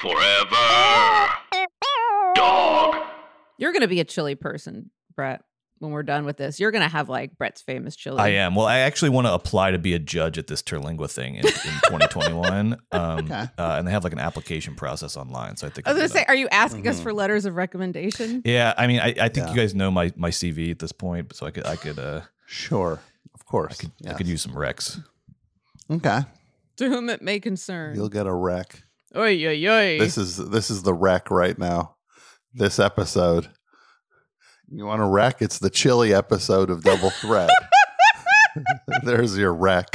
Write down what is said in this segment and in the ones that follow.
Forever. Dog. You're going to be a chili person, Brett, when we're done with this. You're going to have like Brett's famous chili. I am. Well, I actually want to apply to be a judge at this Terlingua thing in, in 2021. Um, Okay. uh, and they have like an application process online. So I think I was going to say, are you asking us for letters of recommendation? yeah. I mean, I, I think Yeah. you guys know my, my CV at this point, so I could I could uh, Sure, of course. I could I could use some recs. Okay, To whom it may concern. you'll get a wreck. Oy, oy, oy. This is this is the wreck right now. This episode. You want a wreck? It's the chili episode of Double Threat. There's your wreck.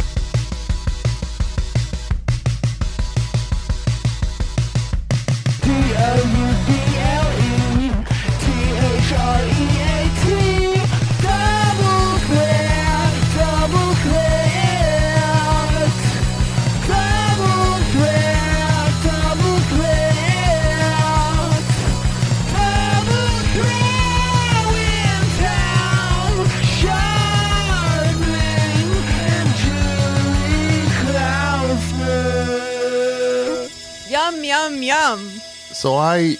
So I,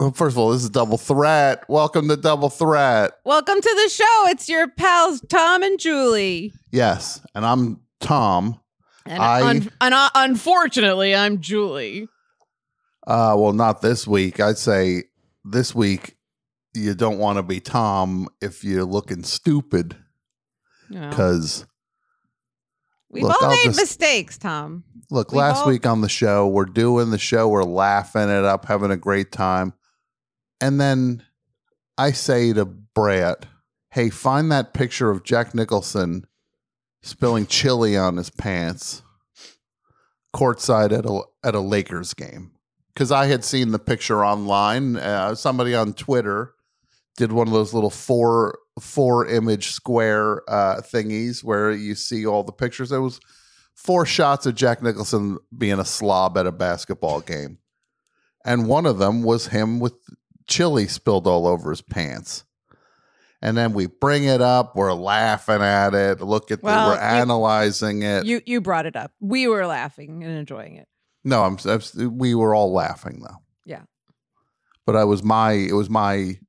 well, first of all, this is Double Threat. Welcome to Double Threat. Welcome to the show. It's your pals, Tom and Julie. Yes, and I'm Tom. And, I- un- and uh, unfortunately, I'm Julie. Uh, well, not this week. I'd say this week you don't want to be Tom if you're looking stupid because we've look, all I'll made just- mistakes, Tom. look, We've last all- week on the show, we're doing the show, we're laughing it up, having a great time, and then I say to Brett, "Hey, find that picture of Jack Nicholson spilling chili on his pants, courtside at a at a Lakers game." Because I had seen the picture online. Uh, somebody on Twitter did one of those little four four image square uh, thingies where you see all the pictures. It was four shots of Jack Nicholson being a slob at a basketball game, and one of them was him with chili spilled all over his pants. And then we bring it up. We're laughing at it. Look at Well, the, we're you- analyzing it. You you brought it up. We were laughing and enjoying it. no, I'm, I'm. We were all laughing though. Yeah. But I was my. It was my.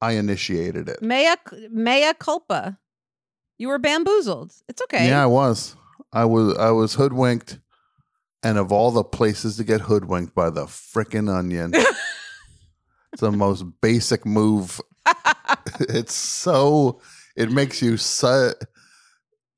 I initiated it. Mea mea culpa. You were bamboozled. It's okay. Yeah, I was. I was. I was hoodwinked, and of all the places to get hoodwinked by the frickin' onion, it's the most basic move. it's so. It makes you so.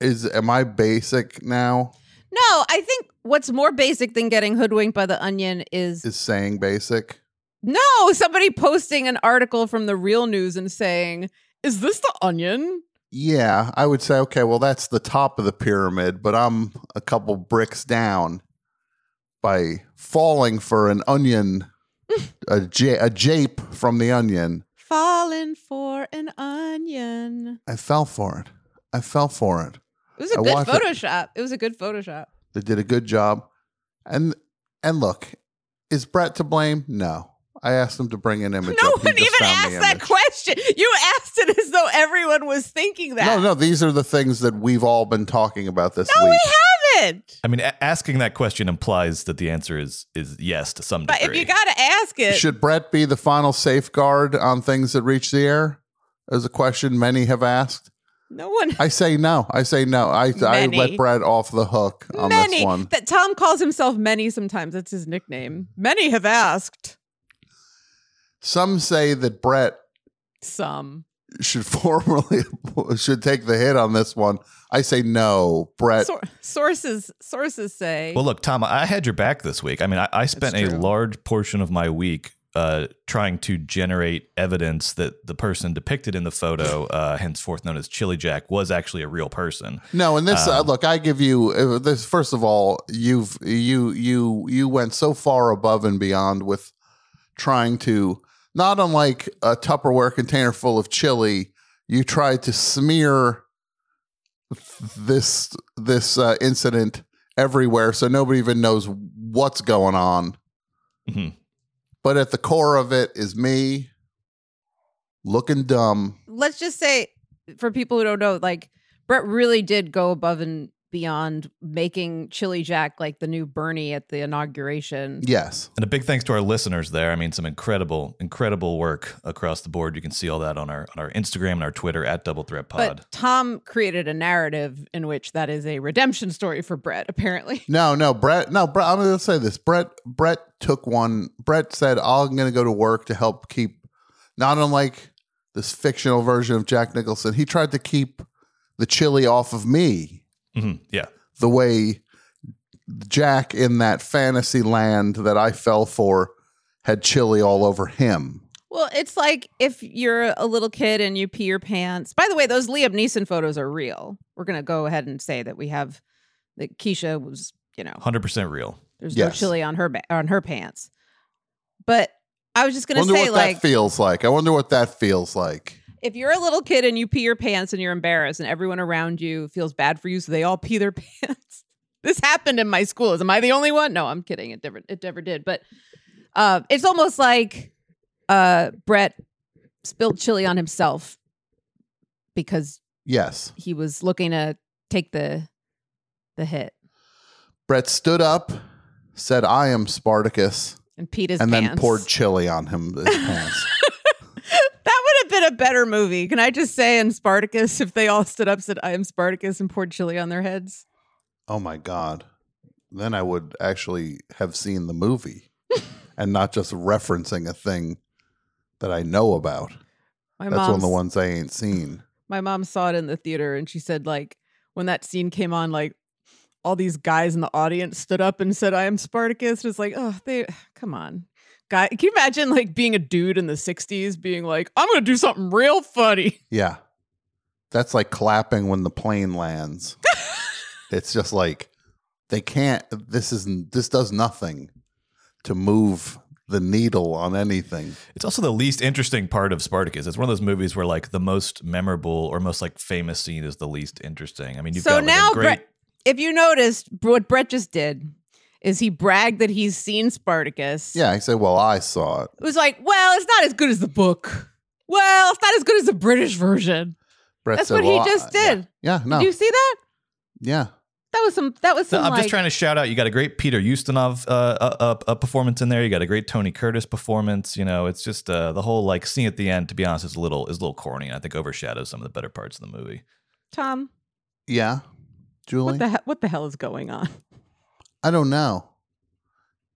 Is am I basic now? No, I think what's more basic than getting hoodwinked by the onion is Is saying basic? No somebody posting an article from the real news and saying, "Is this the onion?" Yeah, I would say okay. Well, that's the top of the pyramid, but I'm a couple bricks down by falling for an onion, a, a jape from the onion. Falling for an onion. I fell for it. I fell for it. It was a I good watched it. Photoshop. It. was a good Photoshop. They did a good job. And and look, is Brett to blame? No. I asked him to bring an image. No up. One even asked that image. question. You asked it as though everyone was thinking that. No, no, these are the things that we've all been talking about this No, week. we haven't. I mean, a- asking that question implies that the answer is is yes to some But degree. But if you got to ask it, Should Brett be the final safeguard on things that reach the air? Is a question many have asked. no one. I say no. I say no. I I let Brett off the hook on many this one. that Tom calls himself many sometimes. That's his nickname. Many have asked. Some say that Brett Some should formally should take the hit on this one. I say no, Brett. Sor- sources sources say. Well, look, Tom, I had your back this week. I mean, I, I spent a large portion of my week uh, trying to generate evidence that the person depicted in the photo, uh, henceforth known as Chili Jack, was actually a real person. No, and this uh, Um, look, I give you uh, this. First of all, you've you you you went so far above and beyond with trying to not unlike a Tupperware container full of chili. You tried to smear this this uh, incident everywhere, so nobody even knows what's going on. Mhm. But at the core of it is me looking dumb. let's just say for people who don't know, like Brett really did go above and beyond making Chili Jack like the new Bernie at the inauguration. Yes. And a big thanks to our listeners there. I mean, some incredible, incredible work across the board. You can see all that on our on our Instagram and our Twitter at Double Threat Pod. But Tom created a narrative in which that is a redemption story for Brett, apparently. No, no, Brett. No, Brett. I'm going to say this. Brett. Brett took one. Brett said, "I'm going to go to work to help keep." Not unlike this fictional version of Jack Nicholson, he tried to keep the chili off of me. Mhm, Yeah. The way Jack in that fantasy land that I fell for had chili all over him. Well, it's like if you're a little kid and you pee your pants. By the way, those Liam Neeson photos are real. We're going to go ahead and say that we have that Keisha was, you know, 100% real. there's no chili on her ba- on her pants. But I was just going to say what like that feels like. I wonder what that feels like. If you're a little kid and you pee your pants and you're embarrassed and everyone around you feels bad for you so they all pee their pants. This happened in my schools. Am i the only one? No i'm kidding. It never it never did. But uh it's almost like uh brett spilled chili on himself because Yes. he was looking to take the the hit. Brett stood up, said, "I am Spartacus," and peed his and pants. then poured chili on him his pants. that would have been a better movie can i just say in spartacus if they all stood up said i am spartacus and poured chili on their heads Oh my god. Then I would actually have seen the movie and not just referencing a thing that I know about. my That's one of the ones I ain't seen. my mom saw it in the theater and she said like when that scene came on like all these guys in the audience stood up and said i am spartacus it's like oh they come on guy can you imagine like being a dude in the 60s being like i'm gonna do something real funny Yeah. That's like clapping when the plane lands. it's just like they can't this isn't this does nothing to move the needle on anything. It's also the least interesting part of Spartacus. It's one of those movies where like the most memorable or most like famous scene is the least interesting. I mean, you've so got like, now a great brett if you noticed what brett just did is he bragged that he's seen spartacus Yeah, he said, well, I saw it. it was like well it's not as good as the book well it's not as good as the british version Brett That's said, what he well, I- just yeah. did. Yeah, no. did you see that yeah. that was some that was No, some I'm like, just trying to shout out. You got a great Peter Ustinov uh, uh, uh, uh, performance in there. You got a great Tony Curtis performance. You know, it's just uh, the whole like scene at the end. To be honest, is a little is a little corny, and I think overshadows some of the better parts of the movie. tom Yeah. Julie? What the he- what the hell is going on? I don't know.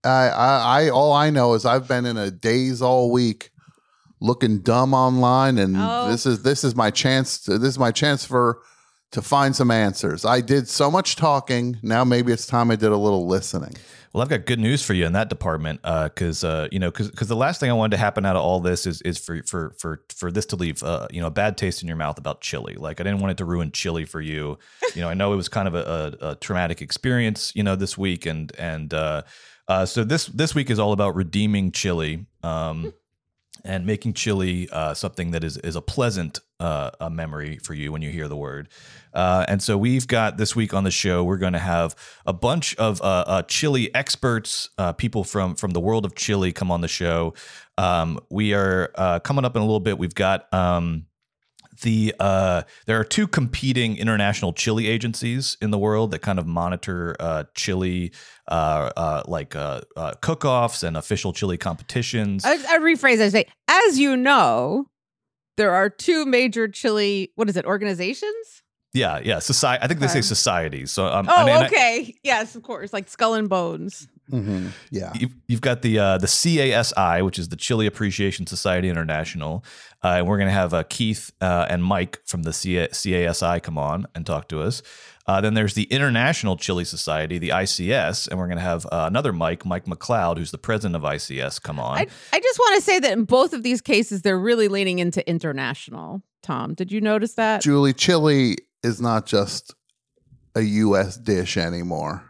I, I, I, all I know is I've been in a daze all week, looking dumb online, and Oh. this is this is my chance. To, this is my chance for to find some answers. I did so much talking. Now maybe it's time I did a little listening. Well, I've got good news for you in that department, because uh, you know, because the last thing I wanted to happen out of all this is is for for for for this to leave uh, you know a bad taste in your mouth about chili. Like I didn't want it to ruin chili for you. You know, I know it was kind of a, a, a traumatic experience, you know, this week, and and uh, uh, so this this week is all about redeeming chili. Um, and making chili uh, something that is is a pleasant uh, a memory for you when you hear the word. Uh, and so we've got this week on the show, we're going to have a bunch of uh, uh, chili experts, uh, people from from the world of chili, come on the show. Um, we are coming up in a little bit. We've got. Um, the uh, there are two competing international chili agencies in the world that kind of monitor uh, chili, uh, uh, like uh, uh, cook-offs and official chili competitions. I, I rephrase. I say, as you know, there are two major chili. What is it? Organizations? Yeah, yeah. Society. I think they say societies. So um, Oh, I- okay. yes, of course. Like Skull and Bones. Mhm. Yeah. You've, you've got the uh, the CASI, which is the Chili Appreciation Society International, uh, and we're going to have uh, Keith uh, and Mike from the CA- CASI come on and talk to us. Uh, then there's the International Chili Society, the ICS, and we're going to have uh, another Mike, Mike McLeod, who's the president of ICS, come on. I, I just want to say that in both of these cases, they're really leaning into international. Tom, did you notice that? Julie, chili is not just a U.S. dish anymore.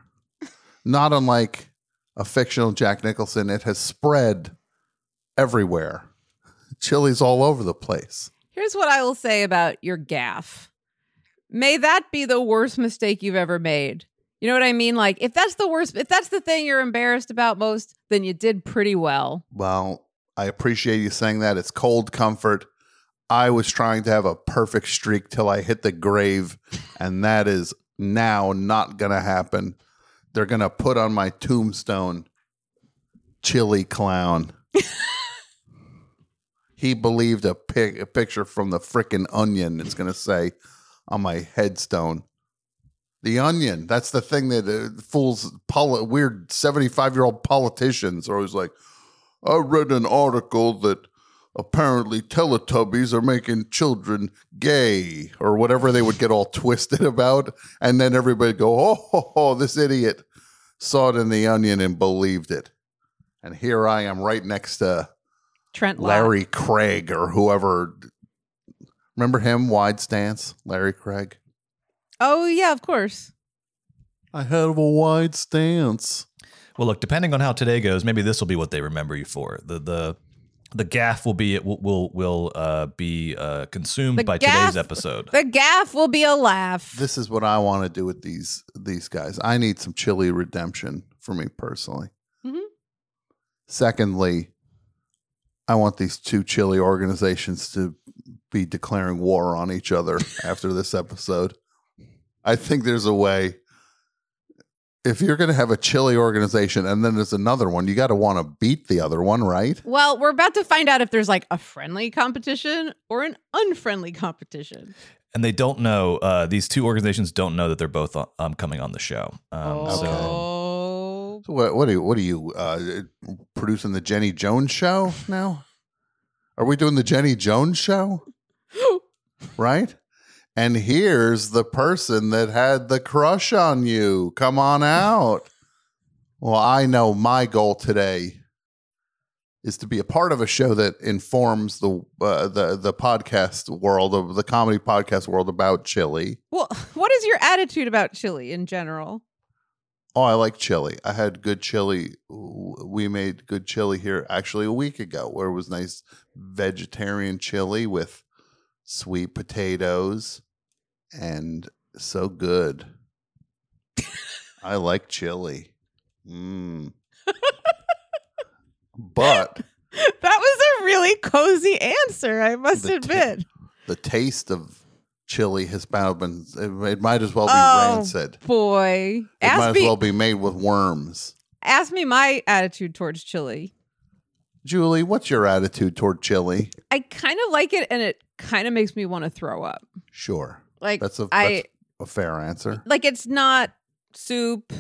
Not unlike a fictional Jack Nicholson, it has spread everywhere. Chili's all over the place. Here's what I will say about your gaffe. May that be the worst mistake you've ever made. You know what I mean? Like, if that's the worst, if that's the thing you're embarrassed about most, then you did pretty well. Well, I appreciate you saying that. It's cold comfort. I was trying to have a perfect streak till I hit the grave, and that is now not going to happen. They're going to put on my tombstone chili clown. he believed a, pic- a picture from the frickin' onion. It's going to say on my headstone. The onion. That's the thing that uh, fools poli- weird 75 year old politicians are always like, I read an article that apparently Teletubbies are making children gay or whatever they would get all twisted about. And then everybody go, oh, ho, ho, this idiot saw it in the onion and believed it. And here I am right next to Trent Larry. Larry Craig or whoever. Remember him, Wide Stance? Larry Craig? Oh, yeah, of course. I have a wide stance. Well, look, depending on how today goes, maybe this will be what they remember you for. The the the gaffe will be will will, will uh, be uh, consumed The by gaffe- today's episode. The gaffe will be a laugh. This is what I want to do with these these guys. I need some chili redemption for me personally. Mm-hmm. Secondly, I want these two chili organizations to be declaring war on each other after this episode. I think there's a way. If you're going to have a chili organization and then there's another one, you got to want to beat the other one, right? well, we're about to find out if there's like a friendly competition or an unfriendly competition. and they don't know. Uh, these two organizations don't know that they're both um, coming on the show. Um, So oh. So what, what are you? What are you uh, producing the Jenny Jones show now? Are we doing the Jenny Jones show? right. And here's the person that had the crush on you. Come on out. Well, I know my goal today is to be a part of a show that informs the uh, the the podcast world of the comedy podcast world about chili. Well, what is your attitude about chili in general? Oh, I like chili. I had good chili. We made good chili here actually a week ago, where it was nice vegetarian chili with sweet potatoes and so good. I like chili. Mm. but That was a really cozy answer, I must The admit. the taste of chili has now been, it, it might as well be Oh, rancid. Boy, It ask might as me, well be made with worms. ask me my attitude towards chili. Julie, what's your attitude toward chili? I kind of like it, and it kind of makes me want to throw up. Sure. Like That's a, I that's a fair answer. like it's not soup,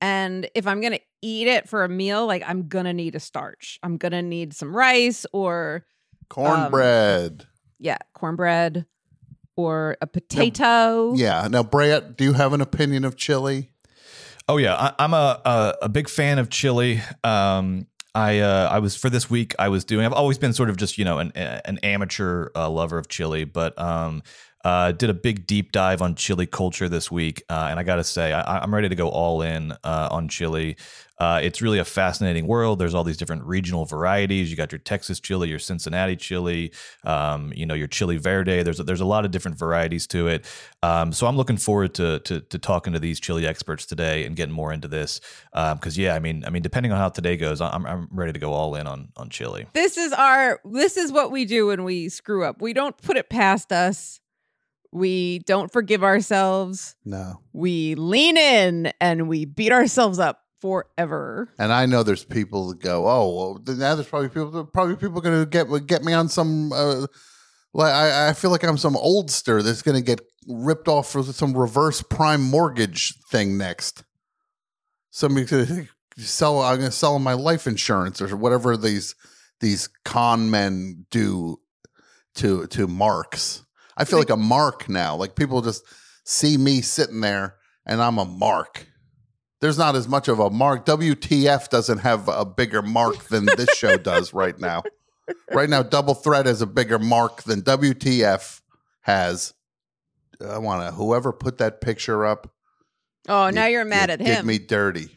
and if I'm gonna eat it for a meal, like I'm gonna need a starch. I'm gonna need some rice or Cornbread. yeah, cornbread or a potato. yeah. Now, Brett, do you have an opinion of chili? Oh yeah, I, I'm a, a a big fan of chili. Um, I uh, I was for this week. I was doing. I've always been sort of just you know an an amateur uh, lover of chili, but um, uh, did a big deep dive on chili culture this week, uh, and I got to say I, I'm ready to go all in uh, on chili. Uh, it's really a fascinating world. There's all these different regional varieties. You got your Texas chili, your Cincinnati chili, um, you know, your chili verde. There's a, there's a lot of different varieties to it. Um, so I'm looking forward to, to to talking to these chili experts today and getting more into this. Because yeah, I mean, I mean, depending on how today goes, I'm I'm ready to go all in on on chili. This is our this is what we do when we screw up. We don't put it past us. We don't forgive ourselves. No. We lean in and we beat ourselves up forever. And I know there's people that go, oh, well, now there's probably people, probably people going to get get me on some. Uh, like I, I feel like I'm some oldster that's going to get ripped off for some reverse prime mortgage thing next. Somebody's going to sell. I'm going to sell my life insurance or whatever these these con men do to to marks. I feel like a mark now. Like people just see me sitting there and I'm a mark. There's not as much of a mark. WTF doesn't have a bigger mark than this show does right now. Right now, Double Threat is a bigger mark than WTF has. I want to, whoever put that picture up. Oh, now you- you're mad you at Did him. me dirty.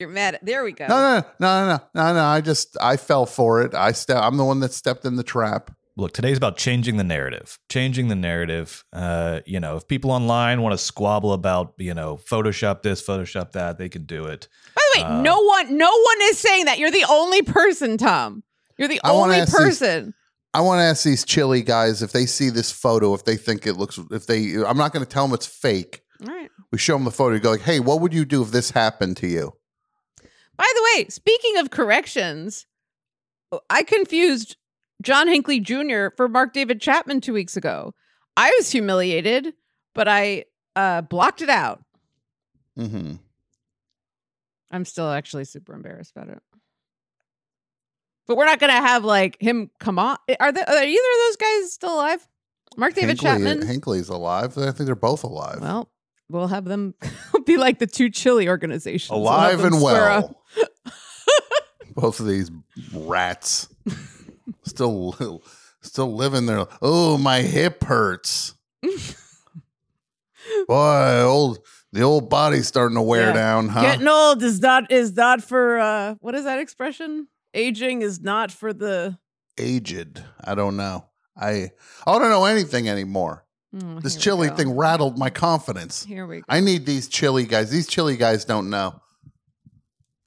You're mad at. There we go. No, no, no, no, no, no, no. I just, I fell for it. I ste- I'm the one that stepped in the trap. Look, today's about changing the narrative. Changing the narrative. Uh, you know, if people online want to squabble about, you know, Photoshop this, Photoshop that, they can do it. By the way, Uh, no one, no one is saying that. You're the only person, Tom. You're the I only ask these- person. I want to ask these chili guys if they see this photo, if they think it looks, if they, I'm not going to tell them it's fake. All right. We show them the photo. You go like, hey, what would you do if this happened to you? By the way, speaking of corrections, I confused John Hinckley Jr. for Mark David Chapman two weeks ago. I was humiliated, but I uh, blocked it out. Mm-hmm. I'm still actually super embarrassed about it. But we're not gonna have like him come on. Are, they, are either of those guys still alive? Mark David Chapman. Hinckley's alive. I think they're both alive. Well, we'll have them be like the two chili organizations. We'll alive and well. both of these rats still still living there. Oh, my hip hurts. Boy, old the old body's starting to wear Yeah. down, huh? Getting old is not is not for uh what is that expression? Aging is not for the Aged. I don't know. I I don't know anything anymore. Oh, This chili thing rattled my confidence. Here we go. I need these chili guys. These chili guys don't know.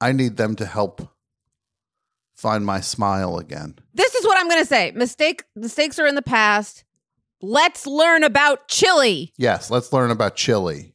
I need them to help find my smile again. This is what I'm gonna say. Mistake mistakes are in the past. Let's learn about chili. Yes, let's learn about chili.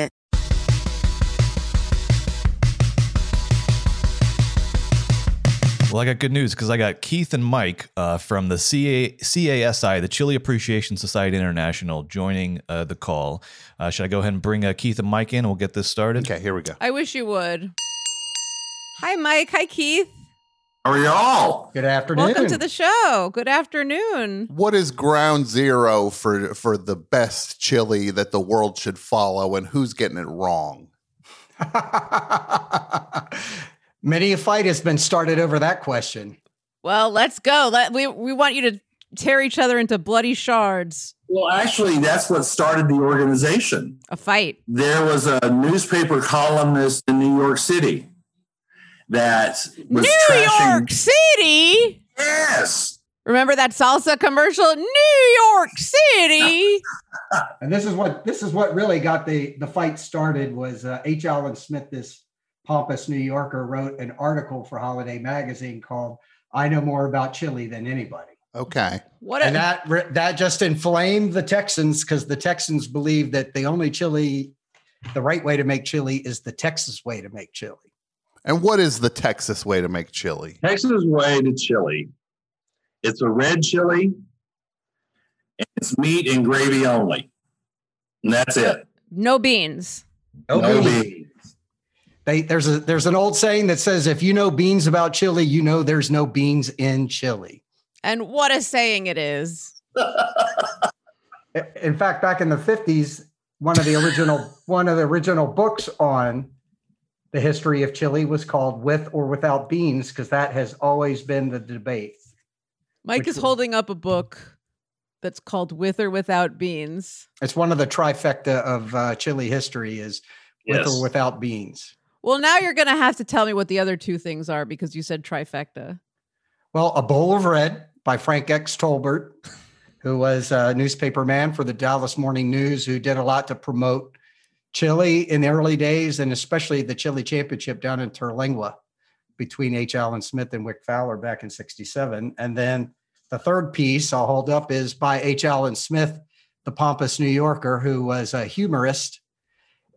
Well, I got good news because I got Keith and Mike uh, from the CA, CASI, the Chili Appreciation Society International, joining uh, the call. Uh, should I go ahead and bring uh, Keith and Mike in we'll get this started? Okay, here we go. I wish you would. Hi, Mike. Hi, Keith. How are y'all? Good afternoon. Welcome to the show. Good afternoon. What is ground zero for for the best chili that the world should follow, and who's getting it wrong? Many a fight has been started over that question. Well, let's go. Let we we want you to tear each other into bloody shards. Well, actually, that's what started the organization. A fight. There was a newspaper columnist in New York City that was New trashing. York City. Yes. Remember that salsa commercial? New York City. And this is what this is what really got the the fight started was uh, H. Allen Smith, this pompous New Yorker, wrote an article for Holiday Magazine called "I Know More About Chili Than Anybody," Okay, What and that that just inflamed the Texans because the Texans believe that the only chili, the right way to make chili, is the Texas way to make chili. and what is the Texas way to make chili? Texas way to chili. It's a red chili. And it's meat and gravy only. And that's it. no beans. No beans. beans. They, there's a there's an old saying that says if you know beans about chili, you know there's no beans in chili. And what a saying it is. In fact, back in the 50s, one of the original one of the original books on the history of chili was called With or Without Beans, because that has always been the debate. Mike is one? holding up a book that's called With or Without Beans. It's one of the trifecta of uh, chili history is with Yes. or without beans. Well, now you're going to have to tell me what the other two things are because you said trifecta. Well, A Bowl of Red by Frank X. Tolbert, who was a newspaper man for the Dallas Morning News, who did a lot to promote chili in the early days, and especially the chili championship down in Terlingua between H. Allen Smith and Wick Fowler back in 67. And then the third piece I'll hold up is by H. Allen Smith, the pompous New Yorker, who was a humorist,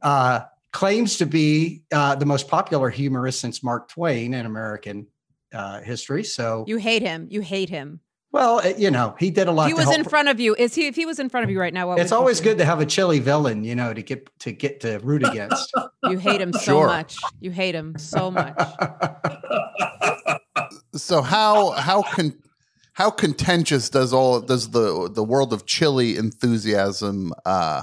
uh, claims to be uh, the most popular humorist since Mark Twain in American uh, history. So, You hate him. You hate him. well, uh, you know, he did a lot. He to was help- in front of you. Is he? If he was in front of you right now, what It's would always do? good to have a chilly villain, you know, to get to get to root against. You hate him so Sure. much. You hate him so much. So how how con how contentious does all does the the world of chili enthusiasm uh,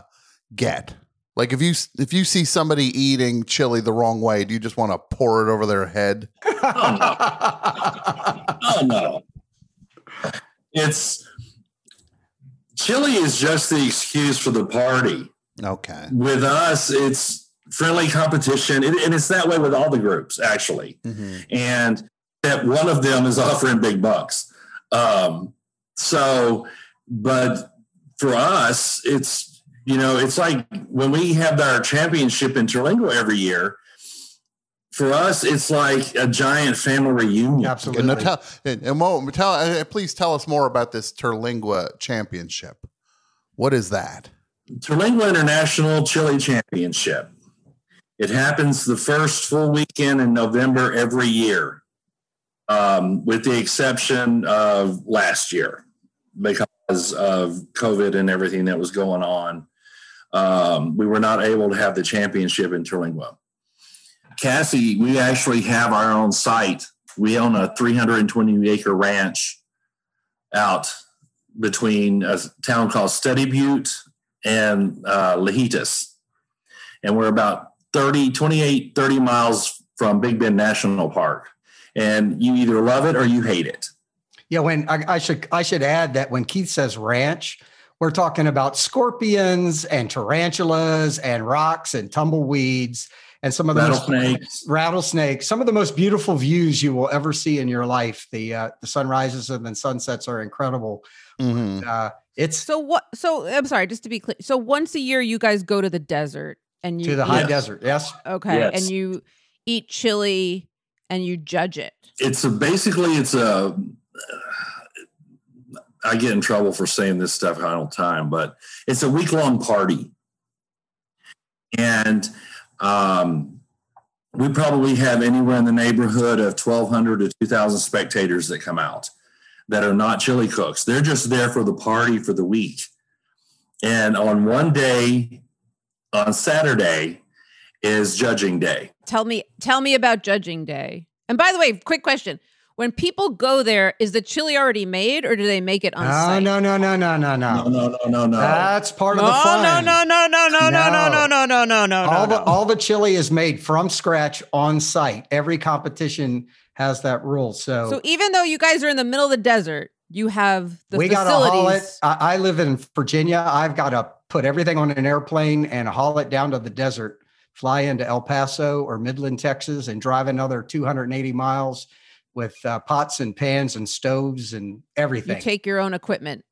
get? Like if you if you see somebody eating chili the wrong way, do you just want to pour it over their head? Oh no. It's chili is just the excuse for the party. Okay. With us, it's friendly competition, and and it's that way with all the groups actually. Mhm. and that one of them is offering big bucks. Um, so, but for us, it's you know, it's like when we have our championship in Terlingua every year. For us, it's like a giant family reunion. Absolutely. now tell, and, and Mo, tell, uh, please tell us more about this Terlingua Championship. What is that? Terlingua International Chili Championship. It happens the first full weekend in November every year, um, with the exception of last year because of COVID and everything that was going on. Um, we were not able to have the championship in Terlingua. CASI, we actually have our own site. We own a 320 acre ranch out between a town called Study Butte and uh, Lajitas. And we're about 30, 28, 30 miles from Big Bend National Park. And you either love it or you hate it. yeah, when I, I should I should add that when Keith says ranch, we're talking about scorpions and tarantulas and rocks and tumbleweeds and some of the most- Rattlesnakes. rattlesnakes. Some of the most beautiful views you will ever see in your life. The uh, the sunrises and then sunsets are incredible. Mhm. Uh, it's So what? So I'm sorry, just to be clear. So once a year, you guys go to the desert and you to the high Yes. desert. Yes. okay, Yes. and you eat chili and you judge it. It's a, basically, it's a, I get in trouble for saying this stuff all the time, but it's a week long party. And um, we probably have anywhere in the neighborhood of 1,200 to 2,000 spectators that come out that are not chili cooks. They're just there for the party for the week. And on one day, on Saturday, is judging day. Tell me, tell me about judging day. And by the way, quick question: When people go there, is the chili already made, or do they make it on No, site? no, no, no, no, no, No, no. no, no, no, no. That's part of No, the fun. no, no, no, no, no, no, no, no, no, no, no, no, all no. the all the chili is made from scratch on site. Every competition has that rule. So, So even though you guys are in the middle of the desert, you have the we got to haul it. I, I live in Virginia. I've got to put everything on an airplane and haul it down to the desert. Fly into El Paso or Midland, Texas, and drive another 280 miles with uh, pots and pans and stoves and everything. You take your own equipment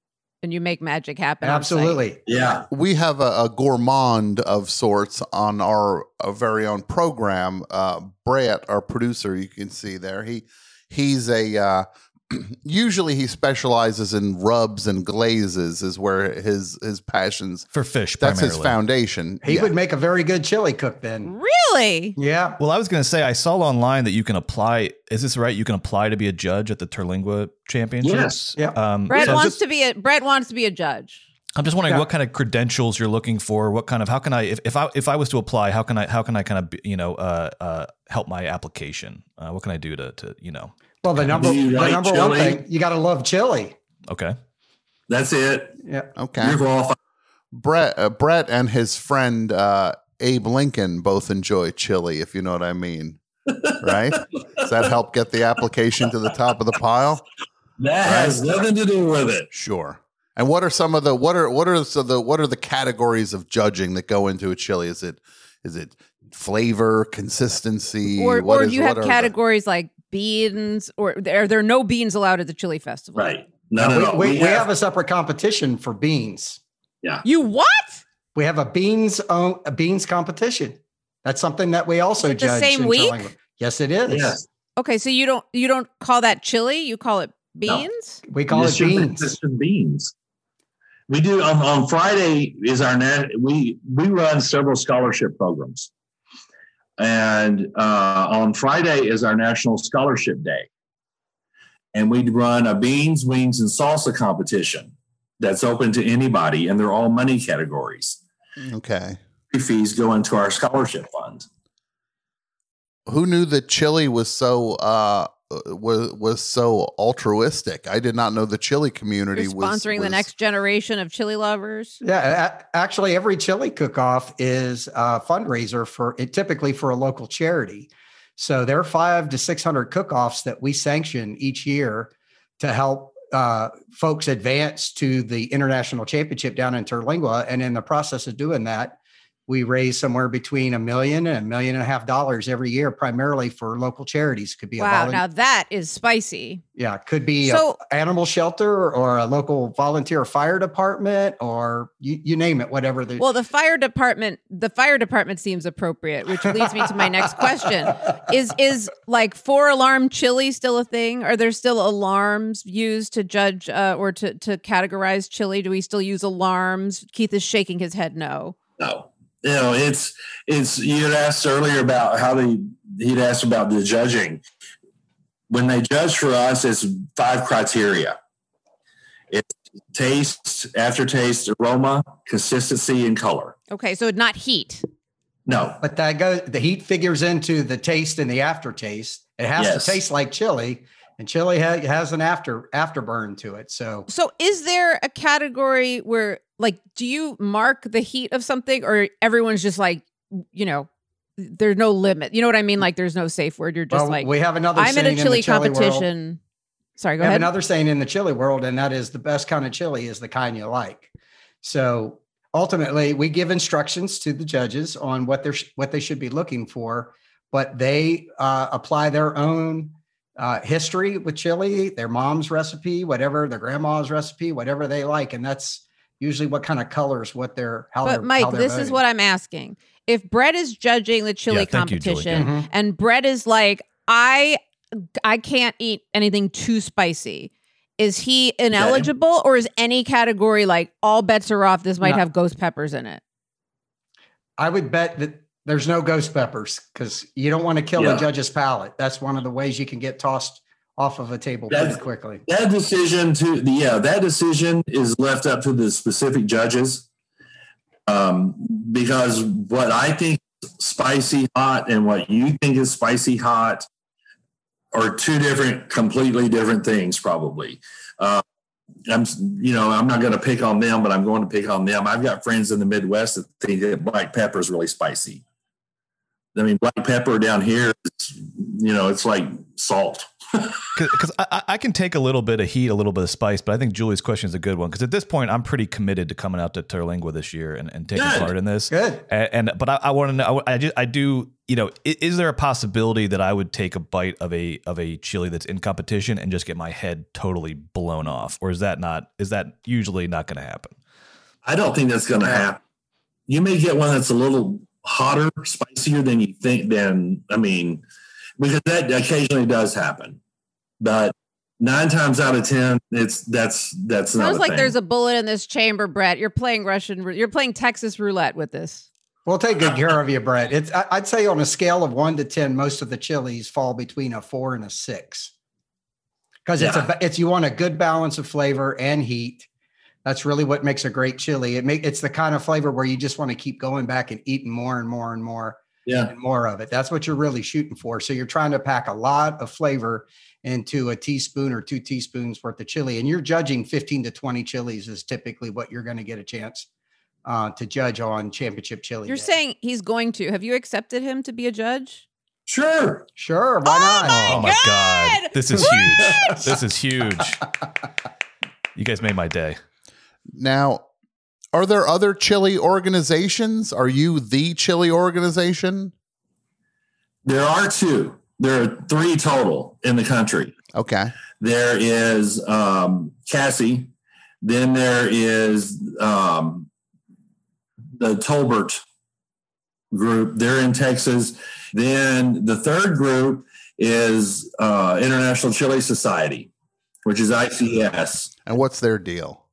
and you make magic happen. Absolutely. Yeah. we have a, a gourmand of sorts on our uh very own program. Uh, Brett, our producer, you can see there. He he's a uh, usually he specializes in rubs and glazes, is where his his passions. for fish. That's his foundation. He Yeah. would make a very good chili cook then. Really? Yeah. Well, I was going to say I saw online that you can apply. Is this right? You can apply to be a judge at the Terlingua Championships. Yes. Yeah. Um, Brett so wants just, to be a Brett wants to be a judge. I'm just wondering Yeah. what kind of credentials you're looking for. What kind of how can I if, if I if I was to apply, how can I how can I kind of you know uh, uh, help my application? Uh, what can I do to to you know? Well, the number the like number one thing you got to love chili. Okay. That's it. Yeah. Okay. You're qualified. Brett, uh, Brett and his friend uh, Abe Lincoln both enjoy chili, if you know what I mean. Right? Does that help get the application to the top of the pile? That has nothing to do with it. Sure. And what are some of the what are what are so the what are the categories of judging that go into a chili? Is it is it flavor, consistency, Or what or is- do you what have are the- categories like beans or are there no beans allowed at the chili festival? Right. No, Uh, no, we, no. we, we have, a separate competition for beans. Yeah. You what? We have a beans own, a beans competition. That's something that we also Is it the same week? Chillingwood. Yes, it is. Yes. Okay, so you don't you don't call that chili, you call it No. beans? We call It's it just- beans. it's just beans. We do on, on Friday is our nat- we we run several scholarship programs, and uh, on Friday is our National Scholarship Day, and we run a beans, wings, and salsa competition that's open to anybody, and they're all money categories. Okay. Fees go into our scholarship fund. Who knew that chili was so uh was was so altruistic? I did not know the chili community You're was sponsoring the next generation of chili lovers. Yeah, a- actually, every chili cook-off is a fundraiser for it, typically for a local charity. So there are five to six hundred cook-offs that we sanction each year to help uh, folks advance to the international championship down in Terlingua. And in the process of doing that, we raise somewhere between a million and a million and a half dollars every year, primarily for local charities. Could be a Wow, now that is spicy. yeah, it could be So- a animal shelter or a local volunteer fire department or you, you name it, whatever. The, Well, the fire department, the fire department seems appropriate, which leads me to my next question. Is is like four alarm chili still a thing? Are there still alarms used to judge uh, or to to categorize chili? Do we still use alarms? Keith is shaking his head no. No, you know, it's it's you had asked earlier about how they he'd asked about the judging. When they judge for us, it's five criteria. It's taste, aftertaste, aroma, consistency, and color. Okay, so not heat. No, but that goes, the heat figures into the taste and the aftertaste. It has Yes. to taste like chili, and chili ha- has an after afterburn to it. So So is there a category where like do you mark the heat of something or everyone's just like, you know, there's no limit. You know what I mean? Like there's no safe word. You're just well, like we have another. I'm in a chili chili world. competition. Sorry, go we have ahead. another saying in the chili world, and that is the best kind of chili is the kind you like. So ultimately, we give instructions to the judges on what they're what they should be looking for, but they uh, apply their own uh, history with chili, their mom's recipe, whatever their grandma's recipe, whatever they like, and that's usually what kind of colors what they're how. But they're, Mike, how they're this is what I'm asking. If Brett is judging the chili Yeah, thank you, Julie. competition Mhm. and Brett is like, I I can't eat anything too spicy. Is he ineligible or is any category like all bets are off? This might No. have ghost peppers in it. I would bet that there's no ghost peppers because you don't want to kill Yeah. the judge's palate. That's one of the ways you can get tossed off of a table pretty quickly. that decision to the yeah that decision is left up to the specific judges. Um, because what i think is spicy hot and what you think is spicy hot are two different completely different things probably. Uh, i'm you know i'm not going to pick on them but i'm going to pick on them. I've got friends in the midwest that think that black pepper is really spicy. I mean black pepper down here is, you know it's like salt because I, I- I can take a little bit of heat, a little bit of spice, but I think Julie's question is a good one because at this point I'm pretty committed to coming out to Terlingua this year and, and taking Good. part in this. Good. And, and but I, I want to know. I just I do. You know, is, is there a possibility that I would take a bite of a of a chili that's in competition and just get my head totally blown off, or is that not? Is that usually not going to happen? I don't think that's going to happen. You may get one that's a little hotter, spicier than you think. Than I mean, because that occasionally does happen, but nine times out of ten, it's that's that's not. Sounds a like thing. there's a bullet in this chamber, Brett. You're playing Russian. You're playing Texas roulette with this. We'll take good care of you, Brett. It's I- I'd say on a scale of one to ten, most of the chilies fall between a four and a six. Because it's a ba- it's you want a good balance of flavor and heat. That's really what makes a great chili. It make it's the kind of flavor where you just want to keep going back and eating more and more and more yeah. and more of it. That's what you're really shooting for. So you're trying to pack a lot of flavor into a teaspoon or two teaspoons worth of chili. And you're judging 15 to 20 chilies is typically what you're going to get a chance uh, to judge on championship chili. You're Day. saying he's going to. Have you accepted him to be a judge? Sure. sure? Why not? oh my god, God! this is huge. This is huge. You guys made my day. Now, are there other chili organizations? Are you the chili organization? There are two. There are three total in the country. Okay. There is um, CASI. Then there is um, the Tolbert group. They're in Texas. Then the third group is uh, International Chili Society, which is ICS. And what's their deal?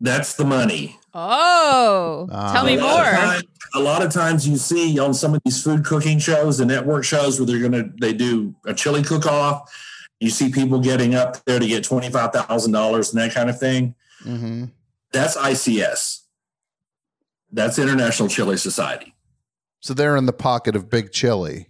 That's the money. Oh, Ah. tell me A lot more. time- a lot of times you see on some of these food cooking shows, the network shows where they're gonna they do a chili cook off. You see people getting up there to get twenty five thousand dollars and that kind of thing. Mm-hmm. That's ICS. That's International Chili Society. So they're in the pocket of Big Chili.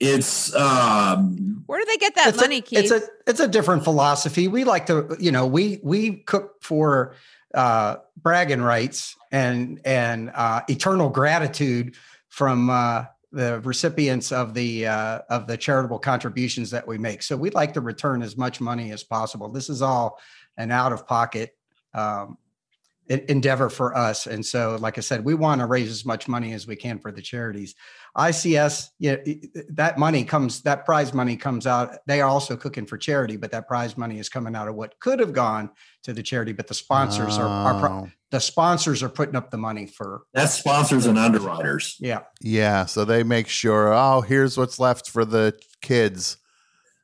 It's um, Where do they get that it's money, a, Keith? It's a it's a different philosophy. We like to, you know, we we cook for uh, bragging rights and and uh, eternal gratitude from uh, the recipients of the uh, of the charitable contributions that we make. So we'd like to return as much money as possible. This is all an out of pocket um, endeavor for us, and so like I said, we want to raise as much money as we can for the charities. ICS, that money comes, that prize money comes out. They are also cooking for charity, but that prize money is coming out of what could have gone to the charity. But the sponsors are, are pro- Oh, the sponsors are putting up the money for, that's sponsors and underwriters. yeah. yeah. So they make sure, oh, here's what's left for the kids.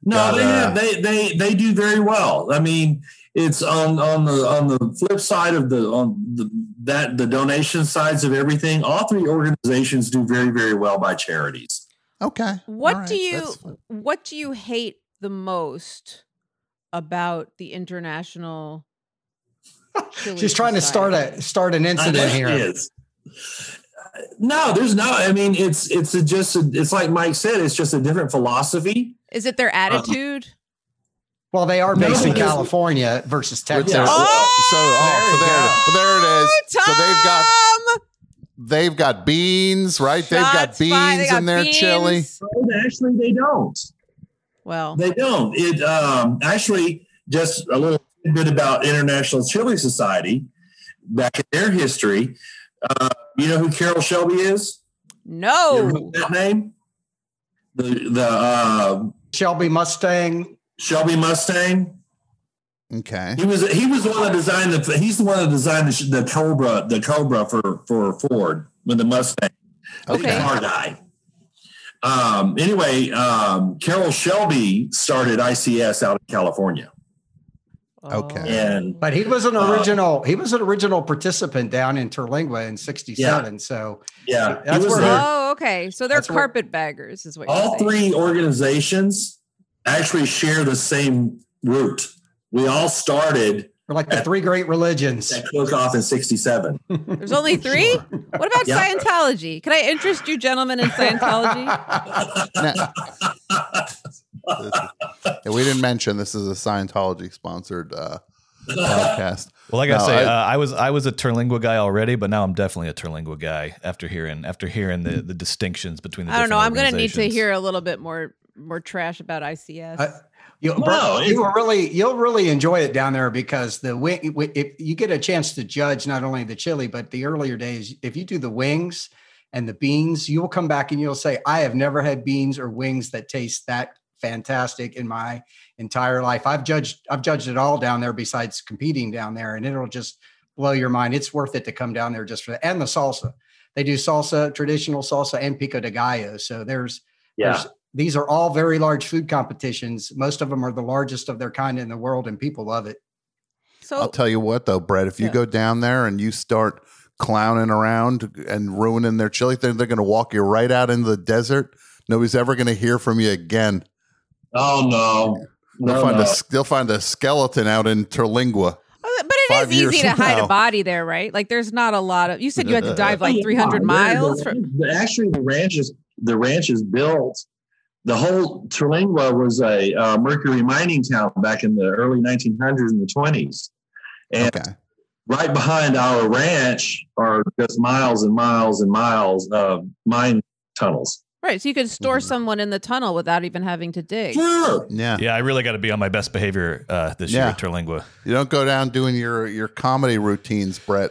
No, Got, they, have, they they they do very well. I mean, it's on on the on the flip side of the on the that the donation sides of everything. All three organizations do very very well by charities. Okay. What All right, do you what do you hate the most about the international She's trying to start a start an incident she here. is. Uh, no, there's no. I mean, it's it's a just a, it's like Mike said. It's just a different philosophy. Is it their attitude? Well, they are No, based in California versus Texas. There- Oh! so, oh, so there, there it is. So they've got they've got beans, right? they've got Shots fired. They beans got in their chili. beans. Actually, they don't. Well, They don't. It um, actually just a little bit about International Chili Society. Back in their history, uh, you know who Carroll Shelby is? You ever no. heard that name? The the uh, Shelby Mustang. Shelby Mustang. Okay. He was he was the one that designed the he's the one that designed the, the Cobra the Cobra for for Ford with the Mustang. The Okay. car guy. Um, anyway, um, Carroll Shelby started ICS out in California, Okay. and But he was an Uh, original. he was an original participant down in Terlingua in '67. So yeah, he That's was where- there. Oh, okay. So they're That's where- carpetbaggers, is what you're all saying. three organizations actually share the same root. We all started we're like the three great religions. at cook off in '67. There's only three? What about Yeah. Scientology? Can I interest you gentlemen in Scientology? Now- we didn't mention this is a Scientology sponsored uh, podcast. Well, I gotta say, I- uh, I was I was a Terlingua guy already, but now I'm definitely a Terlingua guy after hearing after hearing the, the distinctions between the. I don't know. I'm going to need to hear a little bit more more trash about ICS. Uh, You'll, No, you will really you'll really enjoy it down there because the wing if you get a chance to judge not only the chili but the earlier days if you do the wings and the beans you will come back and you'll say I have never had beans or wings that taste that fantastic in my entire life. I've judged I've judged it all down there besides competing down there and it'll just blow your mind. It's worth it to come down there just for that and the salsa. They do salsa traditional salsa and pico de gallo so there's Yeah, there's- these are all very large food competitions. Most of them are the largest of their kind in the world, and people love it. so I'll tell you what, though, Brett, if you Yeah. go down there and you start clowning around and ruining their chili, they're, they're going to walk you right out into the desert. Nobody's ever going to hear from you again. Oh no, They'll no, find no. a they'll find a skeleton out in Terlingua. Oh, but it five is years easy to hide now. a body there, right? Like there's not a lot of. You said you had to dive like 300 miles. the- For, the- actually, the ranch is the ranch is built. The whole Terlingua was a uh, mercury mining town back in the early 1900s and the 20s, and Okay. right behind our ranch are just miles and miles and miles of mine tunnels. Right. So you could store Mhm. someone in the tunnel without even having to dig. Sure. Yeah. Yeah, I really got to be on my best behavior uh, this year Yeah. at Terlingua. You don't go down doing your your comedy routines, Brett.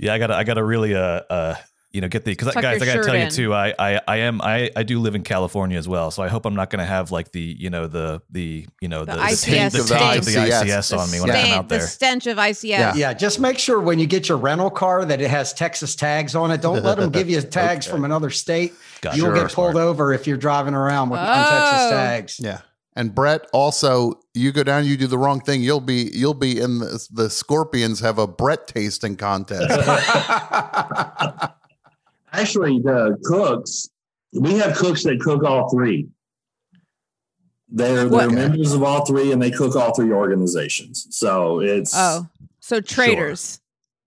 Yeah, I gotta, I gotta really, uh, uh, you know, get the because guys, I gotta shirt tell you too. I, I, I am, I, I do live in California as well, so I hope I'm not gonna have like the, you know, the, the, you know, The the, ICS taint, the stench. taint of the ICS. ICS on me when I come Stank- out the stench of ICS. Yeah. Yeah, just make sure when you get your rental car that it has Texas tags on it. Don't let them give you tags Okay. from another state. Gotcha. You'll Sure. get pulled over if you're driving around with on Texas Oh. tags. Yeah. And Brett, also, you go down, you do the wrong thing, you'll be you'll be in the, the Scorpions have a Brett tasting contest. Actually, the cooks, we have cooks that cook all three. They're, they're members of all three and they cook all three organizations. So it's Oh, so traders.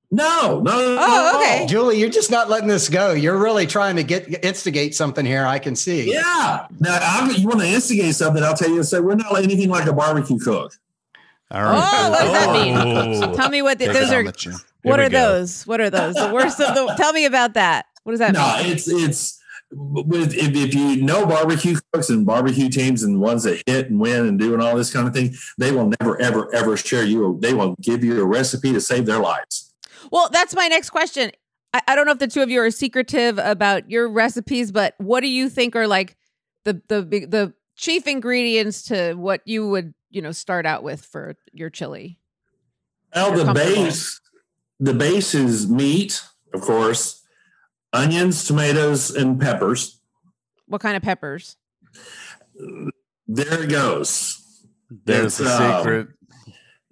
no, no, no, Oh, no. okay. Julie, you're just not letting this go. You're really trying to get instigate something here. I can see. Yeah. Now, I'm, you want to instigate something? I'll tell you. To say we're not anything like a barbecue cook. All Oh, what does that mean? Oh. Tell me what the, those are. on the chin. What are go. those? What are those? The worst of the. Tell me about that. What does that No, mean? it's it's with if, if you know barbecue cooks and barbecue teams and ones that hit and win and doing all this kind of thing, they will never ever ever share you. They will give you a recipe to save their lives. Well, that's my next question. I, I don't know if the two of you are secretive about your recipes, but what do you think are like the the big the chief ingredients to what you would you know start out with for your chili? Well, the base the base is meat, of course, onions, tomatoes, and peppers. What kind of peppers? There it goes. There's the It's, um, secret.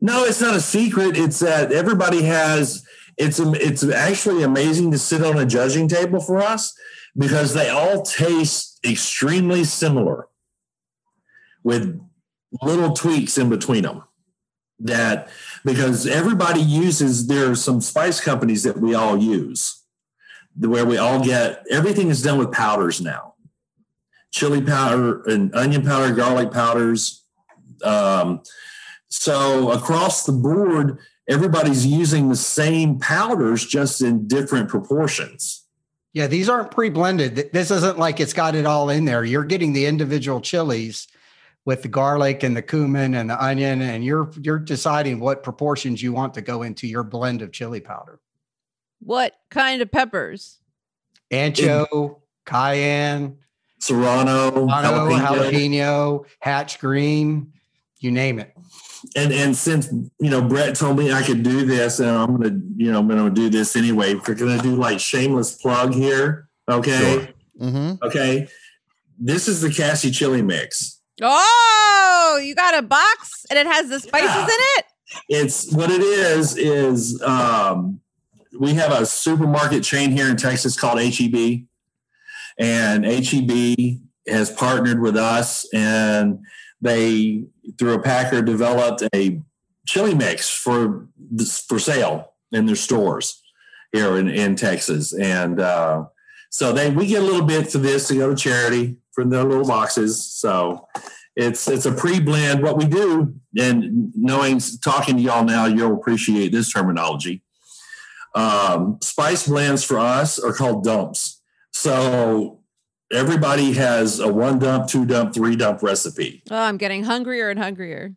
No, it's not a secret. It's that everybody has. It's it's actually amazing to sit on a judging table for us because they all taste extremely similar, with little tweaks in between them. That because everybody uses there are some spice companies that we all use, where we all get everything is done with powders now, chili powder and onion powder, garlic powders. Um, so across the board, everybody's using the same powders just in different proportions. Yeah, these aren't pre-blended. This isn't like it's got it all in there. You're getting the individual chilies with the garlic and the cumin and the onion, and you're you're deciding what proportions you want to go into your blend of chili powder. What kind of peppers? Ancho, cayenne, Serrano, Mono, jalapeno. jalapeno, hatch green, you name it. and and since you know Brett told me I could do this, and I'm gonna you know I'm gonna do this anyway. We're gonna do like shameless plug here. Okay, Mm-hmm. okay. This is the CASI chili mix. Oh, you got a box and it has the spices Yeah. in it. It's what it is is um, we have a supermarket chain here in Texas called HEB, and HEB has partnered with us, and they through a packer developed a chili mix for for sale in their stores here in, in Texas, and uh, so they we get a little bit for this to go to charity for their little boxes. So it's it's a pre-blend. What we do, and knowing talking to y'all now, you'll appreciate this terminology. Um, spice blends for us are called dumps. So everybody has a one dump, two dump, three dump recipe. Oh, I'm getting hungrier and hungrier.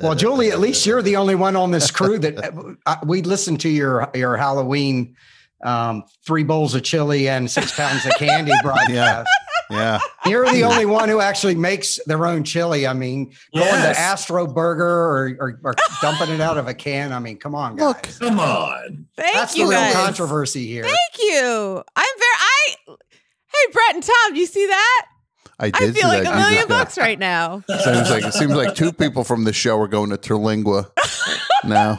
well, Julie, at least you're the only one on this crew that uh, we listened to your your Halloween um, three bowls of chili and six pounds of candy broadcast. Yeah. You're the only one who actually makes their own chili. I mean, going to Astro Burger or, or, or dumping it out of a can. I mean, come on, guys. Look, Come on. Thank That's you the real guys. controversy here. Thank you. I'm very I Hey Brett and Tom, you see that? I I did feel like that. a million just got- bucks right now. Seems like it seems like two people from the show are going to Terlingua now.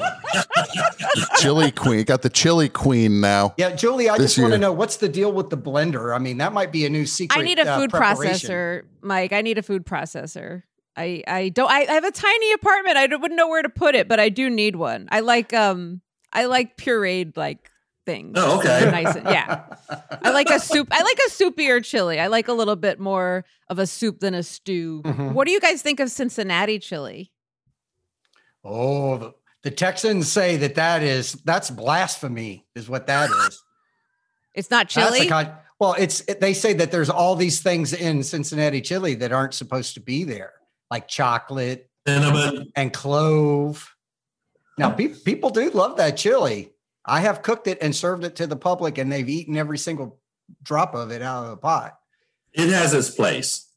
chili queen got the chili queen now. Yeah, Julie, I This just want to know what's the deal with the blender? I mean, that might be a new secret. I need a uh, food preparation. processor, Mike. I need a food processor. I I don't I, I have a tiny apartment. I wouldn't know where to put it, but I do need one. I like um I like pureed like things. Oh, okay. Nice. and- yeah. I like a soup. I like a soupier chili. I like a little bit more of a soup than a stew. Mhm. What do you guys think of Cincinnati chili? Oh, the, the Texans say that that is that's blasphemy, is what that is. It's not That's the chili. kind- well, it's they say that there's all these things in Cincinnati chili that aren't supposed to be there, like chocolate Cinnamon. and clove. Now, oh. pe- people do love that chili. I have cooked it and served it to the public, and they've eaten every single drop of it out of the pot. It has its place.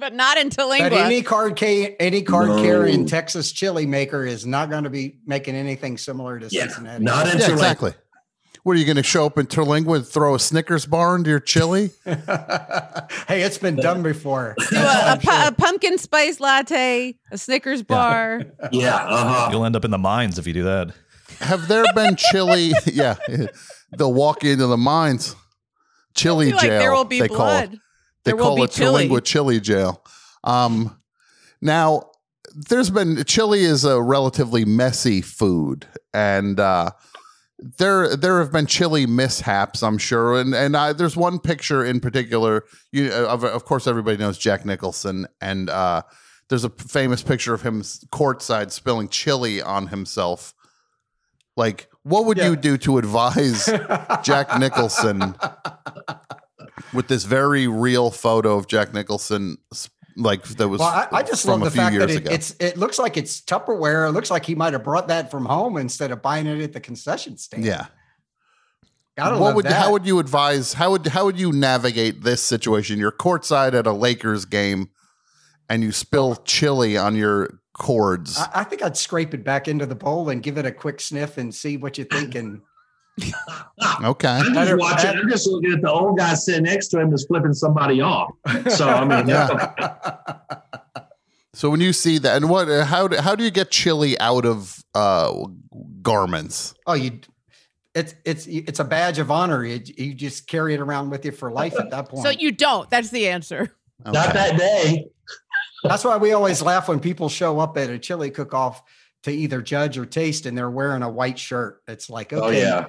But not in But any card ca- any card carrying Texas chili maker is not going to be making anything similar to Yeah, Cincinnati. not in Yeah, exactly. What are you going to show up in Terlingua and throw a Snickers bar into your chili? hey, it's been done before. Do a, a, pu- a pumpkin spice latte, a Snickers bar. Yeah, uh-huh. You'll end up in the mines if you do that. Have there been chili? yeah, they'll walk into the mines. Chili I feel like jail. there will be they call it. blood. They call it chili. Terlingua chili jail. Um, now, there's been chili is a relatively messy food, and uh, there there have been chili mishaps, I'm sure. And and I, there's one picture in particular. You of, of course everybody knows Jack Nicholson, and uh, there's a famous picture of him courtside spilling chili on himself. Like, what would you do to advise Jack Nicholson with this very real photo of Jack Nicholson, like that was Well, I, I just from love the fact that it, it's it looks like it's Tupperware. It looks like he might have brought that from home instead of buying it at the concession stand. yeah. Gotta what love would that. how would you advise how would how would you navigate this situation? You're courtside at a Lakers game, and you spill chili on your cords. I, I think I'd scrape it back into the bowl and give it a quick sniff and see what you think. And okay, I'm just watching. I'm just looking at the old guy sitting next to him that's flipping somebody off. So I mean, Yeah. so when you see that, and what how do, how do you get chili out of uh, garments? oh, you, it's it's it's a badge of honor. You, you just carry it around with you for life at that point. So you don't. That's the answer. not that day. That's why we always laugh when people show up at a chili cook-off to either judge or taste, and they're wearing a white shirt. It's like, okay, Oh yeah,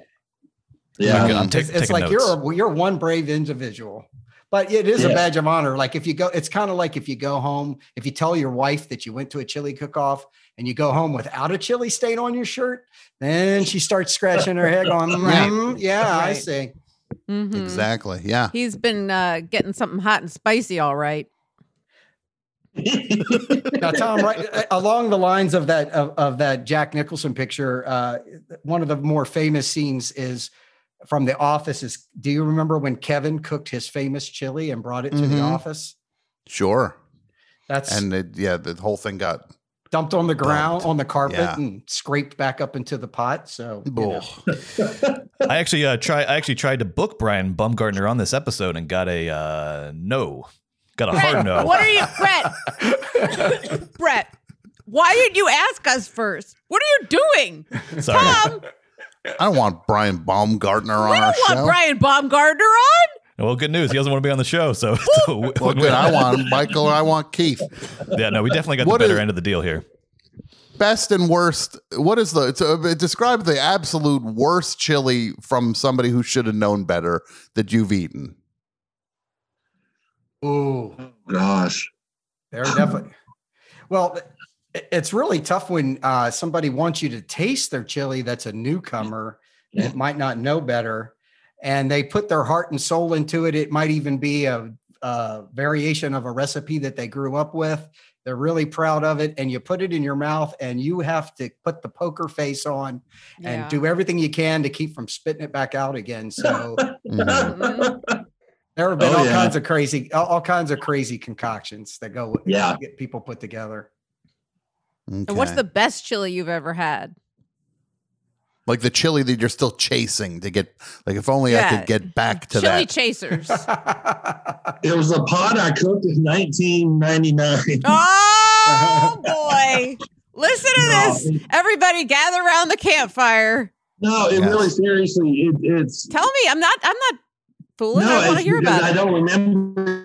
Yeah, yeah. I'm it's, it's like notes. you're a, you're one brave individual but it is a badge of honor like if you go it's kind of like if you go home if you tell your wife that you went to a chili cook-off and you go home without a chili stain on your shirt then she starts scratching her head going "Mm, yeah i Right. see Mhm. Exactly. Yeah. He's been uh, getting something hot and spicy, all right. now tom right uh, along the lines of that of, of that jack nicholson picture uh, one of the more famous scenes is from the office is do you remember when kevin cooked his famous chili and brought it to the Mhm. office Sure. that's And it, yeah, the whole thing got dumped on the ground Dumped. on the carpet Yeah. and scraped back up into the pot. So you know. I actually uh, try. I actually tried to book Brian Baumgartner on this episode and got a uh, no. Got a hard no. what are you, Brett? Brett, why did you ask us first? What are you doing? Sorry. Tom, I don't want Brian Baumgartner on we our don't want show. Brian Baumgartner on. Well, good news. He doesn't want to be on the show. So, so we- well, good. I want Michael. or I want Keith. yeah, no, we definitely got What the better is- end of the deal here. Best and worst. What is the so, uh, describe the absolute worst chili from somebody who should have known better that you've eaten? Oh Gosh. they're definitely. Well, it- it's really tough when uh, somebody wants you to taste their chili that's a newcomer Yeah. that might not know better, and they put their heart and soul into it. It might even be a, a variation of a recipe that they grew up with. They're really proud of it, and you put it in your mouth, and you have to put the poker face on and do everything you can to keep from spitting it back out again. So Mhm. Mhm. there have been Oh, all yeah. kinds of crazy, all, all kinds of crazy concoctions that go with Yeah. get people put together. And what's the best chili you've ever had? like the chili that you're still chasing to get? Like if only I could get back to chili that. chasers. It was a pot I cooked in 1999. oh boy. Listen to No, this. it- Everybody gather around the campfire. No, it Yes. really seriously, it, it's Tell me, I'm not I'm not fooling. I want to hear because about I it. don't remember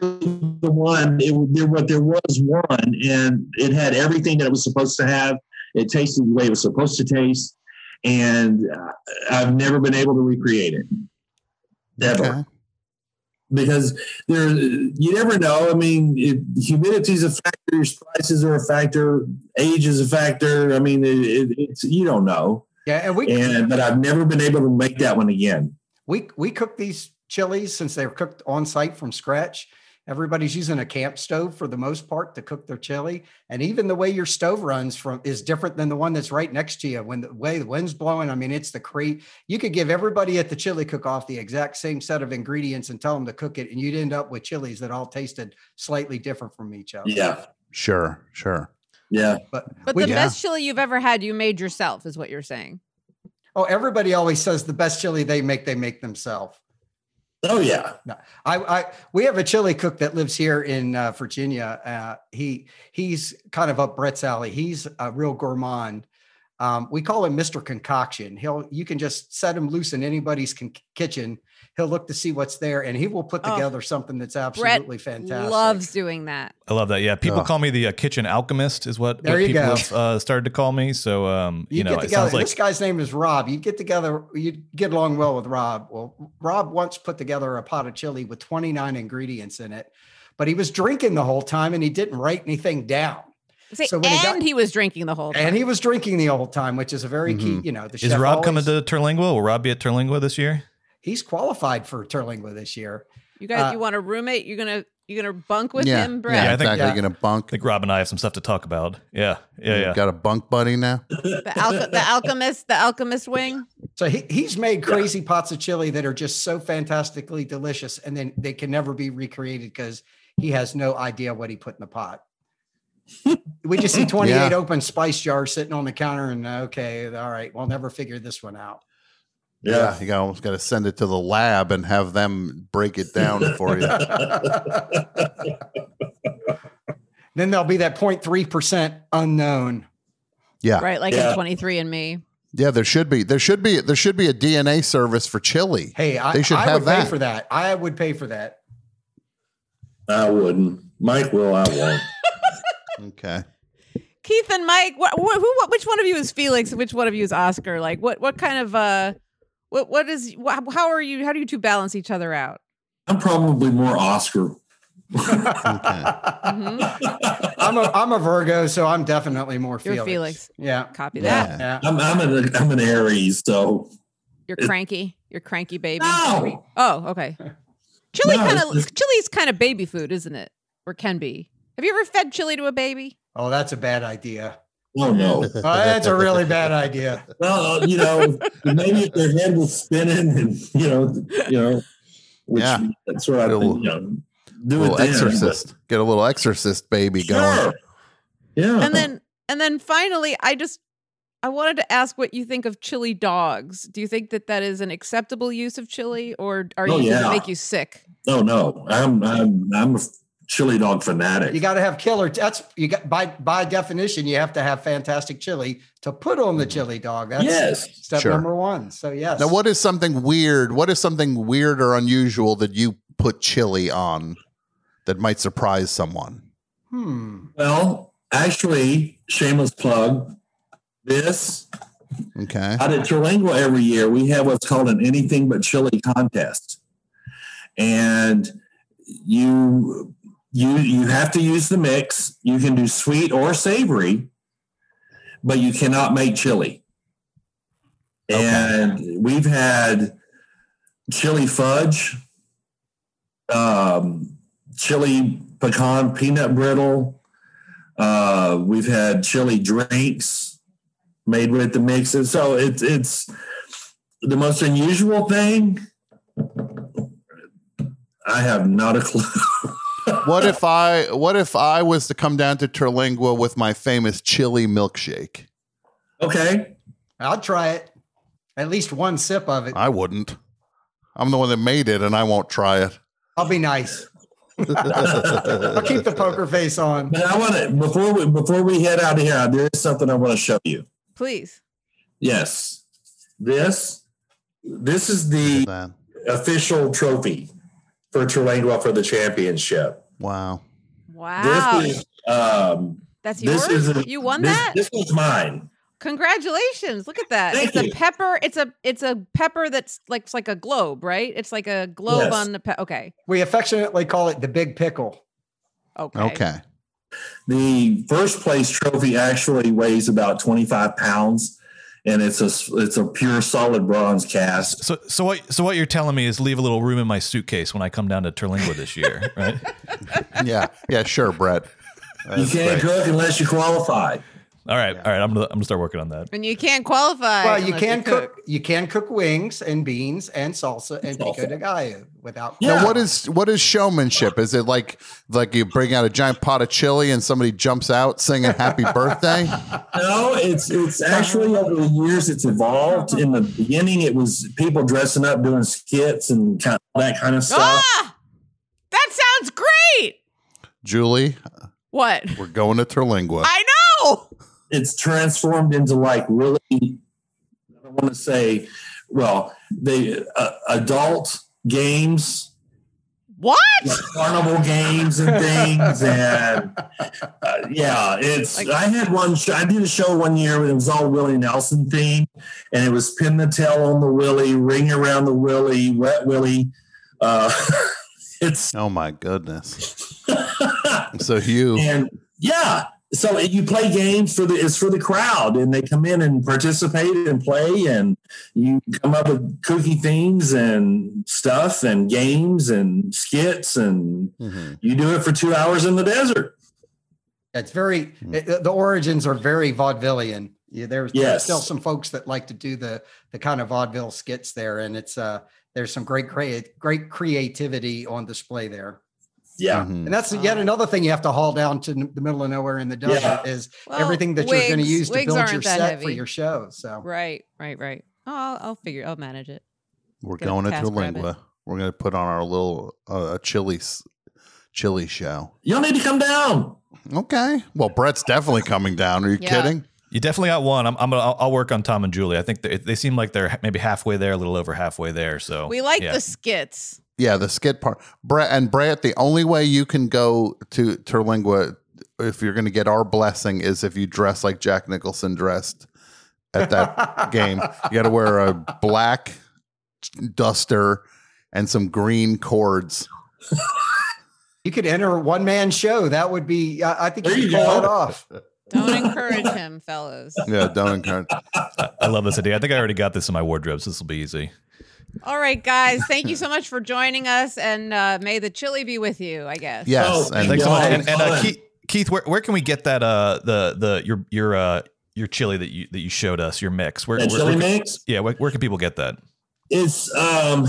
the one. It, there, but there was one, and it had everything that it was supposed to have. It tasted the way it was supposed to taste, and uh, I've never been able to recreate it. Never. Okay. because there you never know. I mean, humidity is a factor, spices are a factor, age is a factor. I mean, it, it, it's you don't know. Yeah, and we and but I've never been able to make that one again. We we cook these chilies since they're cooked on site from scratch. Everybody's using a camp stove for the most part to cook their chili, and even the way your stove runs from is different than the one that's right next to you. When the way the wind's blowing, I mean, it's the crate. You could give everybody at the chili cook-off the exact same set of ingredients and tell them to cook it, and you'd end up with chilies that all tasted slightly different from each other. Yeah, Sure, sure. yeah. but But we the do- best chili you've ever had, you made yourself, is what you're saying. oh, everybody always says the best chili they make, they make themselves. Oh yeah. I, I we have a chili cook that lives here in uh, Virginia. Uh, he he's kind of up Brett's alley. He's a real gourmand. Um, we call him Mister Concoction. He'll you can just set him loose in anybody's con- kitchen. He'll look to see what's there, and he will put Oh. together something that's Brett absolutely fantastic. He loves doing that. I love that. Yeah, people Oh. call me the uh, kitchen alchemist, is what, There what you people go. have uh, started to call me. So, um, you, You, know, get it together. sounds like this guy's name is Rob. You get together. You get along well with Rob. Well, Rob once put together a pot of chili with 29 ingredients in it, but he was drinking the whole time and he didn't write anything down. Say, So when he and got- he was drinking the whole time. And he was drinking the whole time, which is a very key, you know. The is chef Rob coming to Terlingua? Will Rob be at Terlingua this year? He's qualified for Terlingua this year. you guys, uh, you want a roommate? You're gonna you're gonna bunk with yeah, him, Brett? yeah, Yeah, I think- exactly. Yeah. You're gonna bunk. I think Rob and I have some stuff to talk about. Yeah, yeah, You yeah. Got a bunk buddy now. The, alch- the alchemist, the alchemist wing. So he, he's made crazy pots of chili that are just so fantastically delicious, and then they can never be recreated because he has no idea what he put in the pot. we just see 28 Yeah. open spice jars sitting on the counter, and okay, all right, we'll never figure this one out. Yeah. you got almost got to send it to the lab and have them break it down for you. then there'll be that 0.3% unknown. Yeah, Right, like Yeah. in 23 and Me. yeah. There should be there should be there should be a DNA service for chili. Hey, I, They should I have would pay for that. I would pay for that. I wouldn't. Mike will. I won't. Okay. Keith and Mike, what, wh- who, what, which one of you is Felix? and Which one of you is Oscar? Like, what, what kind of, uh, what, what is, how are you? How do you two balance each other out? I'm probably more Oscar. Mhm. I'm a I'm a Virgo, so I'm definitely more You're Felix. Felix. Yeah. Copy that. Yeah. I'm I'm an I'm an Aries, so You're cranky. You're cranky, baby. no. Oh, okay. Chili No, kind of just- chili's kind of baby food, isn't it? Or can be. Have you ever fed chili to a baby? Oh, that's a bad idea. Oh no. Oh, that's a really bad idea. Well, uh, you know, maybe if their head was spinning and you know, you know, which Yeah. that's what I Little- think. You know, do little it then, exorcist. Get a little exorcist baby but- going. Yeah. And then and then finally, I just I wanted to ask what you think of chili dogs. Do you think that that is an acceptable use of chili, or are Oh, you does yeah. make you sick? oh no, I'm I'm I'm a chili dog fanatic. You got to have killer. That's you got by by definition. You have to have fantastic chili to put on the chili dog. That's yes. step Sure. number one. So yes. Now, what is something weird? What is something weird or unusual that you put chili on that might surprise someone? Hmm. Well, actually, shameless plug. This Okay. out at Terlingua every year, we have what's called an anything but chili contest, and you you you have to use the mix. You can do sweet or savory, but you cannot make chili. Okay. And we've had chili fudge, um, chili pecan peanut brittle. Uh, we've had chili drinks made with the mixes. So it's it's the most unusual thing. I have not a clue. What if I what if I was to come down to Terlingua with my famous chili milkshake? okay. I'll try it. At least one sip of it. I wouldn't. I'm the one that made it and I won't try it. I'll be nice. I'll keep the poker face on. But I want to before we before we head out of here, there is something I want to show you. Please. Yes. This this is the official trophy for Terlingua for the championship. Wow. Wow. This is um That's this yours. is you won this, that. This was mine. Congratulations! Look at that. Thank it's a pepper. It's a it's a pepper that's like it's like a globe, right? It's like a globe Yes. on the pe- okay. We affectionately call it the big pickle. Okay. Okay. The first place trophy actually weighs about 25 pounds, and it's a it's a pure solid bronze cast. So, so what? So what you're telling me is leave a little room in my suitcase when I come down to Terlingua this year, right? Yeah. Yeah. Sure, Brett. You can't great. cook unless you qualify. All right, all right. I'm gonna I'm gonna start working on that. And you can't qualify. Well, you unless can cook. You can cook wings and beans and salsa and pico de gallo without. Yeah. Now, what is what is showmanship? Is it like like you bring out a giant pot of chili and somebody jumps out singing "Happy Birthday"? No, it's it's actually over the years it's evolved. In the beginning, it was people dressing up doing skits and kind of that kind of stuff. Ah, that sounds great. Julie, What? we're going to Terlingua. I know. It's transformed into like really. I don't want to say, well, they uh, adult games What? like carnival games and things and uh, yeah it's Like- i had one show i did a show one year when it was all willie nelson themed and it was pin the tail on the willie ring around the willie wet willie uh it's oh my goodness! So you, and yeah so you play games for the it's for the crowd and they come in and participate and play and you come up with cookie themes and stuff and games and skits and Mhm. you do it for two hours in the desert It's very. it- the origins are very vaudevillian. Yeah, there's, there's still some folks that like to do the the kind of vaudeville skits there, and it's uh there's some great create great creativity on display there. Yeah Mhm. And that's yet another thing you have to haul down to the middle of nowhere in the desert Yeah. is Well, everything that you're going to use to build your that set for your show. So Right, right, right. Oh, I'll, I'll figure. I'll manage it. we're Get going into task rabbit. We're going to put on our little uh, a chili chili show. Y'all need to come down. Okay. Well, Brett's definitely coming down. Are you Yeah. kidding? You definitely got one. I'm, I'm gonna, I'll, I'll work on Tom and Julie. I think they, they seem like they're maybe halfway there, a little over halfway there. So We like yeah. the skits. Yeah, the skit part. Brett and Brett, the only way you can go to Terlingua if you're going to get our blessing is if you dress like Jack Nicholson dressed at that game. You got to wear a black duster and some green cords. you could enter a one man show. That would be. I I think There you could you pull go. it off. Don't encourage him, fellas. Yeah, don't encourage. I, I love this idea. I think I already got this in my wardrobe, so this will be easy. All right, guys. Thank you so much for joining us, and uh, may the chili be with you. I guess. Yes, Oh, and Thanks so much. And, and uh. Keith, Keith, where, where can we get that? Uh, the the your your uh your chili that you that you showed us, your mix. Where, That where, chili where can- mix. yeah, where, where can people get that? It's um.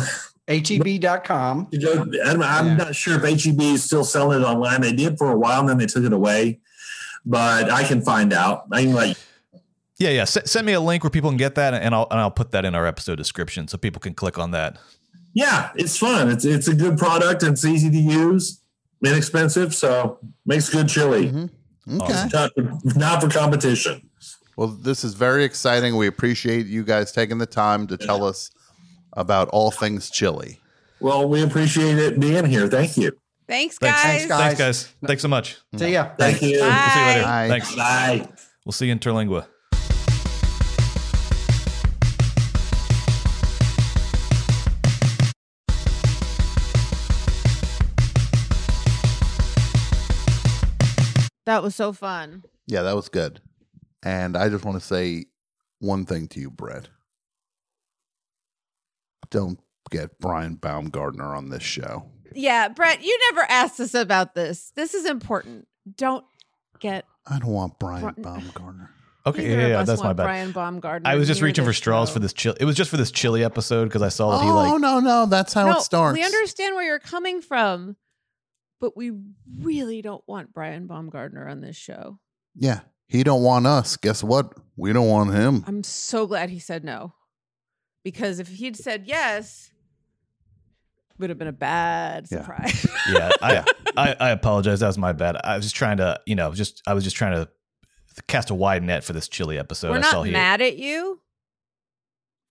HEB.com. you I'm, I'm Yeah. not sure if HEB is still selling it online. They did for a while, and then they took it away. But I can find out. I can like Yeah, yeah. S- send me a link where people can get that, and I'll and I'll put that in our episode description so people can click on that. yeah, it's fun. It's it's a good product. It's easy to use, inexpensive, so makes good chili. Mhm. Okay. Awesome. Not, not for competition. Well, this is very exciting. We appreciate you guys taking the time to tell us about all things chili. Well, we appreciate it being here. Thank you. Thanks, Thanks. guys. Thanks, guys. Thanks, guys. Thanks so much. See ya. Thank you. Bye. We'll see you later. Bye. Thanks. Bye. We'll see you in Terlingua. That was so fun. Yeah, that was good. And I just want to say one thing to you, Brett. Don't get Brian Baumgartner on this show. Yeah, Brett, you never asked us about this. This is important. Don't get. I don't want Brian Bri- Baumgartner. Okay, either yeah, yeah, that's my bad. Brian Baumgartner. I was just reaching for straws show. for this chill. It was just for this chili episode because I saw that he like. Oh like. no, no, that's how no, it starts. We understand where you're coming from, but we really don't want Brian Baumgartner on this show. Yeah, he don't want us. Guess what? We don't want him. I'm so glad he said no. Because if he'd said yes, would have been a bad Yeah. surprise. Yeah, I, Yeah. I, I apologize. That was my bad. I was just trying to, you know, just I was just trying to cast a wide net for this chili episode. We're I saw not he. mad at you.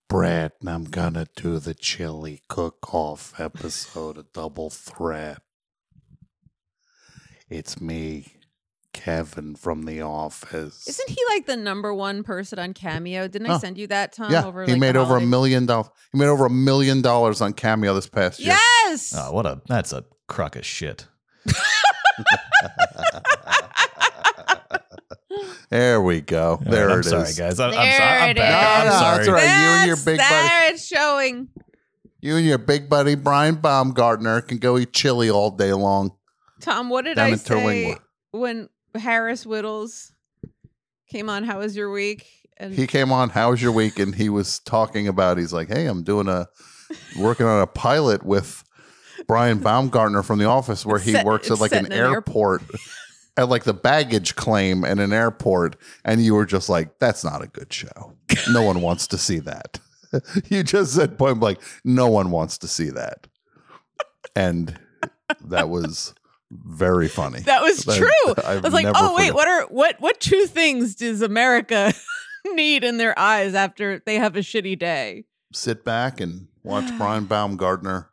Brett, I'm gonna do the chili cook-off episode, a Double Threat. It's me, Kevin from The Office. Isn't he like the number one person on Cameo? Didn't I Oh. send you that, Tom? yeah, over, he like, made the over a holiday- million dollars. He made over a million dollars on Cameo this past year. Yes. Oh, what a that's a crock of shit. There we go. There right, it I'm is. sorry, guys. I'm, I'm, There sorry. I'm it back. is. I'm No, no, sorry. that's all right. you and your That's- big buddy- there it's showing. You and your big buddy Brian Baumgartner can go eat chili all day long. Tom, what did I say when Harris Wittels came on? How was your week? And He came on. How was your week? And he was talking about. He's like, "Hey, I'm doing a working on a pilot with Brian Baumgartner from The Office, where he set- works at like an an airport, at like the baggage claim in an airport." And you were just like, "That's not a good show. No one wants to see that." you just said point blank, "No one wants to see that," and that was very funny. that was true. I've I was like, oh wait, forgot- what are what what two things does America need in their eyes after they have a shitty day? sit back and watch Brian Baumgartner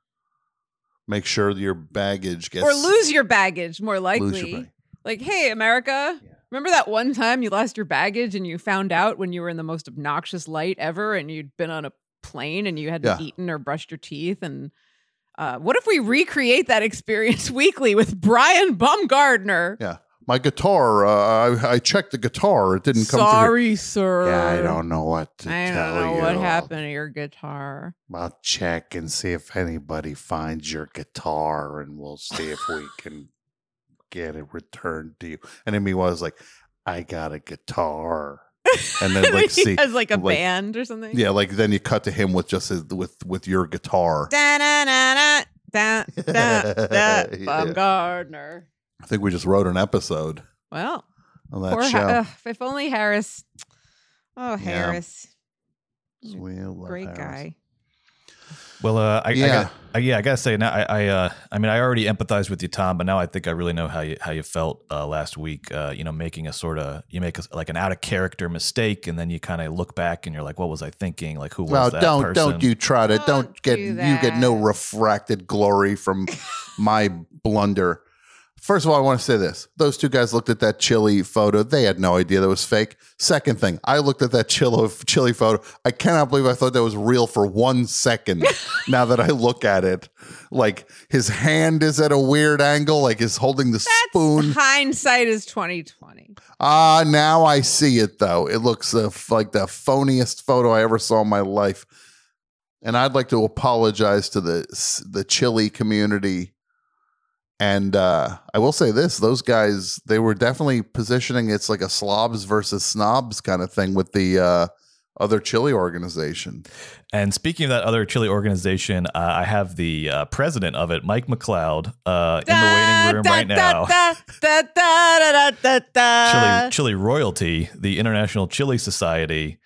make sure your baggage gets or lose your baggage, more likely. bag- Like, hey, America, remember that one time you lost your baggage and you found out when you were in the most obnoxious light ever and you'd been on a plane and you hadn't Yeah. eaten or brushed your teeth? And uh, what if we recreate that experience weekly with Brian Baumgartner? Yeah, my guitar. Uh, I, I checked the guitar. It didn't come through. Sorry, sir. Yeah, I don't know what to I tell don't know you. what happened to your guitar. I'll check and see if anybody finds your guitar, and we'll see if we can get it returned to you. And then he was like, "I got a guitar," and then like see, has like a like- band or something. yeah, like then you cut to him with just his, with with your guitar. Da-na-na-na, da, da, da, Yeah. Baumgartner. I think we just wrote an episode Well, on that show. Ha- ugh, if only Harris. Oh, Harris, We love great Harris. guy. Well, uh, I, Yeah. I got, I, yeah, I gotta say now, I, I, uh, I mean, I already empathized with you, Tom, but now I think I really know how you how you felt uh, last week. Uh, you know, making a sort of you make a, like an out of character mistake, and then you kind of look back and you're like, what was I thinking? Like, who was Well, that don't person? don't you try to don't, Don't get do you get no refracted glory from my blunder. First of all, I want to say this: those two guys looked at that chili photo; they had no idea that was fake. Second thing, I looked at that chili chili photo. I cannot believe I thought that was real for one second. now that I look at it, like his hand is at a weird angle, like he's holding the spoon. Hindsight is twenty twenty. Ah, now I see it though. It looks uh, like the phoniest photo I ever saw in my life. And I'd like to apologize to the the chili community. And uh, I will say this: those guys, they were definitely positioning it's like a slobs versus snobs kind of thing with the uh, other chili organization. And speaking of that other chili organization, uh, I have the uh, president of it, Mike McLeod, uh, in the waiting room right now. Da, da, da, da, da, da. Chili, Chili Royalty, the International Chili Society,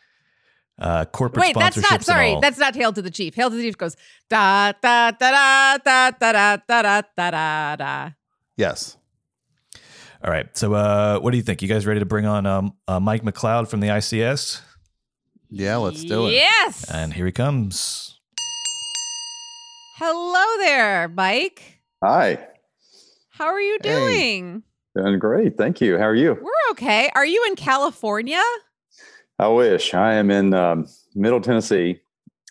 uh, corporate Wait, that's not and sorry. all. That's not Hail to the Chief. Hail to the Chief goes da da da da da da da da da da da da. Yes. all right. So, uh, what do you think? You guys ready to bring on um, uh, Mike McLeod from the ICS? Yeah, let's do it. Yes. And here he comes. Hello there, Mike. Hi, How are you Hey. doing? doing great. Thank you. How are you? We're okay. Are you in California? I wish I am in um, Middle Tennessee,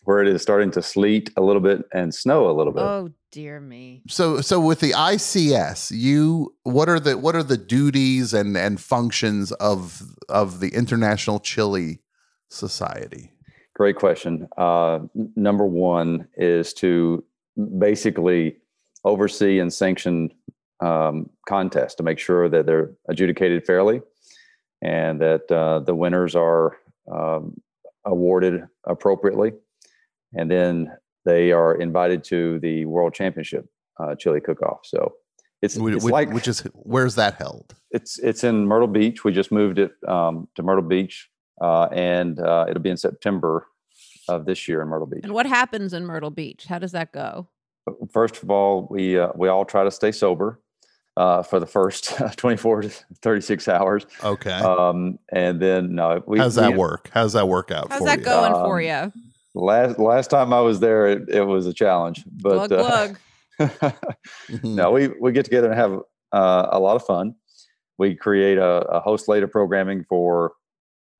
where it is starting to sleet a little bit and snow a little bit. Oh dear me. So so with the ICS, you what are the what are the duties and and functions of of the International Chili Society? Great question. Uh, number one is to basically oversee and sanction um, contests to make sure that they're adjudicated fairly and that uh, the winners are um, awarded appropriately. And then they are invited to the World Championship uh, chili cook-off. So it's, Which, it's like which is where's that held? it's it's in Myrtle Beach. We just moved it um, to Myrtle Beach, uh, and uh, it'll be in September of this year in Myrtle Beach. And what happens in Myrtle Beach? How does that go? First of all, we uh, we all try to stay sober uh, for the first 24 to 36 hours, Okay. um, and then no, we, How's that we- work? How's that work out How's for that you? going for Um, you? Last last time I was there, it, it was a challenge, but Glug glug. uh, Mhm. no, we we get together and have uh, a lot of fun. we create a, a whole slate of programming for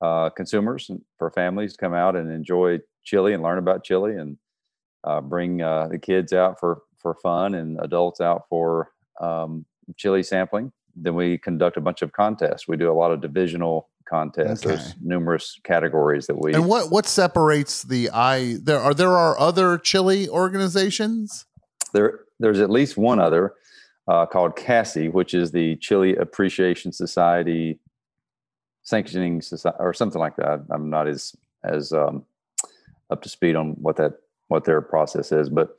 uh, consumers and for families to come out and enjoy chili and learn about chili and uh, bring uh, the kids out for for fun and adults out for um, chili sampling. Then we conduct a bunch of contests. We do a lot of divisional contests. Okay. There's numerous categories that we. And what what separates the I there are there are other chili organizations? there there's at least one other uh, called CASI, which is the Chili Appreciation Society sanctioning society or something like that. I'm not as as um, up to speed on what that what their process is, but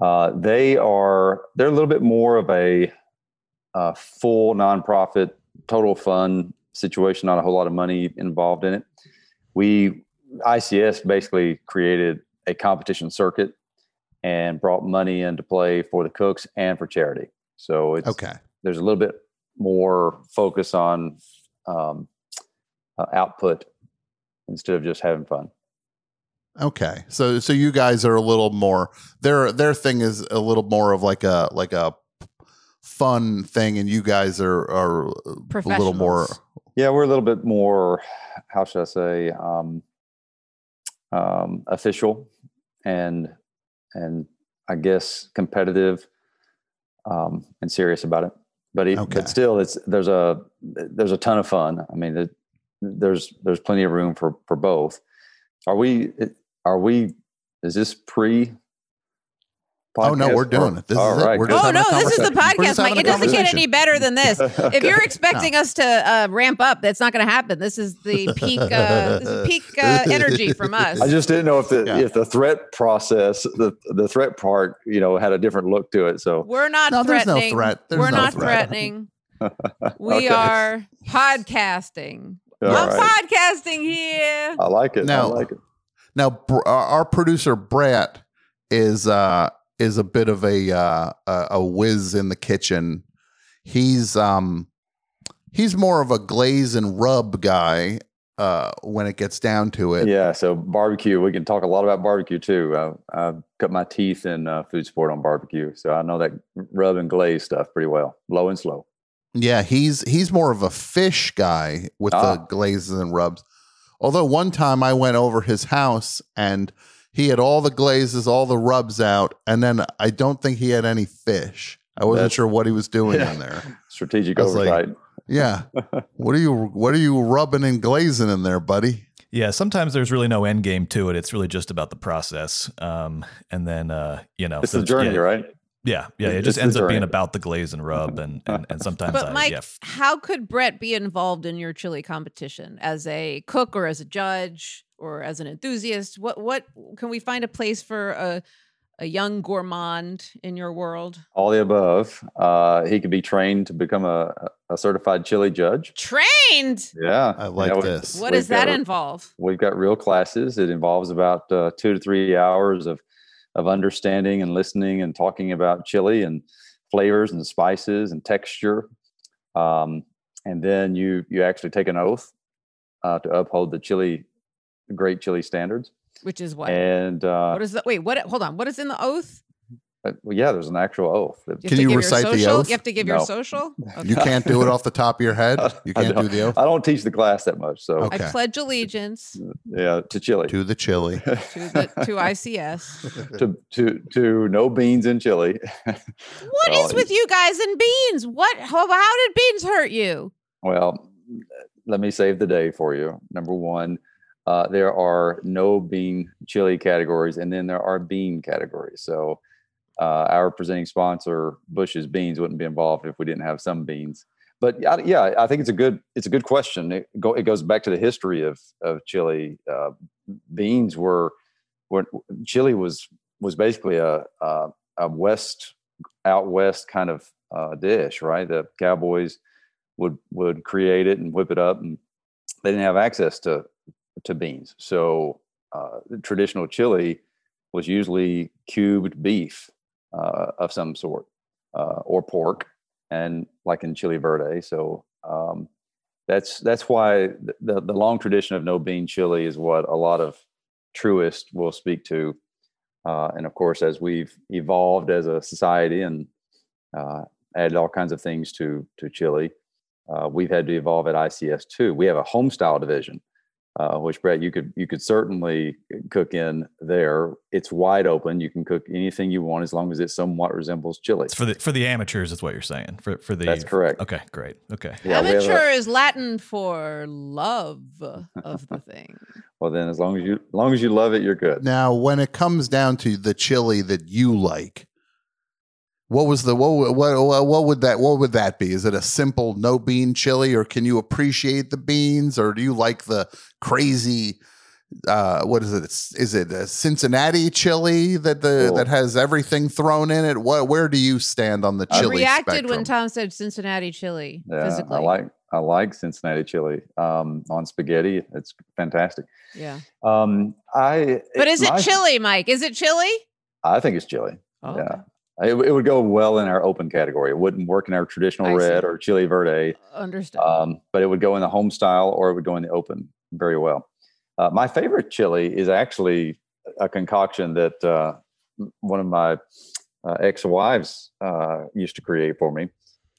uh, they are they're a little bit more of a, uh full nonprofit, total fun situation. Not a whole lot of money involved in it. We ICS basically created a competition circuit and brought money into play for the cooks and for charity. So it's Okay. there's a little bit more focus on um, uh, output instead of just having fun. Okay. So so you guys are a little more their their thing is a little more of like a like a fun thing and you guys are are a little more Yeah, we're a little bit more, how should I say, um, um, official and and I guess competitive um, and serious about it. But, it, Okay. but still, it's there's a there's a ton of fun. I mean, it, there's there's plenty of room for for both. Are we? Are we? Is this pre? Oh no, we're doing it. This All is right, it. We're just Oh no, this is the conversation. We're just podcast, Mike. It doesn't get any better than this. If you're Okay. expecting us to uh, ramp up, that's not going to happen. This is the peak. Uh, this is peak uh, energy from us. I just didn't know if the Yeah. if the threat process, the the threat part, you know, had a different look to it. So We're not No, there's no threatening. threat. There's We're no not threat. threatening. We Okay. are podcasting. All I'm right. podcasting here. I like it. I Now- like it. Now, Br- our our producer Brett is uh is a bit of a uh, a, whiz in the kitchen. He's um he's more of a glaze and rub guy uh when it gets down to it. Yeah. So barbecue, we can talk a lot about barbecue too. Uh, I've cut my teeth in uh, food sport on barbecue, so I know that rub and glaze stuff pretty well, low and slow. Yeah, he's he's more of a fish guy with the Ah. glazes and rubs. Although one time I went over his house and he had all the glazes, all the rubs out, and then I don't think he had any fish. I wasn't That's- sure what he was doing Yeah. in there. Strategic I was like- oversight. Yeah. what are you what are you rubbing and glazing in there, buddy? Yeah, sometimes there's really no end game to it. It's really just about the process. Um, and then uh, you know, it's so the journey, yeah, right? Yeah, yeah. It It's just the ends up being about the glaze and rub, and and, and sometimes But I, Mike, yeah, f- how could Brett be involved in your chili competition as a cook or as a judge or as an enthusiast? What what can we find a place for a a young gourmand in your world? All the above. Uh, he could be trained to become a, a certified chili judge. Trained. Yeah, I like Yeah, we- this. What we've does that a- involve? We've got real classes. It involves about uh, two to three hours of of understanding and listening and talking about chili and flavors and spices and texture. Um, and then you you actually take an oath uh, to uphold the chili great chili standards. Which is what? And uh, what is the wait? What? Hold on. What is in the oath? uh, well, yeah, there's an actual oath. You have Can to you give your recite the social? oath? You have to give your No. social. You can't do it off the top of your head. You can't do the oath. I don't teach the class that much, so Okay. I pledge allegiance yeah, to chili. To the chili. to the to ICS. to to to no beans in chili. What is Well, with you guys and beans? What? How, how did beans hurt you? Well, let me save the day for you. Number one, uh, there are no bean chili categories, and then there are bean categories. So, uh, our presenting sponsor, Bush's Beans, wouldn't be involved if we didn't have some beans. But yeah, I think it's a good it's a good question. It, go, it goes back to the history of of chili. Uh, beans were were chili was was basically a a, a west out west kind of uh, dish, right? The cowboys would would create it and whip it up, and they didn't have access to to beans. So uh, traditional chili was usually cubed beef uh, of some sort uh, or pork, and like in chili verde. So um, that's that's why the, the the long tradition of no bean chili is what a lot of truists will speak to. Uh, and of course, as we've evolved as a society and uh, added all kinds of things to to chili, uh, we've had to evolve at ICS too. We have a home style division, uh, which Brett, you could you could certainly cook in there. It's wide open. You can cook anything you want as long as it somewhat resembles chili. It's for the for the amateurs is what you're saying. For for the That's correct. Okay, great. Okay. Yeah, we have a- Amateur is Latin for love of the thing. well, then as long as you as long as you love it, you're good. Now, when it comes down to the chili that you like, what was the what what what, what would that what would that be? Is it a simple no bean chili, or can you appreciate the beans, or do you like the crazy? Uh, what is it? Is it a Cincinnati chili that the Cool. that has everything thrown in it? What where do you stand on the chili? I chili reacted when? Tom said Cincinnati chili Yeah, physically. I like I like Cincinnati chili um, on spaghetti. It's fantastic. yeah. Um, I But is it my- chili, Mike? Is it chili? I think it's chili. Oh, Yeah. okay. It, it would go well in our open category. It wouldn't work in our traditional I see. red or chili verde, Understood. um, but it would go in the home style or it would go in the open very well. Uh, my favorite chili is actually a concoction that uh, one of my uh, ex-wives uh, used to create for me,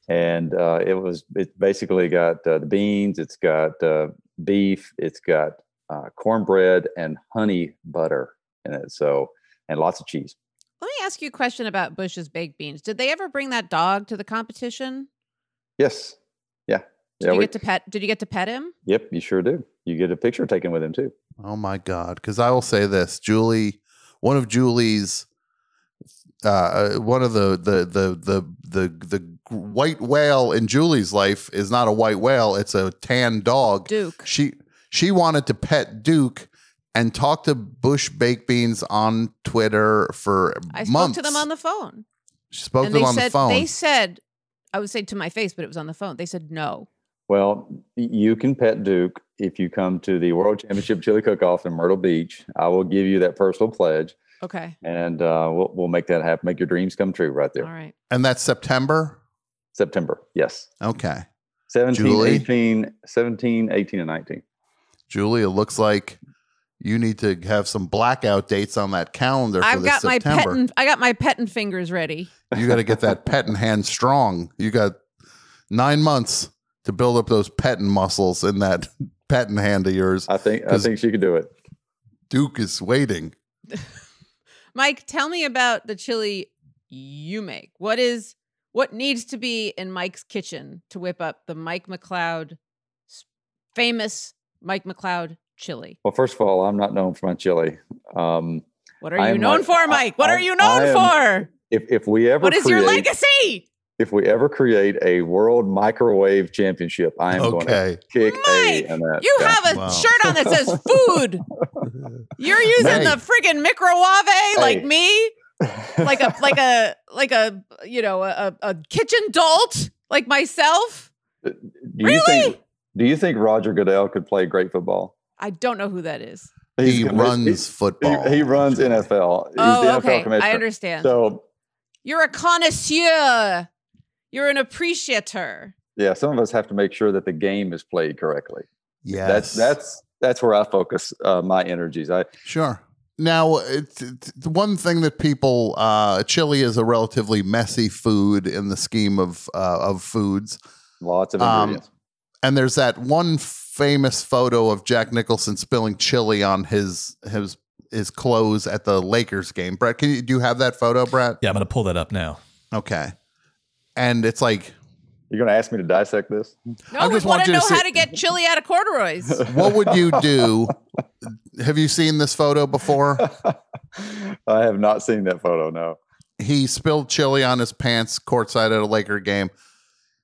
and uh, it was it basically got uh, the beans, it's got uh, beef, it's got uh, cornbread and honey butter in it, so and lots of cheese. Let me ask you a question about Bush's baked beans. Did they ever bring that dog to the competition? Yes, yeah, Did yeah. you we- get to pet? Did you get to pet him? Yep, you sure do. You get a picture taken with him too. Oh my God. Because I will say this, Julie, one of Julie's uh one of the the the the the the white whale in Julie's life is not a white whale, it's a tan dog. Duke. She she wanted to pet Duke and talk to Bush Baked Beans on Twitter for I spoke months. to them on the phone. she spoke and to them they on said the phone. they said I would say to my face, but it was on the phone. They said no. Well, you can pet Duke if you come to the World Championship Chili Cook-Off in Myrtle Beach. I will give you that personal pledge, Okay. and uh, we'll we'll make that happen. Make your dreams come true right there. All right. and that's September. September, yes. Okay. 17, Julie? 18, 17, 18, and 19. Julie, it looks like you need to have some blackout dates on that calendar for I've this got my September. petting I got my petting fingers ready. You got to get that petting hand strong. You got nine months to build up those petting muscles in that petting hand of yours. I think I 'Cause- think she could do it. Duke is waiting. Mike, tell me about the chili you make. What is what needs to be in Mike's kitchen to whip up the Mike McCloud famous Mike McCloud chili? Well, first of all, I'm not known for my chili. Um, What are I you am known Mike- for, Mike? What I- are you known am- for? if if we ever What is your create- legacy? if we ever create a world microwave championship, I am going to Okay. kick Mike, a in that. You Yeah. have a Wow. shirt on that says food. You're using Hey. the friggin' microwave like me, like a like a like a you know a, a kitchen dolt like myself. do you think do you think Roger Goodell could play great football? I don't know who that is. He He's- runs he- football. He, he runs NFL. He's oh, the NFL okay. commissioner. I understand. So You're a connoisseur. You're an appreciator. yeah, some of us have to make sure that the game is played correctly. yes. That's that's that's where I focus uh, my energies. I Sure. Now, it's, it's the one thing that people, uh, chili is a relatively messy food in the scheme of uh, of foods. lots of Um, ingredients. And there's that one famous photo of Jack Nicholson spilling chili on his his his clothes at the Lakers game. Brett, can you do you have that photo, Brett? Yeah, I'm gonna pull that up now. Okay. And it's like, You're going to ask me to dissect this? No, I just want want to you know to how to get chili out of corduroys. what would you do? have you seen this photo before? I have not seen that photo. No. he spilled chili on his pants courtside at a Laker game.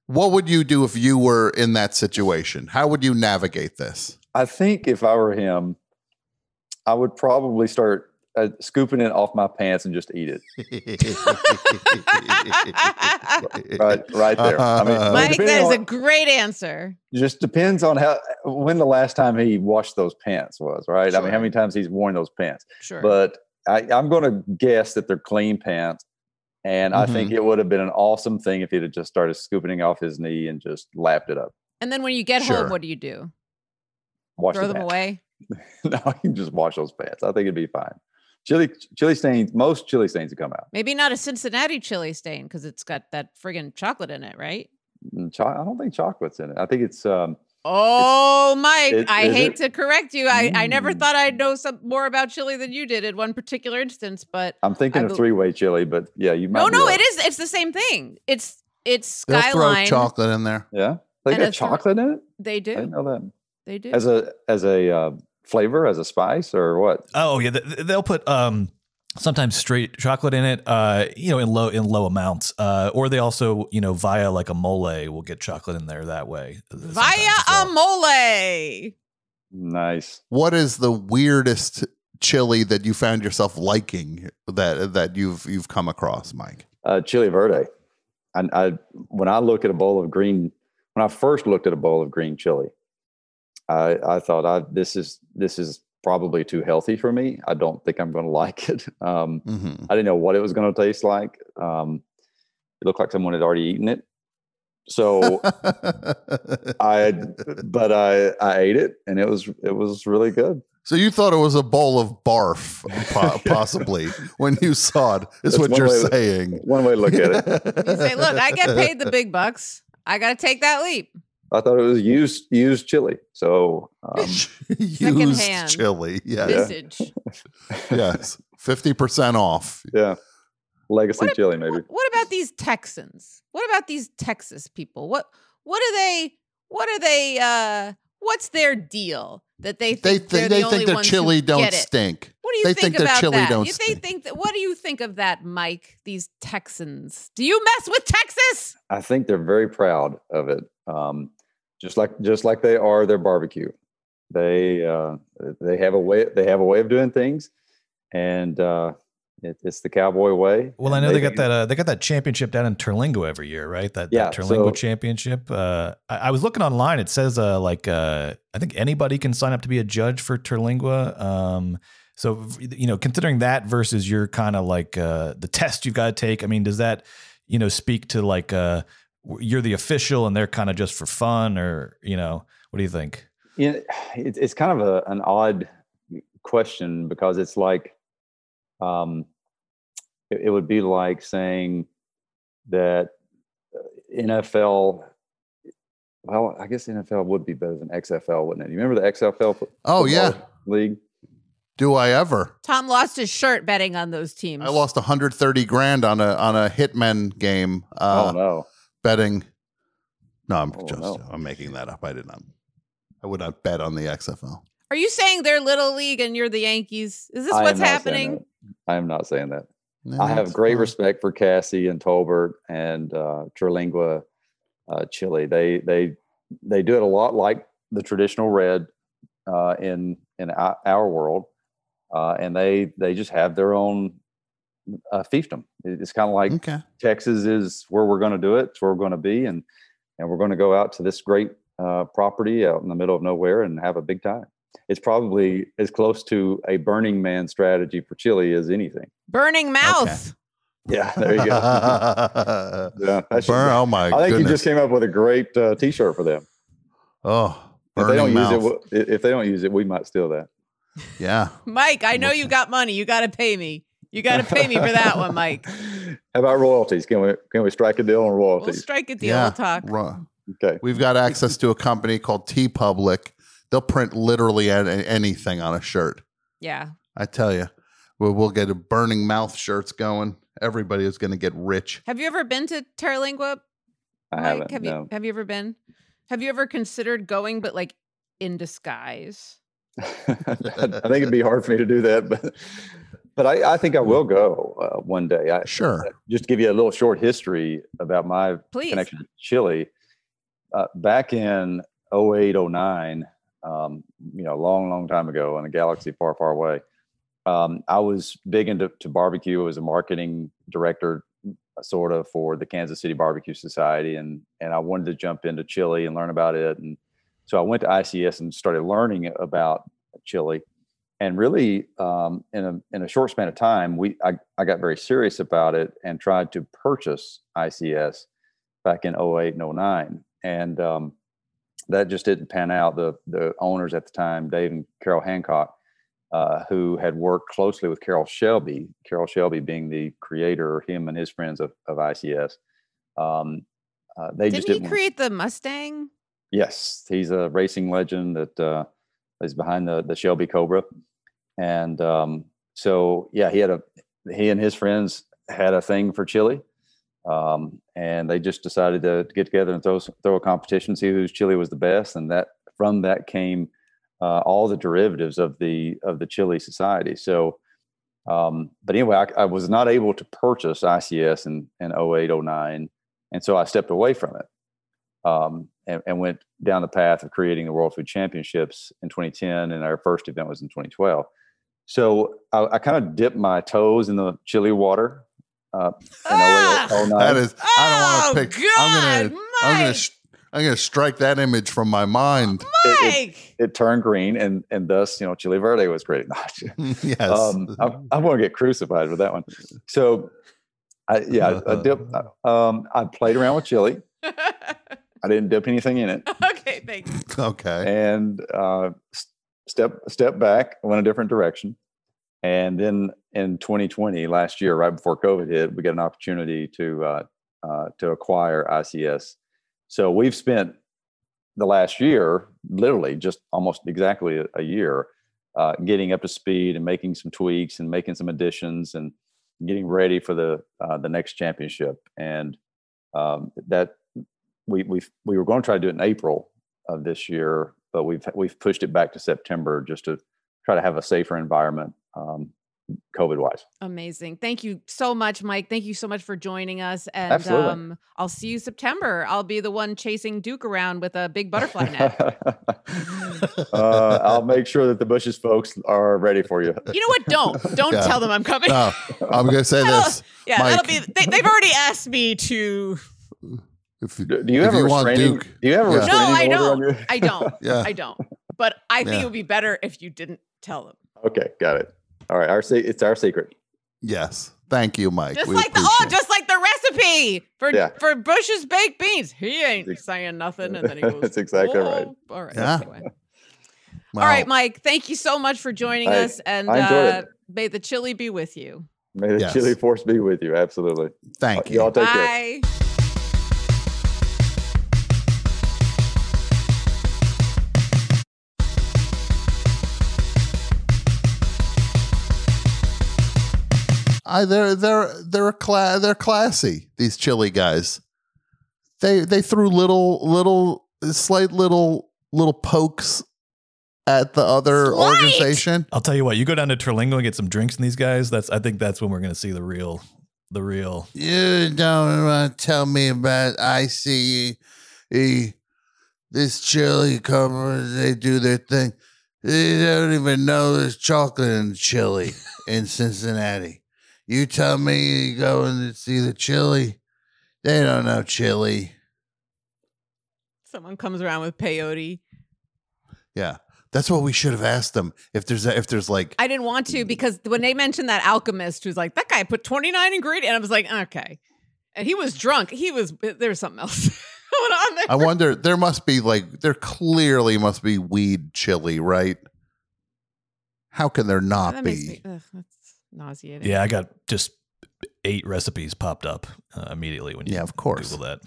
What would you do if you were in that situation? How would you navigate this? I think if I were him, I would probably start uh, scooping it off my pants and just eat it. Right, right there. I mean, Uh, Mike, depending that is a great answer. just depends on how when the last time he washed those pants was. Right. I mean, how many times he's worn those pants? Sure. But I, I'm going to guess that they're clean pants. And I think it would have been an awesome thing if he'd have just started scooping it off his knee and just lapped it up. and then when you get Sure. home, what do you do? Wash Throw the them pants. away? no, you can just wash those pants. I think it'd be fine. Chili, chili stains. Most chili stains would come out. Maybe not a Cincinnati chili stain because it's got that friggin' chocolate in it, right? Mm, cho- I don't think chocolate's in it. I think it's um, Oh, Mike, Is- I hate it? to correct you. I, I never Mm. thought I'd know some more about chili than you did in one particular instance, but I'm thinking I of three way chili, but yeah, you might. no, no, right. it is. It's the same thing. It's it's They'll throw chocolate in there. Yeah, they And got a thr- chocolate in it. They do. I didn't do. know that. They do. As a as a uh, flavor, as a spice, or what? Oh yeah, th- th- they'll put um sometimes straight chocolate in it, uh, you know, in low in low amounts, uh, or they also you know via like a mole will get chocolate in there that way. uh, Via as a mole. Nice. What is the weirdest chili that you found yourself liking that that you've you've come across, Mike? Uh, chili verde. I, I when I look at a bowl of green, when I first looked at a bowl of green chili, I I thought I this is this is probably too healthy for me. I don't think I'm going to like it. Um, Mm-hmm. I didn't know what it was going to taste like. Um, it looked like someone had already eaten it. So I, but I I ate it and it was it was really good. so you thought it was a bowl of barf, possibly when you saw it. Is That's what you're way saying. One way to look at it. You say, look, I get paid the big bucks. I got to take that leap. I thought it was used used chili. So um, Used chili. Yes. Vintage. yes. 50% off. yeah, legacy What, chili maybe. what, what about these Texans? What about these Texas people? What what are they? What are they? uh What's their deal that they They think they're think the they only think their chili don't get it? stink. What do you They think, think their about chili that? don't you, they stink. think that, what do you think of that, Mike? These Texans? Do you mess with Texas? I think they're very proud of it. Um, just like just like they are their barbecue. They uh, they have a way they have a way of doing things, and uh, it, it's the cowboy way. Well, I know they got do- that. Uh, they got that championship down in Terlingo every year, right? That, Yeah, that Terlingo so- championship. Uh, I, I was looking online. It says uh, like uh, I think anybody can sign up to be a judge for Terlingua. Um, so you know, considering that versus your kind of like uh, the test you've got to take. I mean, does that you know speak to like uh, you're the official and they're kind of just for fun, or you know, what do you think? you know, it, it's kind of a, an odd question because it's like um, it, it would be like saying that uh, NFL. Well, I guess NFL would be better than XFL, wouldn't it? You remember the XFL? Oh, yeah. league. Do I ever? Tom lost his shirt betting on those teams. I lost 130 grand on a on a hitman game uh oh no! Betting. No, I'm Oh, just no. I'm making that up. I did not. I would not bet on the XFL. Are you saying they're little league and you're the Yankees? Is this I what's happening? I am not saying that. No, I have great fine. respect for CASI and Tolbert and uh, Terlingua uh, chili. They they they do it a lot like the traditional red uh, in in our, our world, uh, and they they just have their own uh, fiefdom. It's kind of like Okay. Texas is where we're going to do it. It's where we're going to be, and and we're going to go out to this great uh, property out in the middle of nowhere and have a big time. It's probably as close to a Burning Man strategy for chili as anything. Burning mouth. Yeah, there you go. yeah, should Burn, oh my God. I think goodness. you just came up with a great uh, T-shirt for them. oh, If they don't burning use it, mouth. if they don't use it, we might steal that. yeah. Mike, I know you got money. You got to pay me. You got to pay me for that one, Mike. How about royalties? Can we can we strike a deal on royalties? We'll strike a deal. yeah. We'll talk. Ru- Okay. We've got access to a company called TeePublic. They'll print literally an- anything on a shirt. Yeah. I tell you, we'll, we'll get a burning mouth shirts going. Everybody is going to get rich. Have you ever been to Terlingua? I Mike? haven't. Have no. you have you ever been? Have you ever considered going but like in disguise? I think it'd be hard for me to do that, but but I, I think I will go uh, one day. I, Sure. Just to give you a little short history about my Please. connection to chili. Uh, back in 08, 09, um, you know, a long, long time ago in a galaxy far, far away, um, I was big into to barbecue. I was a marketing director, uh, sort of, for the Kansas City Barbecue Society, and and I wanted to jump into chili and learn about it. And so I went to ICS and started learning about chili. And really, um, in a in a short span of time, we I, I got very serious about it and tried to purchase ICS back in 08 and 09. And um, that just didn't pan out. The the owners at the time, Dave and Carol Hancock, uh, who had worked closely with Carroll Shelby, Carroll Shelby being the creator, him and his friends of, of ICS, um, uh, they just Didn't he didn't. want- create the Mustang? Yes, he's a racing legend that uh, is behind the the Shelby Cobra, and um, so yeah, he had a he and his friends had a thing for chili, um, and they just decided to, get together and throw throw a competition, see whose chili was the best, and that from that came uh, all the derivatives of the of the chili society. So, um, but anyway, I, I was not able to purchase ICS in in 08, 09, and so I stepped away from it um, and, and went down the path of creating the World Food Championships in 2010, and our first event was in 2012. So I, I kind of dipped my toes in the chili water. Uh, in Ah! 08, 09. That is, I don't Oh, want to pick. I'm gonna, I'm gonna, I'm gonna strike that image from my mind. it- Mike! it turned green, and and thus you know Chili Verde was great. yes. um, I, I'm going to get crucified with that one. So, I, yeah, I, I dip, um, I played around with chili. I didn't dip anything in it, okay, thank you. okay. and uh, s- step step back, went a different direction, and then in 2020, last year, right before COVID hit, we got an opportunity to uh, uh, to acquire ICS. So we've spent the last year, literally just almost exactly a, year, uh, getting up to speed and making some tweaks and making some additions and getting ready for the uh, the next championship. And um, that we we we were going to try to do it in April of this year, but we've we've pushed it back to September just to try to have a safer environment, um, COVID wise. Amazing. Thank you so much, Mike. Thank you so much for joining us. And Absolutely. um, I'll see you September. I'll be the one chasing Duke around with a big butterfly net. uh, I'll make sure that the Bushes folks are ready for you. You know what? Don't. Don't Yeah. tell them I'm coming. No, I'm gonna say this. yeah, Mike. that'll be. They, they've already asked me to. If you, Do do you if have you want restraining? Duke, do you have a Yeah. No, I don't. your? I don't. Yeah. I don't. But I think Yeah. it would be better if you didn't tell them. Okay, got it. All right, our se- it's our secret. yes. Thank you, Mike. Just We like the oh, it. just like the recipe for Yeah. for Bush's baked beans. He ain't saying nothing, and then he goes. That's exactly right. "Oh." All right. Yeah. Anyway. Wow. All right, Mike. Thank you so much for joining Hey, us, and I uh, it. may the chili be with you. May the Yes. chili force be with you. Absolutely. Thank you. Y'all you. take care. I they're they're they're cla- they're classy. These chili guys. They they threw little little slight little little pokes at the other Slight? organization. I'll tell you what. You go down to Terlingo and get some drinks from these guys. That's I think that's when we're going to see the real, the real. You don't want to tell me about ICE. This chili cover, they do their thing. They don't even know there's chocolate and chili in Cincinnati. You tell me you go and see the chili. They don't know chili. Someone comes around with peyote. Yeah. That's what we should have asked them. If there's a, if there's like I didn't want to because when they mentioned that alchemist who's like, that guy put 29 ingredients, I was like, okay. And he was drunk. He was, there was something else going on there. I wonder there must be like there clearly must be weed chili, right? How can there not that be? me, ugh, nauseating. Yeah, I got just eight recipes popped up uh, immediately when you Yeah, of course. Google that.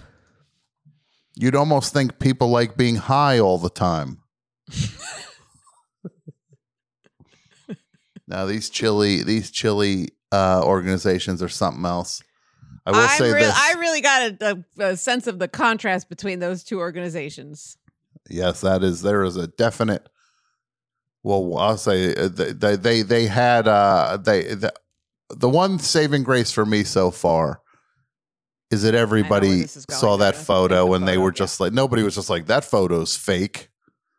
You'd almost think people like being high all the time. now these chili these chili uh, organizations are something else. I will I'm say real- this. I really got a, a, a sense of the contrast between those two organizations. yes, that is there is a definite. Well, I'll say uh, they they they, they had uh, they the, the one saving grace for me so far is that everybody is saw that photo the and they photo, were yeah. just like nobody was just like that photo's fake.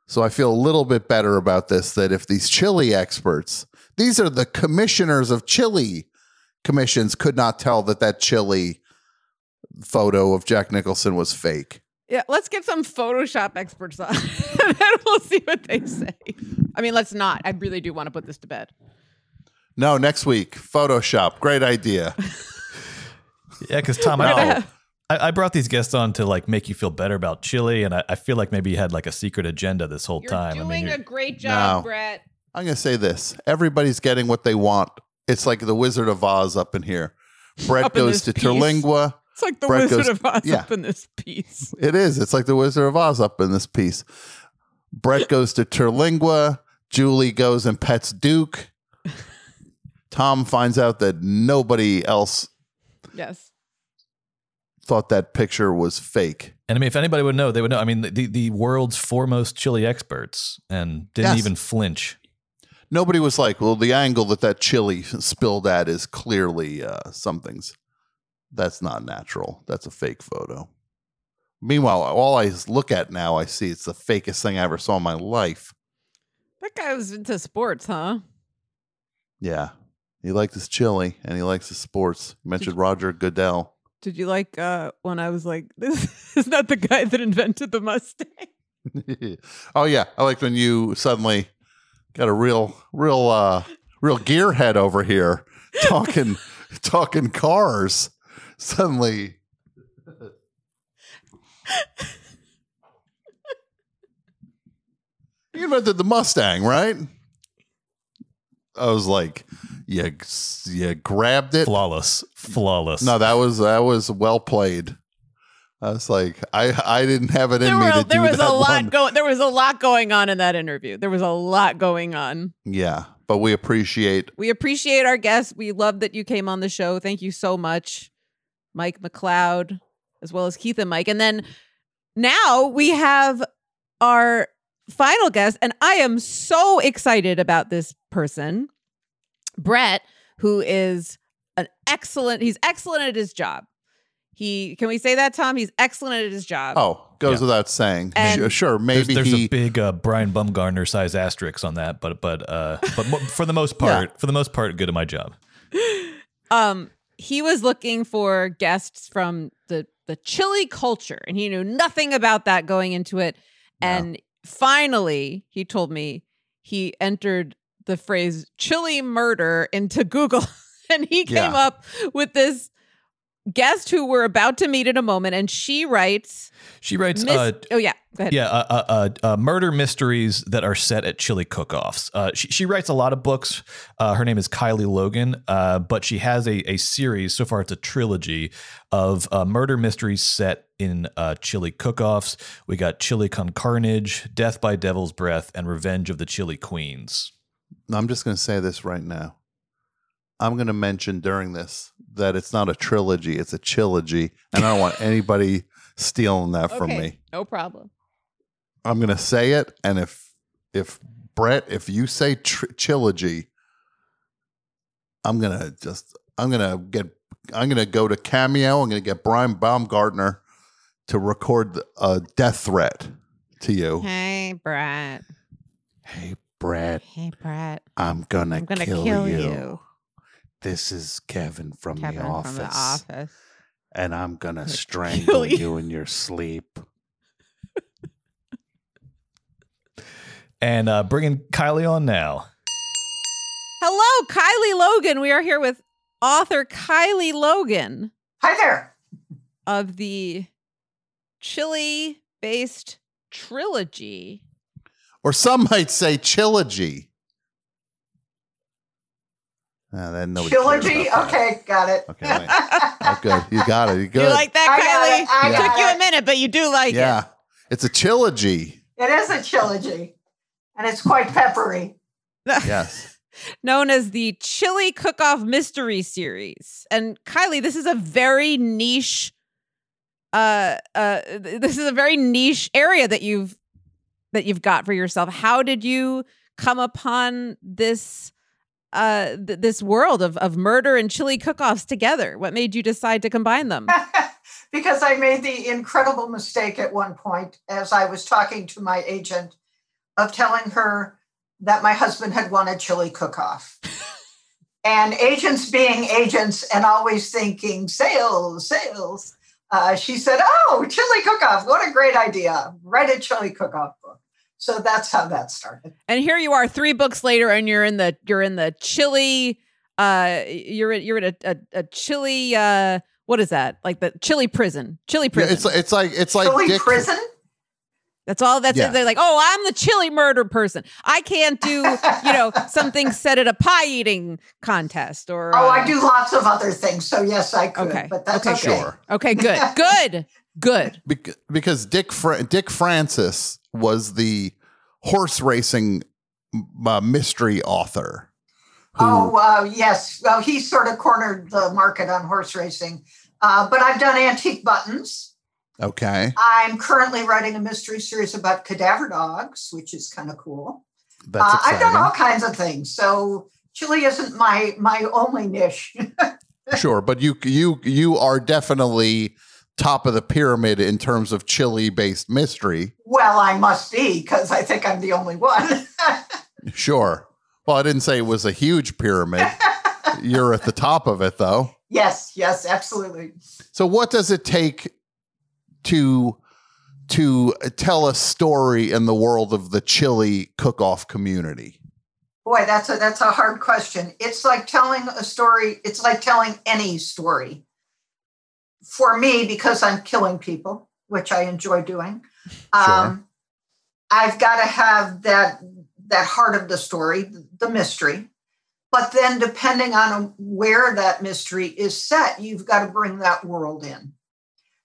So I feel a little bit better about this that if these chili experts, these are the commissioners of chili commissions could not tell that that chili photo of Jack Nicholson was fake. Yeah, let's get some Photoshop experts on, and we'll see what they say. I mean, let's not. I really do want to put this to bed. No, next week, Photoshop. Great idea. Yeah, because Tom, We're I, gonna know- have- I, I brought these guests on to like make you feel better about chili, and I, I feel like maybe you had like a secret agenda this whole You're time. I doing mean, a you're- great job, No. Brett. I'm going to say this everybody's getting what they want. It's like the Wizard of Oz up in here. Brett Up goes to piece. Terlingua. It's like the Brett Wizard goes- of Oz yeah. up in this piece. It is. It's like the Wizard of Oz up in this piece. Brett goes to Terlingua. Julie goes and pets Duke. Tom finds out that nobody else Yes. thought that picture was fake. And I mean, if anybody would know, they would know. I mean, the, the world's foremost chili experts and didn't Yes. even flinch. Nobody was like, well, the angle that that chili spilled at is clearly uh, something's. That's not natural. That's a fake photo. Meanwhile, all I look at now, I see it's the fakest thing I ever saw in my life. That guy was into sports, huh? Yeah. He liked his chili and he likes his sports. You mentioned Roger Goodell. Did you like uh when I was like, this is not the guy that invented the Mustang? oh yeah, I like when you suddenly got a real, real, uh, real gearhead over here talking, talking cars. Suddenly, you invented the Mustang, right? I was like, yeah, you grabbed it. Flawless. Flawless. No, that was that was well played. I was like, I I didn't have it in There, me were, to there do was a lot one. going there was a lot going on in that interview. There was a lot going on. Yeah, but we appreciate. We appreciate our guests. We love that you came on the show. Thank you so much, Mike McCloud, as well as Keith and Mike. And then now we have our final guest, and I am so excited about this person, Brett, who is an excellent. He's excellent at his job. He can we say that, Tom? He's excellent at his job. Oh, goes Yeah. without saying. And- Sure, sure, There's, maybe there's he. a big uh, Brian Baumgartner size asterisk on that, but but uh, but for the most part, for the most part, good at my job. um he was looking for guests from the the chili culture and he knew nothing about that going into it and finally he told me he entered the phrase chili murder into google and he came Yeah. up with this guest who we're about to meet in a moment and she writes She writes, Miss- uh, oh yeah go ahead yeah, uh, uh, uh, uh, murder mysteries that are set at chili cook-offs. Uh, she, she writes a lot of books. Uh, her name is Kylie Logan, uh, but she has a, a series. So far, it's a trilogy of uh, murder mysteries set in uh, chili cook-offs. We got Chili Con Carnage, Death by Devil's Breath, and Revenge of the Chili Queens. I'm just going to say this right now. I'm going to mention during this that it's not a trilogy; it's a trilogy, and I don't want anybody stealing that from me. no problem I'm going to say it, and if if Brett, if you say tr- trilogy, I'm going to just I'm going to get I'm going to go to Cameo. I'm going to get Brian Baumgartner to record a death threat to you. hey brett Hey, Brett, hey brett I'm gonna, i'm gonna kill, kill, you. You, This is Kevin from kevin the office. from the office and I'm gonna strangle you. you in your sleep. And uh, bringing Kylie on now. Hello, Kylie Logan. We are here with author Kylie Logan Hi there. of the chili based trilogy. Or some might say trilogy. Ah, then nobody cares Trilogy. Okay, got it. Okay. wait. Oh, good. You got it. You good. You like that, I got Kylie? it, I It got took you a minute, but you do like it. yeah. It's a trilogy. It is a trilogy, and it's quite peppery. Yes. Known as the Chili Cook Off Mystery Series. And Kylie, this is a very niche uh uh this is a very niche area that you've that you've got for yourself. How did you come upon this uh th- this world of of murder and chili cook-offs together? What made you decide to combine them? because I made the incredible mistake at one point as I was talking to my agent of telling her that my husband had won a chili cook off. and agents being agents and always thinking sales, sales, uh, she said, Oh, chili cook off. What a great idea. Write a chili cook off book. So that's how that started. and here you are 3 books later and you're in the you're in the chili uh you're you're in a a, a chili uh what is that? Like the chili prison. Chili Yeah, prison. it's it's like it's like chili Dick, prison? That's all. That's Yeah. it. They're like, oh, I'm the chili murder person. I can't do, you know, something set at a pie eating contest or. Oh, uh, I do lots of other things. So yes, I could, Okay. but that's Okay, okay. Sure. Okay, good, good, good. Bec- because Dick Fra- Dick Francis was the horse racing uh, mystery author. who- Oh, uh, yes. Well, he sort of cornered the market on horse racing. Uh, but I've done antique buttons. okay, I'm currently writing a mystery series about cadaver dogs, which is kind of cool. that's Uh, exciting. I've done all kinds of things. So chili isn't my my only niche. sure, but you you you are definitely top of the pyramid in terms of chili based mystery. well, I must be because I think I'm the only one. Sure. Well, I didn't say it was a huge pyramid. You're at the top of it, though. yes, yes, absolutely. So, what does it take to to tell a story in the world of the chili cook-off community? Boy, that's a that's a hard question. It's like telling a story. It's like telling any story. For me, because I'm killing people, which I enjoy doing, um, I've got to have that that heart of the story, the mystery. But then, depending on where that mystery is set, you've got to bring that world in.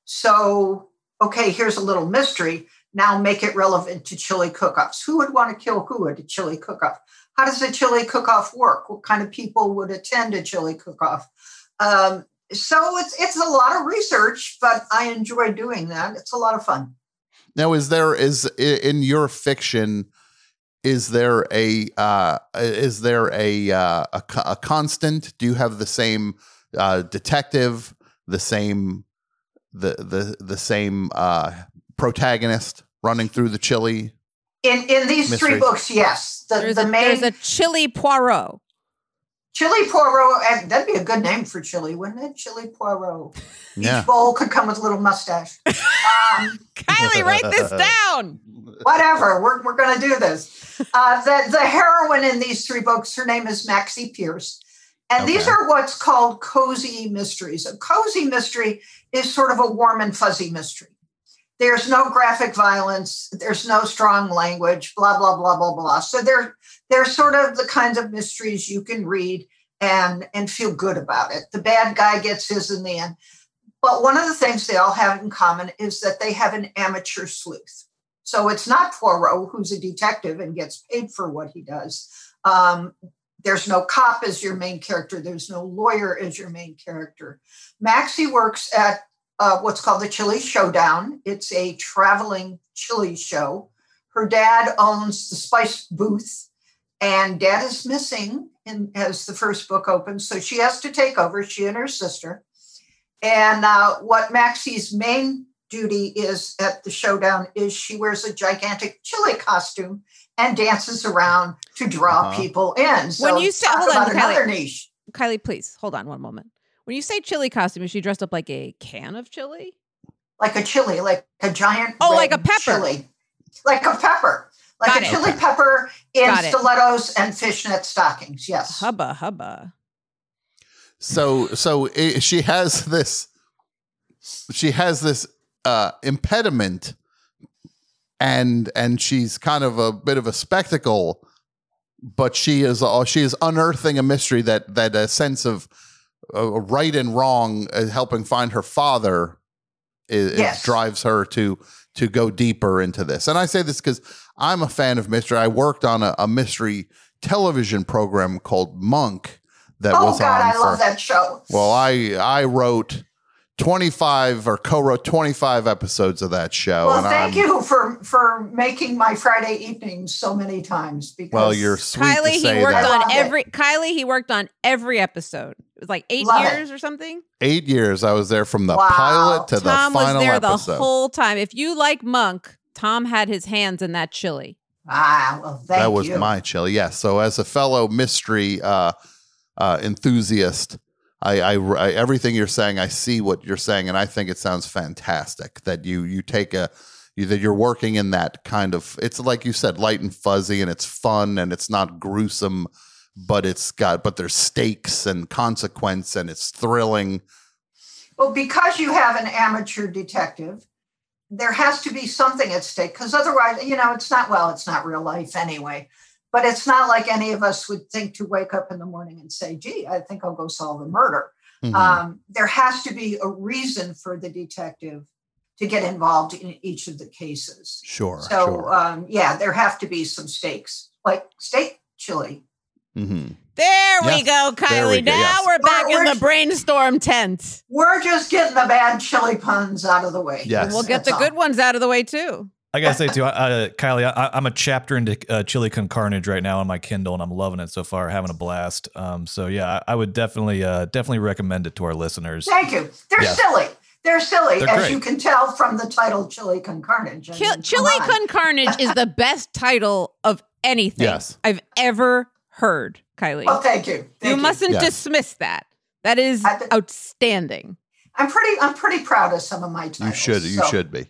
So, okay, here's a little mystery. Now make it relevant to chili cook-offs. Who would want to kill who at a chili cook-off? how does a chili cook-off work? What kind of people would attend a chili cook-off? Um, so it's it's a lot of research, but I enjoy doing that. It's a lot of fun. Now, is there is in your fiction? Is there a uh, is there a uh, a, a constant? Do you have the same uh, detective, the same the the the same uh, protagonist running through the chili? In in these Mystery. three books, yes, the There's, the a, main there's a chili Poirot. Chili Poirot, that'd be a good name for chili, wouldn't it? Chili Poirot. Yeah. Each bowl could come with a little mustache. um, Kylie, write this down. whatever. We're, we're going to do this. Uh, the, the heroine in these three books, her name is Maxie Pierce. And these are what's called cozy mysteries. A cozy mystery is sort of a warm and fuzzy mystery. There's no graphic violence, there's no strong language, blah, blah, blah, blah, blah. So they're, they're sort of the kinds of mysteries you can read and, and feel good about it. The bad guy gets his in the end. But one of the things they all have in common is that they have an amateur sleuth. So it's not Poirot, who's a detective and gets paid for what he does. Um, there's no cop as your main character, there's no lawyer as your main character. Maxie works at uh, what's called the Chili Showdown. It's a traveling chili show. Her dad owns the spice booth, and dad is missing in, as the first book opens. So she has to take over, she and her sister. And uh, what Maxie's main duty is at the showdown is she wears a gigantic chili costume and dances around to draw Uh-huh. people in. So When you say- hold on, Kylie. niche. Kylie, please hold on one moment. When you say chili costume, is she dressed up like a can of chili? like a chili, like a giant. Oh, like a pepper. Chili. Like a pepper. Like Got a it. chili Okay. pepper in Got it. stilettos and fishnet stockings. Yes. Hubba hubba. So so i she has this she has this uh impediment and and she's kind of a bit of a spectacle but she is uh, she is unearthing a mystery that that a sense of uh, right and wrong uh, helping find her father is, is Yes. drives her to to go deeper into this and i say this because i'm a fan of mystery i worked on a, a mystery television program called monk that oh was God, on I for, love that show. well, I I wrote 25 or co-wrote 25 episodes of that show. well, and thank I'm, you for for making my Friday evenings so many times. Because Well, you're sweet Kylie, to he say worked that. I on love it. every Kylie, he worked on every episode. It was like eight Love it. years or something. Eight years I was there from the Wow. pilot to the Tom was final there episode. the whole time. If you like Monk, Tom had his hands in that chili. ah, well, thank that was you. my chili. Yes. So as a fellow mystery uh, uh, enthusiast, I, I, I everything you're saying, I see what you're saying, and I think it sounds fantastic that you you take a you, that you're working in that kind of. It's like you said, light and fuzzy, and it's fun, and it's not gruesome, but it's got but there's stakes and consequence, and it's thrilling. Well, because you have an amateur detective, there has to be something at stake because otherwise, you know, it's not well, it's not real life anyway. But it's not like any of us would think to wake up in the morning and say, gee, I think I'll go solve a murder. Mhm. Um, there has to be a reason for the detective to get involved in each of the cases. sure. So, sure. um, yeah, there have to be some stakes, like steak chili. hmm There we go, There we Kylie. go, Now yes. we're back We're- in the brainstorm tent. We're just getting the bad chili puns out of the way. Yes. We'll get That's the all. good ones out of the way too. I gotta say too, uh, Kylie, I, I'm a chapter into uh, Chili Con Carnage right now on my Kindle, and I'm loving it so far, having a blast. Um, so yeah, I, I would definitely, uh, definitely recommend it to our listeners. Thank you. They're Yeah. silly. They're silly, They're as great. you can tell from the title Chili Con Carnage. I Ki- mean, Chili. Con Carnage is the best title of anything Yes. I've ever heard, Kylie. Well, thank you. Thank you mustn't Yes. dismiss that. That is th- outstanding. I'm pretty. I'm pretty proud of some of my titles. You should. You so should be.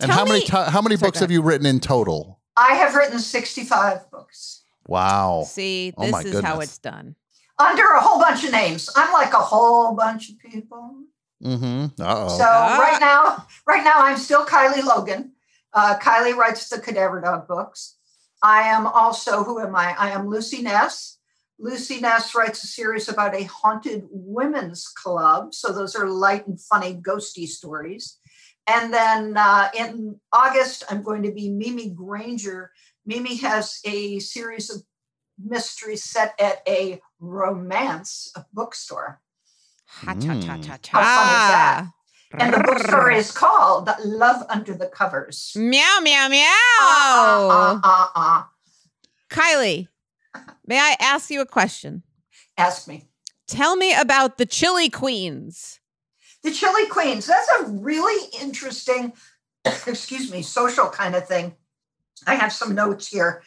And Tell how many me- ti how many books have you written in total? I have written 65 books Wow. See, Oh this my is how it's done. under a whole bunch of names. I'm like a whole bunch of people. Mm-hmm. Uh oh. So Ah. right now, right now, I'm still Kylie Logan. Uh, Kylie writes the Cadaver Dog books. I am also who am I? I am Lucy Ness. Lucy Ness writes a series about a haunted women's club. So those are light and funny, ghosty stories. And then uh, in August, I'm going to be Mimi Granger. Mimi has a series of mysteries set at a romance bookstore. Ha cha cha Mm. cha How fun is that? And the bookstore is called Love Under the Covers. Meow meow meow. Uh, uh, uh. Kylie, may I ask you a question? Ask me. Tell me about the Chili Queens. The Chili Queens, that's a really interesting, excuse me, social kind of thing. I have some notes here.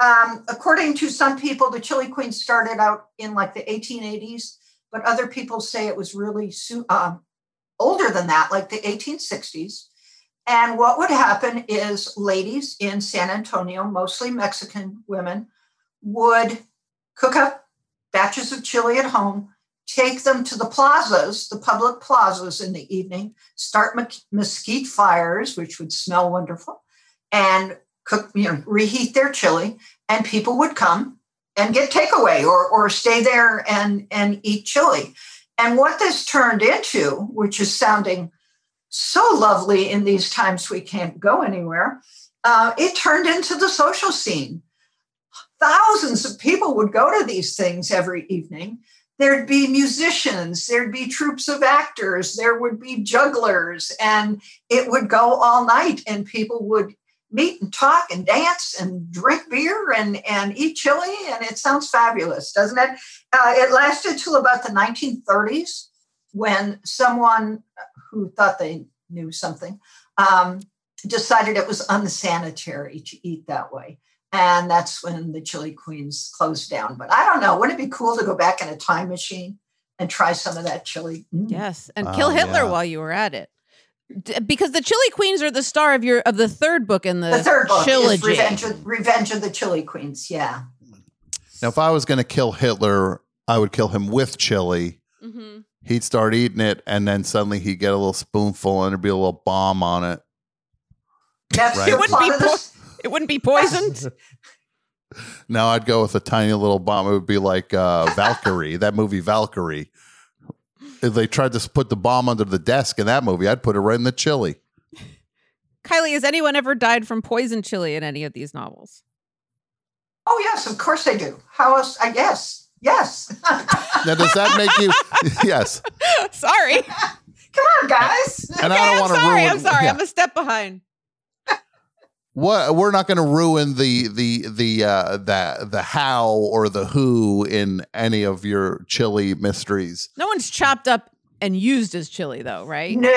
Um, according to some people, the Chili Queens started out in like the 1880s, but other people say it was really su- um, older than that, like the 1860s. And what would happen is ladies in San Antonio, mostly Mexican women, would cook up batches of chili at home, take them to the plazas, the public plazas in the evening, start me- mesquite fires, which would smell wonderful, and cook, you know, reheat their chili, and people would come and get takeaway or, or stay there and, and eat chili. And what this turned into, which is sounding so lovely in these times we can't go anywhere, uh, it turned into the social scene. Thousands of people would go to these things every evening. There'd be musicians, there'd be troops of actors, there would be jugglers, and it would go all night, and people would meet and talk and dance and drink beer and, and eat chili. And it sounds fabulous, doesn't it? Uh, it lasted till about the 1930s when someone who thought they knew something um, decided it was unsanitary to eat that way. And that's when the Chili Queens closed down. But I don't know. Wouldn't it be cool to go back in a time machine and try some of that chili? Mm. Yes, and Oh, kill Hitler yeah. while you were at it. D- because the Chili Queens are the star of your of the third book in the, The third book is trilogy. Revenge of, Revenge of the Chili Queens. Yeah. Now, if I was going to kill Hitler, I would kill him with chili. Mhm. He'd start eating it, and then suddenly he'd get a little spoonful, and there'd be a little bomb on it. That's Right. It wouldn't be of this- It wouldn't be poisoned. Now I'd go with a tiny little bomb. It would be like uh, Valkyrie, that movie Valkyrie. If they tried to put the bomb under the desk in that movie, I'd put it right in the chili. Kylie, has anyone ever died from poison chili in any of these novels? Oh, yes, of course they do. How else? I guess. Yes. Now, does that make you? yes. Sorry. Come on, guys. And Okay, I don't I'm want to sorry. ruin. I'm sorry. yeah. I'm a step behind. What we're not going to ruin the the the uh the the how or the who in any of your chili mysteries. No one's chopped up and used as chili, though, right? No,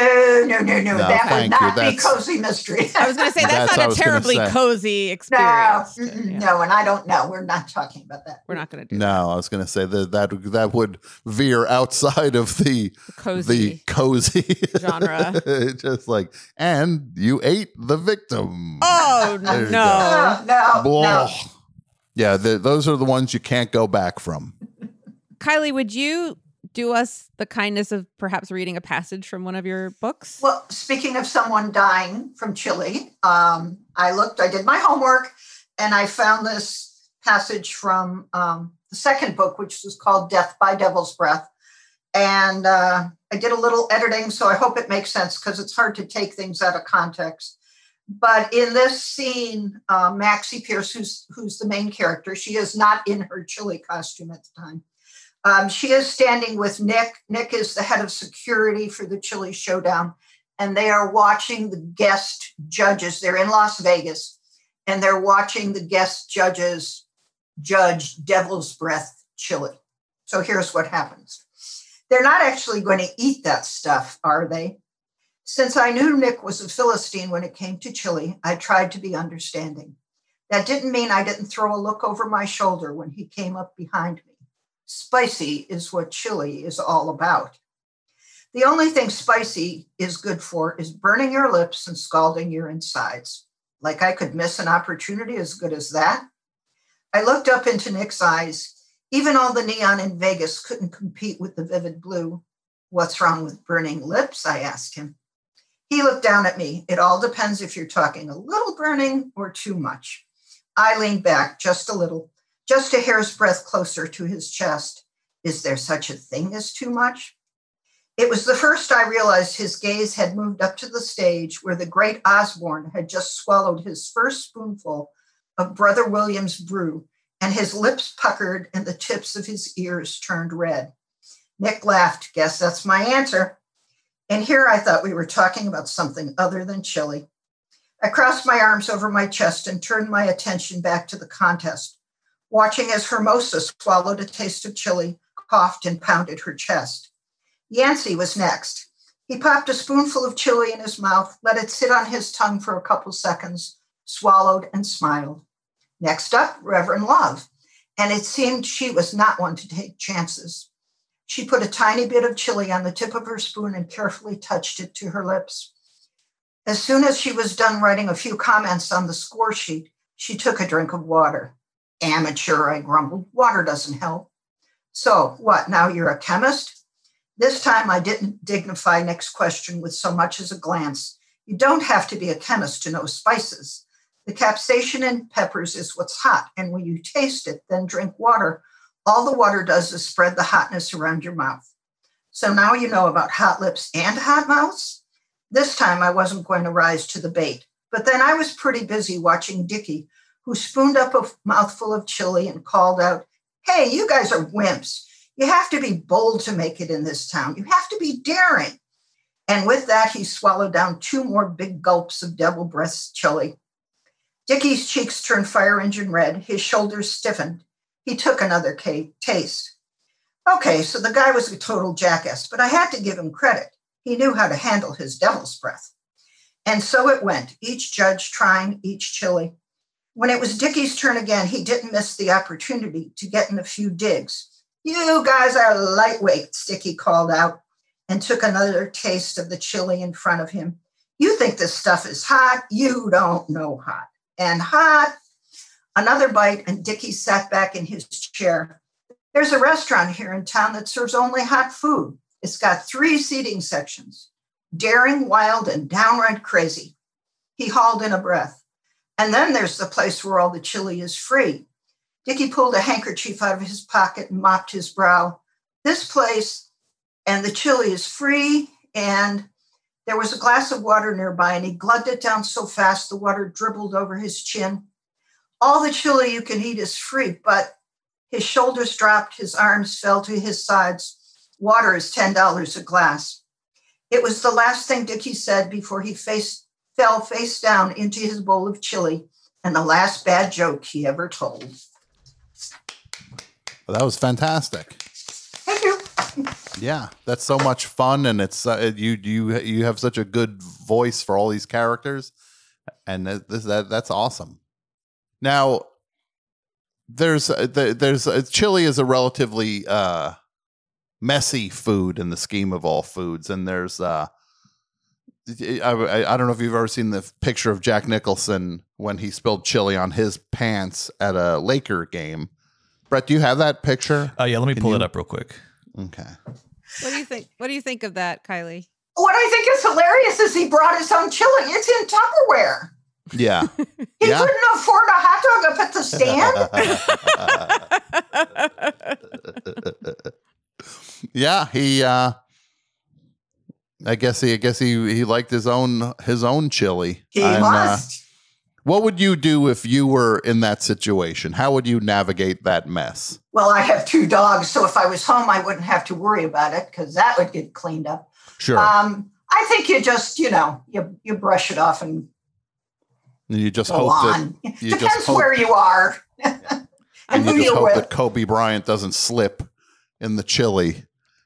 no, no, no. No, that would thank you. not be That's- cozy mystery. I was going to say that's, That's not a terribly cozy experience. mm-mm, Yeah. no, and I don't know. We're not talking about that. We're not going to do that. No, I was going to say that that that would veer outside of the the cozy. the cozy genre. Just like, and you ate the victim. oh There no! No, no, Blah. no. Yeah, the, those are the ones you can't go back from. Kylie, would you do us the kindness of perhaps reading a passage from one of your books? Well, speaking of someone dying from chili, um, I looked, I did my homework, and I found this passage from um, the second book, which was called Death by Devil's Breath. And uh, I did a little editing, so I hope it makes sense because it's hard to take things out of context. But in this scene, uh, Maxie Pierce, who's who's the main character, she is not in her chili costume at the time. Um, she is standing with Nick. Nick is the head of security for the Chili Showdown, and they are watching the guest judges. They're in Las Vegas, and they're watching the guest judges judge Devil's Breath chili. So here's what happens. They're not actually going to eat that stuff, are they? Since I knew Nick was a Philistine when it came to chili, I tried to be understanding. That didn't mean I didn't throw a look over my shoulder when he came up behind me. Spicy is what chili is all about. The only thing spicy is good for is burning your lips and scalding your insides. Like I could miss an opportunity as good as that. I looked up into Nick's eyes. Even all the neon in Vegas couldn't compete with the vivid blue. What's wrong with burning lips? I asked him. He looked down at me. It all depends if you're talking a little burning or too much. I leaned back just a little, just a hair's breadth closer to his chest. Is there such a thing as too much? It was the first I realized his gaze had moved up to the stage where the great Osborne had just swallowed his first spoonful of Brother William's brew, and his lips puckered and the tips of his ears turned red. Nick laughed. Guess that's my answer. And here I thought we were talking about something other than chili. I crossed my arms over my chest and turned my attention back to the contest, watching as Hermosa swallowed a taste of chili, coughed, and pounded her chest. Yancey was next. He popped a spoonful of chili in his mouth, let it sit on his tongue for a couple seconds, swallowed, and smiled. Next up, Reverend Love. And it seemed she was not one to take chances. She put a tiny bit of chili on the tip of her spoon and carefully touched it to her lips. As soon as she was done writing a few comments on the score sheet, she took a drink of water. Amateur, I grumbled. Water doesn't help. So, what, now you're a chemist? This time I didn't dignify Nick's question with so much as a glance. You don't have to be a chemist to know spices. The capsaicin in peppers is what's hot, and when you taste it, then drink water, all the water does is spread the hotness around your mouth. So now you know about hot lips and hot mouths. This time I wasn't going to rise to the bait, but then I was pretty busy watching Dickie, who spooned up a mouthful of chili and called out, Hey, you guys are wimps. You have to be bold to make it in this town. You have to be daring. And with that, he swallowed down two more big gulps of devil breath chili. Dickie's cheeks turned fire engine red. His shoulders stiffened. He took another taste. Okay, so the guy was a total jackass, but I had to give him credit. He knew how to handle his devil's breath. And so it went, each judge trying each chili. When it was Dickie's turn again, he didn't miss the opportunity to get in a few digs. You guys are lightweights, Dickie called out and took another taste of the chili in front of him. You think this stuff is hot? You don't know hot. And hot. Another bite, and Dickie sat back in his chair. There's a restaurant here in town that serves only hot food. It's got three seating sections daring, wild, and downright crazy. He hauled in a breath. And then there's the place where all the chili is free. Dickie pulled a handkerchief out of his pocket and mopped his brow. This place and the chili is free. And there was a glass of water nearby, and he glugged it down so fast the water dribbled over his chin. All the chili you can eat is free, but his shoulders dropped, his arms fell to his sides. Water is $10 a glass. It was the last thing Dickie said before he face, fell face down into his bowl of chili and the last bad joke he ever told. Well, that was fantastic. Thank you. Yeah, that's so much fun, and it's uh, you you you have such a good voice for all these characters, and that, that that's awesome. Now, there's uh, there's uh, chili is a relatively uh, messy food in the scheme of all foods, and there's uh, I, I I don't know if you've ever seen the picture of Jack Nicholson when he spilled chili on his pants at a Laker game. Brett, do you have that picture? Oh yeah, let me Can pull you- it up real quick. Okay. What do you think? What do you think of that, Kylie? What I think is hilarious is he brought his own chili. It's in Tupperware. Yeah. He Yeah. couldn't afford a hot dog up at the stand. yeah, he uh I guess he I guess he he liked his own his own chili. He And, uh, must. what would you do if you were in that situation? How would you navigate that mess? Well, I have two dogs, so if I was home, I wouldn't have to worry about it because that would get cleaned up. Sure. Um, I think you just, you know, you you brush it off and you just go hope on. that you Depends hope, where you are and and you just hope with. that Kobe Bryant doesn't slip in the chili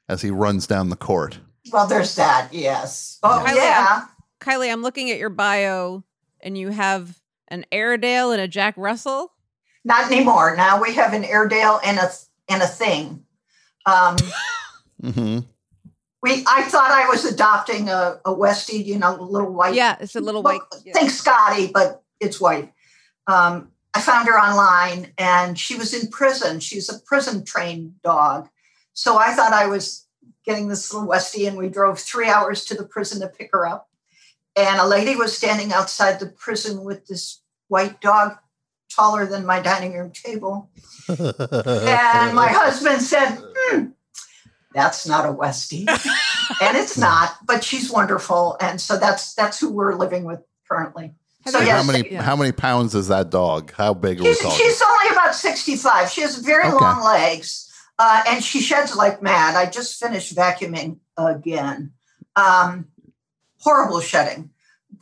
as he runs down the court. Well, there's that. Yes. Oh Kylie, yeah. Kylie, I'm looking at your bio, and you have an Airedale and a Jack Russell. Not anymore. Now we have an Airedale and a and a thing. Um, hmm we I thought I was adopting a, a Westie, you know, little white. Yeah, it's a little white. Well, yeah. Think Scotty, but it's white. Um, I found her online, and she was in prison. She's a prison trained dog, so I thought I was getting this little Westie, and we drove three hours to the prison to pick her up. And a lady was standing outside the prison with this white dog, taller than my dining room table. And my husband said, hmm, that's not a Westie. and it's not, but she's wonderful. And so that's that's who we're living with currently. So yes, how many yeah. how many pounds is that dog? How big are we she's, she's only about 65. She has very Okay. long legs uh, and she sheds like mad. I just finished vacuuming again. Um, horrible shedding.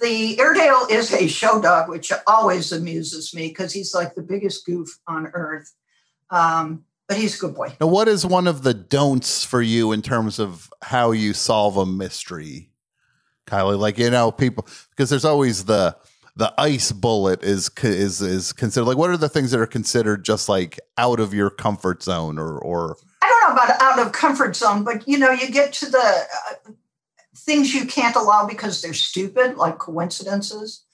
The Airedale is a show dog, which always amuses me because he's like the biggest goof on earth. Um, but he's a good boy. Now, what is one of the don'ts for you in terms of how you solve a mystery, Kylie? Like you know, people because there's always the the ice bullet is is is considered like what are the things that are considered just like out of your comfort zone or or I don't know about out of comfort zone, but you know, you get to the uh, things you can't allow because they're stupid, like coincidences.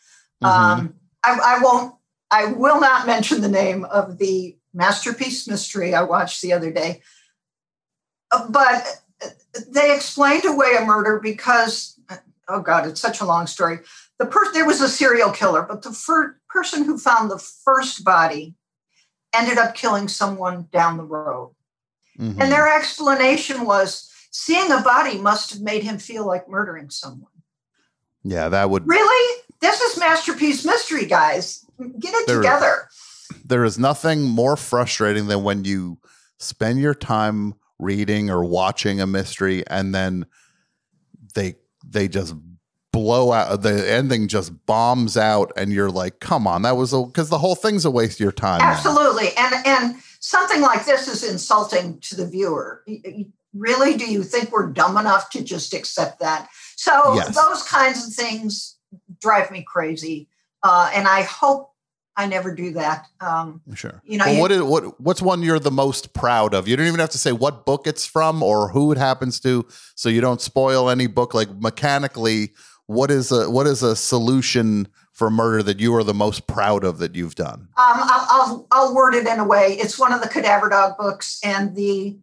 Um, I, I won't. I will not mention the name of the masterpiece mystery I watched the other day, but they explained away a murder because oh god, it's such a long story. The per- there was a serial killer, but the fir- person who found the first body ended up killing someone down the road. Mhm. And their explanation was seeing a body must have made him feel like murdering someone. yeah, that would Really? This is Masterpiece Mystery, guys. Get it There- together. there is nothing more frustrating than when you spend your time reading or watching a mystery and then they they just blow out the ending just bombs out and you're like come on that was a because the whole thing's a waste of your time now. Absolutely. And and something like this is insulting to the viewer. Really, do you think we're dumb enough to just accept that? So Yes. those kinds of things drive me crazy. Uh, and I hope I never do that. Um, Sure. You know, well, what is what what's one you're the most proud of? You don't even have to say what book it's from or who it happens to, so you don't spoil any book. Like mechanically, what is a what is a solution for murder that you are the most proud of that you've done? Um, I'll, I'll, I'll word it in a way. It's one of the cadaver dog books, and the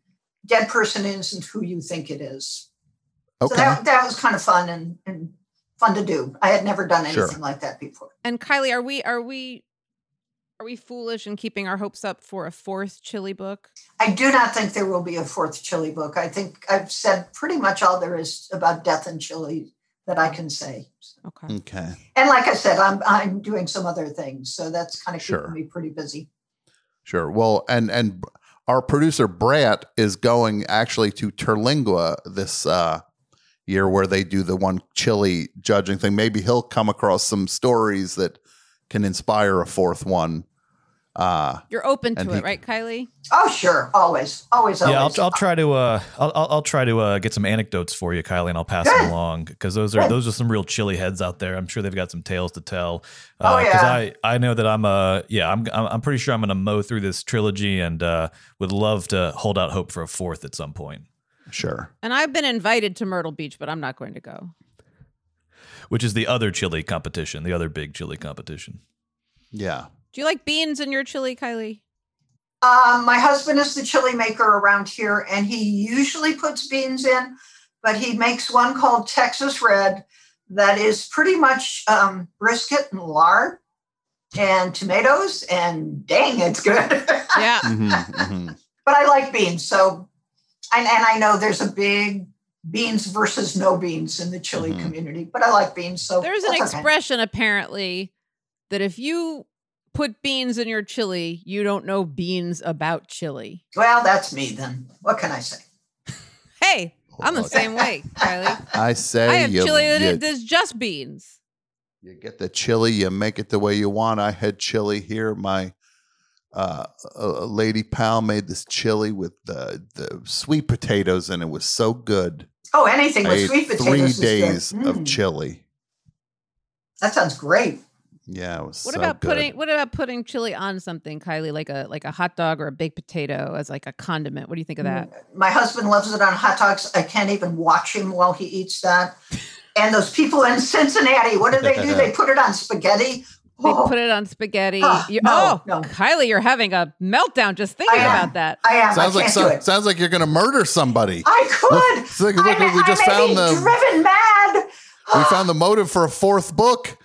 dead person isn't who you think it is. Okay. So that, that was kind of fun and, and fun to do. I had never done anything Sure. like that before. And Kylie, are we are we are we foolish in keeping our hopes up for a fourth chili book? I do not think there will be a fourth chili book. I think I've said pretty much all there is about death and chili that I can say. Okay. okay. And like I said, I'm I'm doing some other things, so that's kind of Sure. keeping me pretty busy. Sure. Well, and and our producer Brett is going actually to Terlingua this uh, year, where they do the one chili judging thing. Maybe he'll come across some stories that can inspire a fourth one. Uh, You're open to And it, he- right, Kylie? Oh, sure, always, always, always. Yeah, I'll, I'll try to uh, I'll, I'll I'll try to uh, get some anecdotes for you, Kylie, and I'll pass them along because those are those are some real chili heads out there. I'm sure they've got some tales to tell. Uh, Oh, yeah. I I know that I'm uh yeah I'm I'm I'm pretty sure I'm gonna mow through this trilogy and uh, would love to hold out hope for a fourth at some point, sure. And I've been invited to Myrtle Beach, but I'm not going to go. which is the other chili competition, the other big chili competition. Yeah. Do you like beans in your chili, Kylie? Um, my husband is the chili maker around here, and he usually puts beans in, but he makes one called Texas Red that is pretty much um, brisket and lard and tomatoes, and dang, it's good. Yeah. Mhm, mhm. but I like beans, so and, and I know there's a big beans versus no beans in the chili Mhm. community, but I like beans. So There's an that's okay. expression apparently that if you put beans in your chili, you don't know beans about chili. Well, that's me then. What can I say? Hey, I'm the same way, Kylie. I say I have you, chili that you, is just beans. you get the chili, you make it the way you want. I had chili here. My uh, a a lady pal made this chili with the the sweet potatoes, and it was so good. Oh, anything I with sweet potatoes. three is good. days of Mm, chili. That sounds great. Yeah, it was What so about good. putting what about putting chili on something, Kylie, like a like a hot dog or a baked potato as like a condiment? What do you think of that? Mm, my husband loves it on hot dogs. I can't even watch him while he eats that. And those people in Cincinnati, what do they do? They put it on spaghetti. They Oh, put it on spaghetti. Ah, you- no, oh, no. Kylie, you're having a meltdown just thinking am. about that. I am. sounds I like can't so, do it. sounds like you're going to murder somebody. I could. It's like, look, I'm, we just I may found be the driven mad. we found the motive for a fourth book.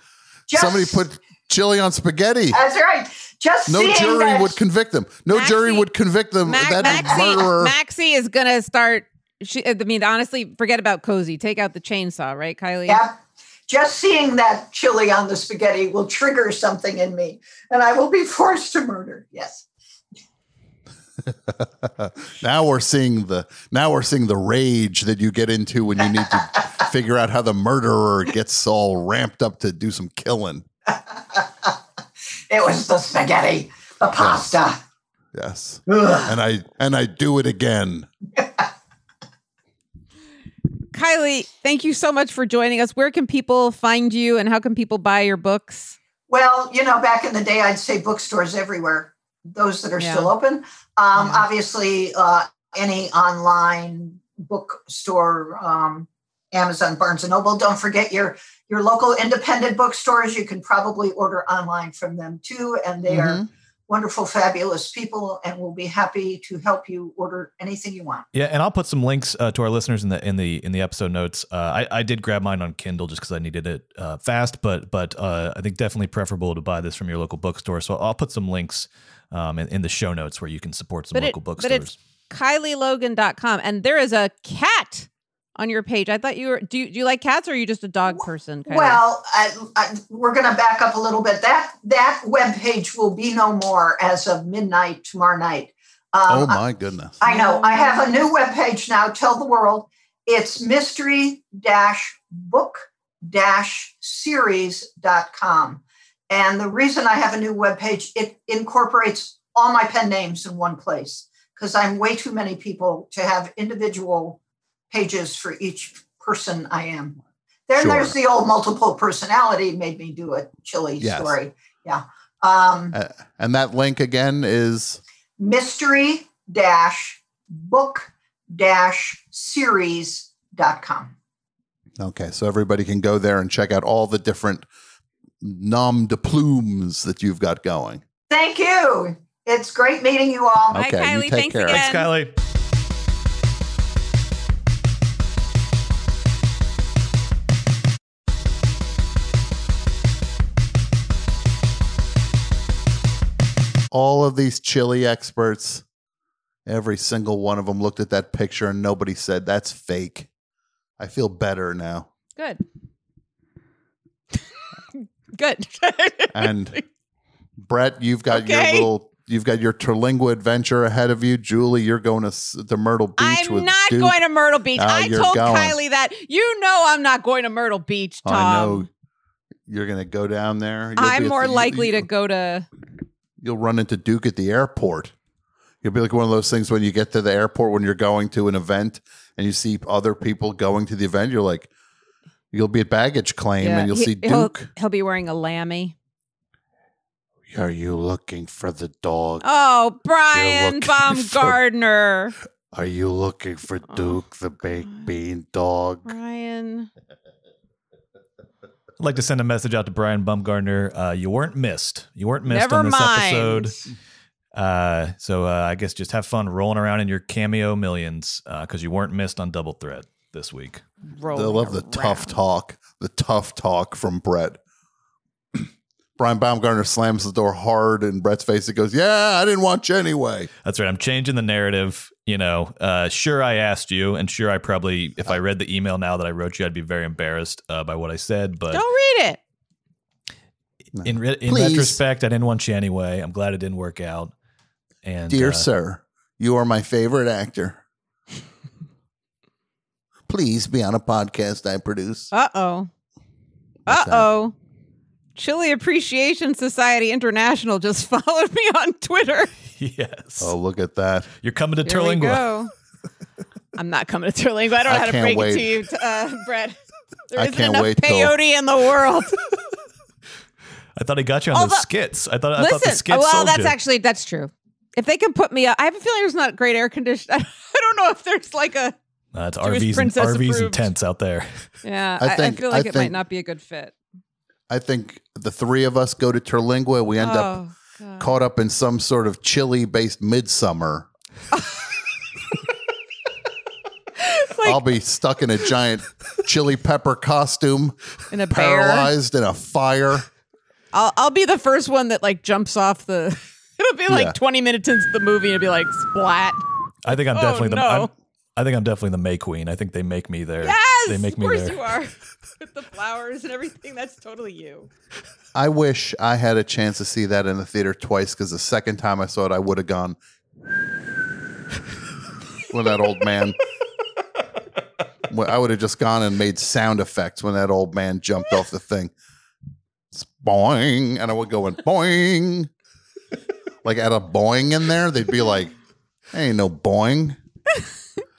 Just- Somebody put chili on spaghetti. That's right. Just No jury that- would convict them. No jury would convict them. Mac- that Maxie, murderer. Maxie is gonna start. She, I mean, honestly, forget about cozy. Take out the chainsaw, right, Kylie? Yeah. Just seeing that chili on the spaghetti will trigger something in me, and I will be forced to murder. Yes. now we're seeing the now we're seeing the rage that you get into when you need to figure out how the murderer gets all ramped up to do some killing. It was the spaghetti, the pasta. Yes. Ugh. And I and I do it again. Kylie, thank you so much for joining us. Where can people find you, and how can people buy your books? Well, you know, back in the day, I'd say bookstores everywhere, those that are Yeah. still open. Um, Yeah. Obviously, uh, any online bookstore, um, Amazon, Barnes and Noble. Don't forget your your local independent bookstores. You can probably order online from them too, and they are wonderful, fabulous people, and will be happy to help you order anything you want. Yeah, and I'll put some links uh, to our listeners in the in the in the episode notes. Uh, I I did grab mine on Kindle just because I needed it uh, fast, but but uh, I think definitely preferable to buy this from your local bookstore. So I'll put some links um, in, in the show notes where you can support some But it- local but bookstores. it's KylieLogan.com, and there is a cat on your page. I thought you were. Do you, do you like cats, or are you just a dog person? Kylie? Well, I, I, we're going to back up a little bit. That that web page will be no more as of midnight tomorrow night. Um, oh my goodness. I know. I have a new web page now. Tell the world. It's mystery dash book dash series.com. And the reason I have a new web page, it incorporates all my pen names in one place because I'm way too many people to have individual pages for each person I am. Then Sure. there's the old multiple personality made me do a chili Yes. story. Yeah. Um, Uh, and that link again is mystery dash book dash series.com. okay. So everybody can go there and check out all the different nom de plumes that you've got going. Thank you. It's great meeting you all. Bye, Okay, you Kylie. take Thanks care. again. Thanks, Kylie. All of these chili experts, every single one of them looked at that picture and nobody said that's fake. I feel better now. Good. Good. And Brett, you've got your little, you've got your Terlingua adventure ahead of you. Julie, you're going to to Myrtle Beach I'm not Duke. going to Myrtle Beach. Ah, I told going. Kylie that. You know I'm not going to Myrtle Beach, Tom. I know you're going to go down there. You'll I'm more the- you- likely you- to go to. You'll run into Duke at the airport. You'll be like one of those things when you get to the airport when you're going to an event and you see other people going to the event. You're like, you'll be at baggage claim Yeah, and you'll he- see he'll- Duke. He'll, be wearing a lammy. Are you looking for the dog? Oh, Brian looking for- Baumgartner. Are you looking for Oh, Duke the baked bean dog? Brian. I'd like to send a message out to Brian Baumgartner. Uh, you weren't missed. You weren't missed Never on this mind. episode. Uh, so uh, I guess just have fun rolling around in your cameo millions because you weren't missed on Double Threat this week. I love the tough talk, the tough talk from Brett. Brian Baumgartner slams the door hard in Brett's face. It goes, "Yeah, I didn't want you anyway." That's right. I'm changing the narrative. You know, uh, sure, I asked you, and sure, I probably, if I read the email now that I wrote you, I'd be very embarrassed uh, by what I said. But Don't read it. in re- in Please. retrospect, I didn't want you anyway. I'm glad it didn't work out. And Dear uh, sir, you are my favorite actor. Please be on a podcast I produce. Uh oh. Uh oh. Chili Appreciation Society International just followed me on Twitter. yes, Oh, look at that! you're coming to Here Terlingua. go. I'm not coming to Terlingua. I don't know I how to can't break wait. it to you, uh, Brett. There I isn't can't enough wait till- peyote in the world. I thought he got you on Although- those skits. I thought I thought the Listen, skits well, sold that's you. actually that's true. If they can put me up, I have a feeling there's not great air conditioning. I don't know if there's like a Uh, it's Jewish RVs and princess RVs and tents out there. yeah. I I, I, feel like I it might not be a good fit. I think the three of us go to Terlingua. We end up oh, God. caught up in some sort of chili-based Midsommar. Like I'll be stuck in a giant chili pepper costume, in a bear. paralyzed in a fire. I'll I'll be the first one that like jumps off the. It'll be like Yeah. 20 minutes into the movie and it'll be like splat. I think I'm Oh, definitely the. no. I'm, I think I'm definitely the May Queen. I think they make me there. Yes, they make of me course there. you are. With the flowers and everything, that's totally you. I wish I had a chance to see that in the theater twice because the second time I saw it, I would have gone when that old man. I would have just gone and made sound effects when that old man jumped off the thing. It's boing, and I would go and boing. Like at a boing in there, they'd be like, "Ain't no boing."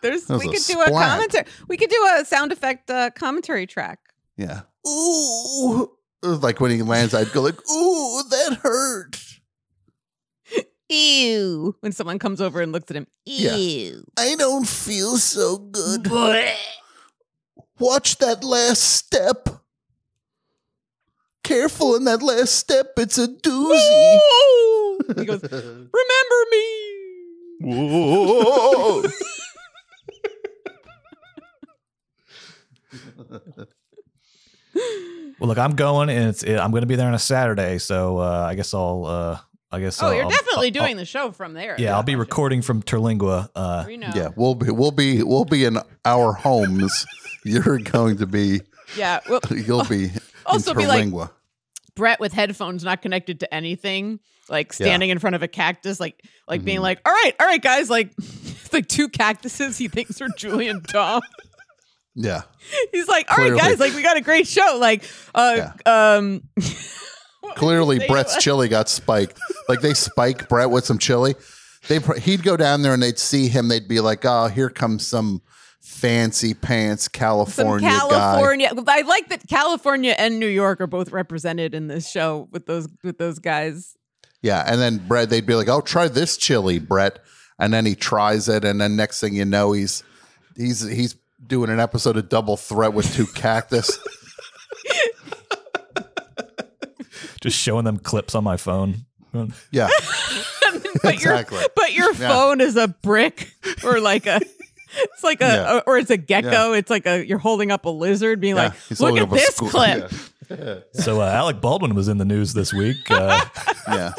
There's we could do a splat. commentary. We could do a sound effect uh, commentary track. Yeah. Ooh. Like when he lands, I'd go like, "Ooh, that hurt." Ew. When someone comes over and looks at him. Yeah. Ew. I don't feel so good. Watch that last step. Careful in that last step. It's a doozy. He goes, remember me. Whoa. Well, look, I'm going, and it's it, I'm going to be there on a Saturday, so uh, I guess I'll. Uh, I guess. Oh, I'll, you're I'll- definitely I'll- doing the show from there. Yeah, I'll be recording from Terlingua. Uh, We know. yeah, we'll be we'll be we'll be in our homes. You're going to be Yeah. Well, you'll be Also in be like- Brett with headphones not connected to anything, like standing in front of a cactus, like like being Mhm. like, "All right, all right, guys," like like two cactuses he thinks are Julie and Tom. Yeah. He's like, "All right, Clearly. guys, like we got a great show." Like, uh, um, Clearly, Brett's chili got spiked. Like they spike Brett with some chili. They he'd go down there and they'd see him. They'd be like, "Oh, here comes some fancy pants Some California, guy." California. I like that California and New York are both represented in this show with those with those guys. Yeah, and then Brett, they'd be like, "Oh, try this chili, Brett," and then he tries it, and then next thing you know, he's he's he's doing an episode of Double Threat with two cactus. just showing them clips on my phone. Yeah, but Exactly. your but your Yeah. phone is a brick or like a it's like a Yeah. or it's a gecko. It's like a you're holding up a lizard, being yeah. like, He's look at this squ- clip. Yeah. So uh, Alec Baldwin was in the news this week. Uh, yeah.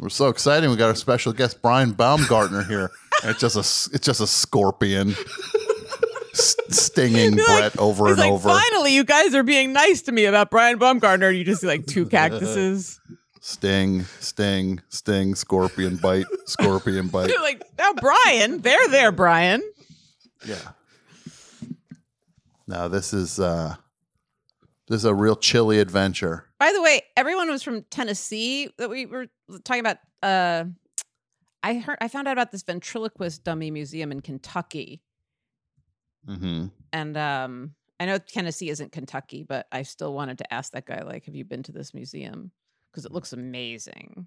We're so excited. We got our special guest Brian Baumgartner here. It's just a it's just a scorpion s- stinging like- Brett over and like, over. finally, you guys are being nice to me about Brian Baumgartner. You just see like two cactuses. Sting, sting, sting, scorpion bite, scorpion bite. You're like, now Brian, they're there, Brian. Yeah. No, this is uh this is a real chili adventure. By the way, everyone was from Tennessee that we were talking about. Uh, I heard, I found out about this ventriloquist dummy museum in Kentucky, Mm-hmm. and um, I know Tennessee isn't Kentucky, but I still wanted to ask that guy, like, have you been to this museum? Because it looks amazing.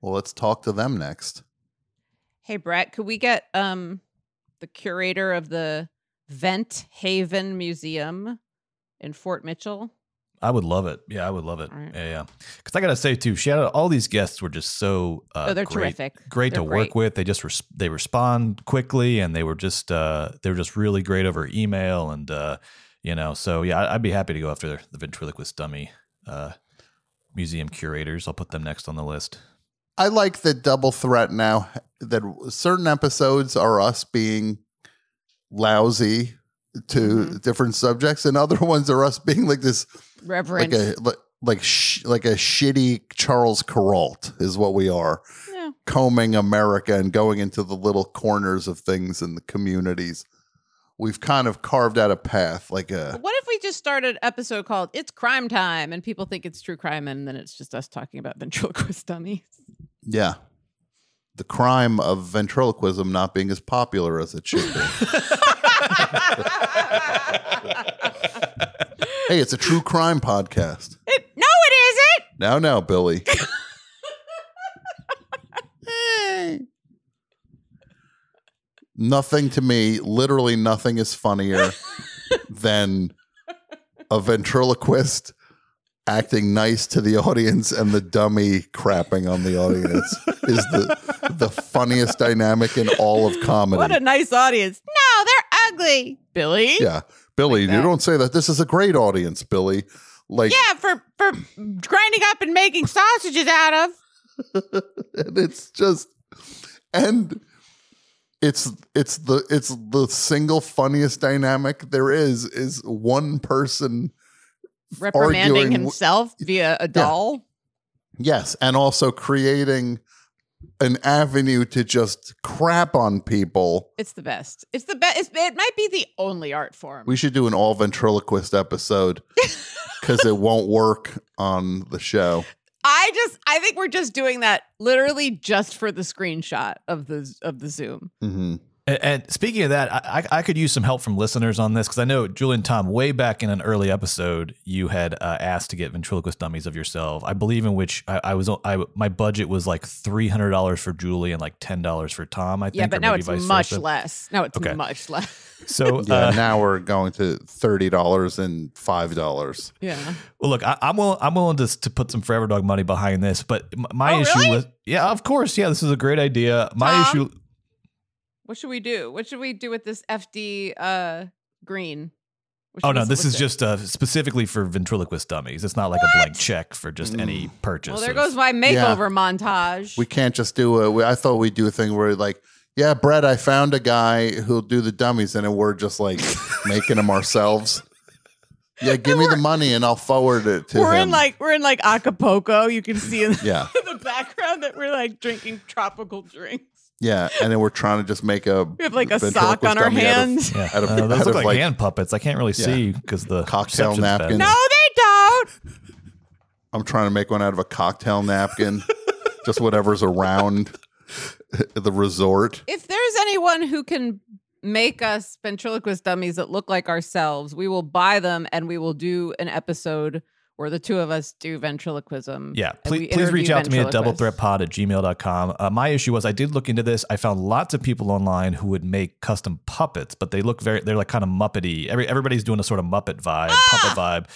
Well, let's talk to them next. Hey, Brett, could we get um the curator of the Vent Haven Museum in Fort Mitchell? I would love it. Yeah, I would love it. All right. Yeah, yeah. Because I gotta say too, shout out all these guests were just so uh, oh, they're great, terrific. great They're to work with. They just res- they respond quickly, and they were just uh, they were just really great over email, and uh, you know, so yeah, I- I'd be happy to go after the ventriloquist dummy uh, museum curators. I'll put them next on the list. I like the double threat now that certain episodes are us being lousy to Mm-hmm. different subjects, and other ones are us being like this, Reverend. like a like like, sh- like a shitty Charles Kuralt is what we are, Yeah. combing America and going into the little corners of things in the communities. We've kind of carved out a path, like a What if we just started an episode called "It's Crime Time" and people think it's true crime, and then it's just us talking about ventriloquist dummies? yeah, the crime of ventriloquism not being as popular as it should be. hey, it's a true crime podcast. It- no, it isn't. Now, now, Billy. nothing to me, literally nothing is funnier than a ventriloquist acting nice to the audience and the dummy crapping on the audience is the the funniest dynamic in all of comedy. What a nice audience. No, ugly, Billy. yeah. Billy, you don't say that. This is a great audience, Billy. Like Yeah, for for grinding up and making sausages out of. and it's just and it's it's the it's the single funniest dynamic there is is one person reprimanding arguing w- himself via a doll. yes and also creating an avenue to just crap on people It's the best. It's the best. It might be the only art form. we should do an all ventriloquist episode because it won't work on the show I just, I think we're just doing that literally just for the screenshot of the of the Zoom. hmm And, and speaking of that, I, I I could use some help from listeners on this because I know Julie and Tom, way back in an early episode, you had uh, asked to get ventriloquist dummies of yourself. I believe in which I, I was, I my budget was like three hundred dollars for Julie and like ten dollars for Tom. I think. Yeah, but now it's much versa. less. Now it's Okay. much less. So yeah uh, now we're going to $30 and $5 Yeah. Well, look, I, I'm willing. I'm willing to to put some Forever Dog money behind this, but m- my Oh, issue really? was, yeah, of course, yeah, this is a great idea. My Tom? issue, What should we do? What should we do with this FD uh green? Oh no, this is solicit? just uh, specifically for ventriloquist dummies. It's not like a blank check for just any purchase. Well, there goes my makeover montage. We can't just do a. we- I thought we'd do a thing where like, yeah, Brett, I found a guy who'll do the dummies, and we're just like making them ourselves. Yeah, give me the money and I'll forward it to we're him. in like we're in like Acapulco. You can see in yeah, the background that we're like drinking tropical drinks. Yeah, and then we're trying to just make a. We have like a sock on our dummy out of- hands. Yeah, out of- uh, those look like, like- hand puppets. I can't really Yeah. see because the Cocktail reception's bad. napkins. No, they don't. I'm trying to make one out of a cocktail napkin, just whatever's around the resort. If there's anyone who can make us ventriloquist dummies that look like ourselves, we will buy them and we will do an episode where the two of us do ventriloquism. Yeah, please, please reach out to me at ventriloquists. doublethreatpod at gmail.com. Uh, my issue was I did look into this. I found lots of people online who would make custom puppets, but they look very, they're like kind of Muppety. Every, everybody's doing a sort of Muppet vibe, puppet vibe.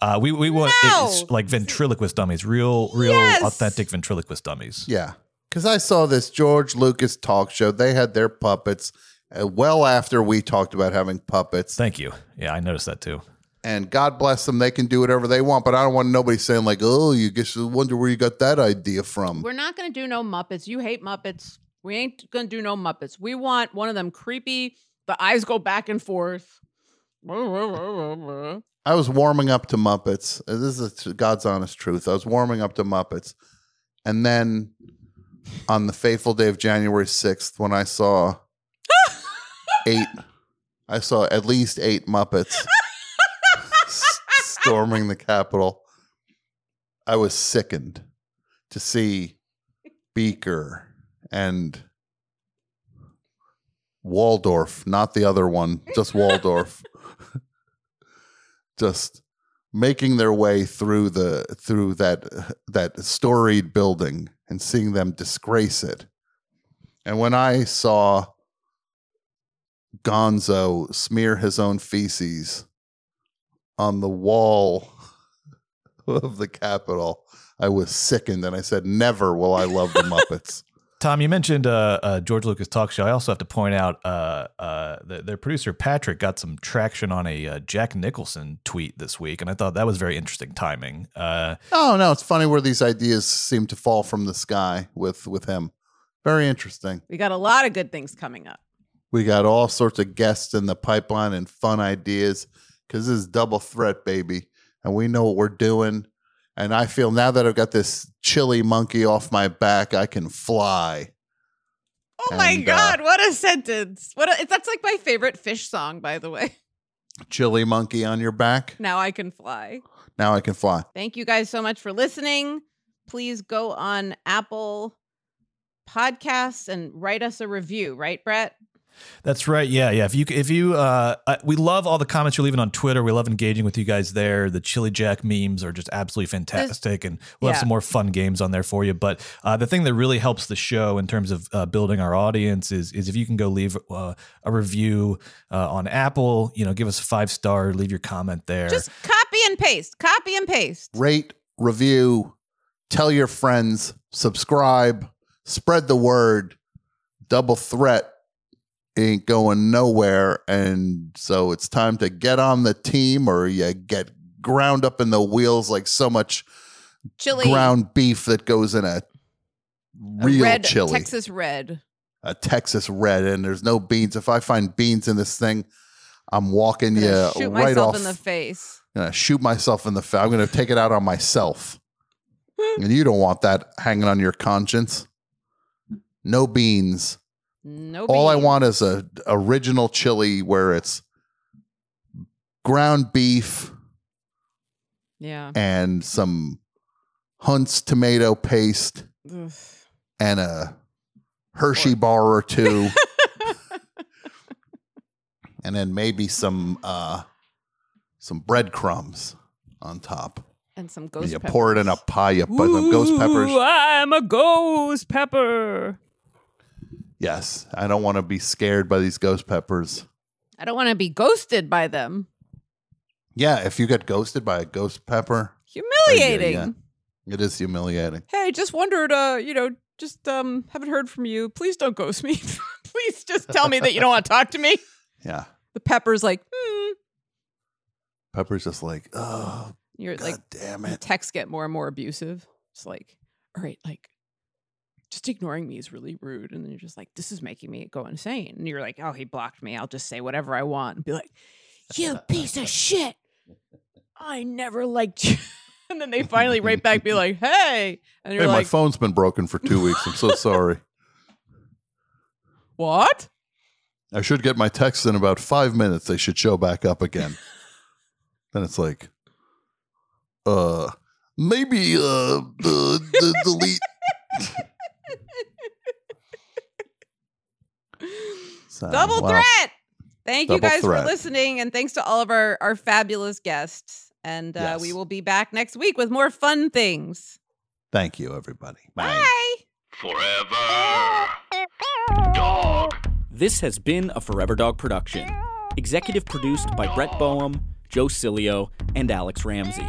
Uh, we, we want it's No! like ventriloquist dummies, real, real Yes! authentic ventriloquist dummies. Yeah. Because I saw this George Lucas talk show. They had their puppets uh, well after we talked about having puppets. Thank you. Yeah, I noticed that too. And God bless them. They can do whatever they want. But I don't want nobody saying, like, oh, you guess you wonder where you got that idea from. We're not going to do no Muppets. You hate Muppets. We ain't going to do no Muppets. We want one of them creepy, the eyes go back and forth. I was warming up to Muppets. This is God's honest truth. I was warming up to Muppets. And then on the fateful day of January 6th, when I saw eight, I saw at least eight Muppets storming the Capitol. I was sickened to see Beaker and Waldorf, not the other one, just Waldorf. just making their way through the through that that storied building and seeing them disgrace it. And when I saw Gonzo smear his own feces on the wall of the Capitol, I was sickened, and I said, "Never will I love the Muppets." Tom, you mentioned uh, uh, George Lucas talk show. I also have to point out uh, uh, the, their producer Patrick got some traction on a uh, Jack Nicholson tweet this week, and I thought that was very interesting timing. Uh, oh no, it's funny where these ideas seem to fall from the sky with with him. Very interesting. We got a lot of good things coming up. We got all sorts of guests in the pipeline and fun ideas because this is double threat, baby, and we know what we're doing. And I feel now that I've got this chili monkey off my back, I can fly. Oh my And, uh, god, what a sentence. What a, that's like my favorite fish song by the way. Chili monkey on your back. Now I can fly. Now I can fly. Thank you guys so much for listening. Please go on Apple Podcasts and write us a review, right, Brett? That's right. Yeah, yeah. If you if you uh, we love all the comments you're leaving on Twitter. We love engaging with you guys there. The Chili Jack memes are just absolutely fantastic, and we'll yeah. have some more fun games on there for you. But uh, the thing that really helps the show in terms of uh, building our audience is is if you can go leave uh, a review uh, on Apple. You know, give us a five star, leave your comment there. Just copy and paste. Copy and paste. Rate, review, tell your friends, subscribe, spread the word. Double threat ain't going nowhere. And so it's time to get on the team or you get ground up in the wheels like so much Chili. ground beef that goes in a A real red chili. Texas red. a Texas red, and there's no beans. If I find beans in this thing, I'm walking I'm you shoot right myself off. in the face. gonna shoot myself in the face. I'm gonna take it out on myself, and you don't want that hanging on your conscience. No beans. No All I want is a original chili where it's ground beef Yeah. and some Hunt's tomato paste Ugh. and a Hershey bar or two. and then maybe some uh some breadcrumbs on top. And some And you peppers. pour it in a pie, you put some ghost peppers. I'm a ghost pepper. Yes, I don't want to be scared by these ghost peppers. I don't want to be ghosted by them. Yeah, if you get ghosted by a ghost pepper, Humiliating. yeah. it is humiliating. Hey, just wondered, uh, you know, just um haven't heard from you. Please don't ghost me. Please just tell me that you don't want to talk to me. Yeah. The pepper's like, hmm. Pepper's just like, oh, You're God like, damn the it. texts get more and more abusive. It's like, all right, like, just ignoring me is really rude. And then you're just like, this is making me go insane. And you're like, oh, he blocked me. I'll just say whatever I want and be like, you piece of shit. I never liked you. and then they finally write back, be like, hey. And you're like, Hey, my phone's been broken for two weeks. I'm so sorry. what? I should get my text in about five minutes. They should show back up again. then it's like, uh, maybe uh, the, the delete. So, Double well, threat. Thank you guys threat. for listening. And thanks to all of our, our fabulous guests. And uh, we will be back next week with more fun things. Thank you, everybody. Bye. Forever. Dog. This has been a Forever Dog production. Executive produced by Brett Boehm, Joe Cilio, and Alex Ramsey.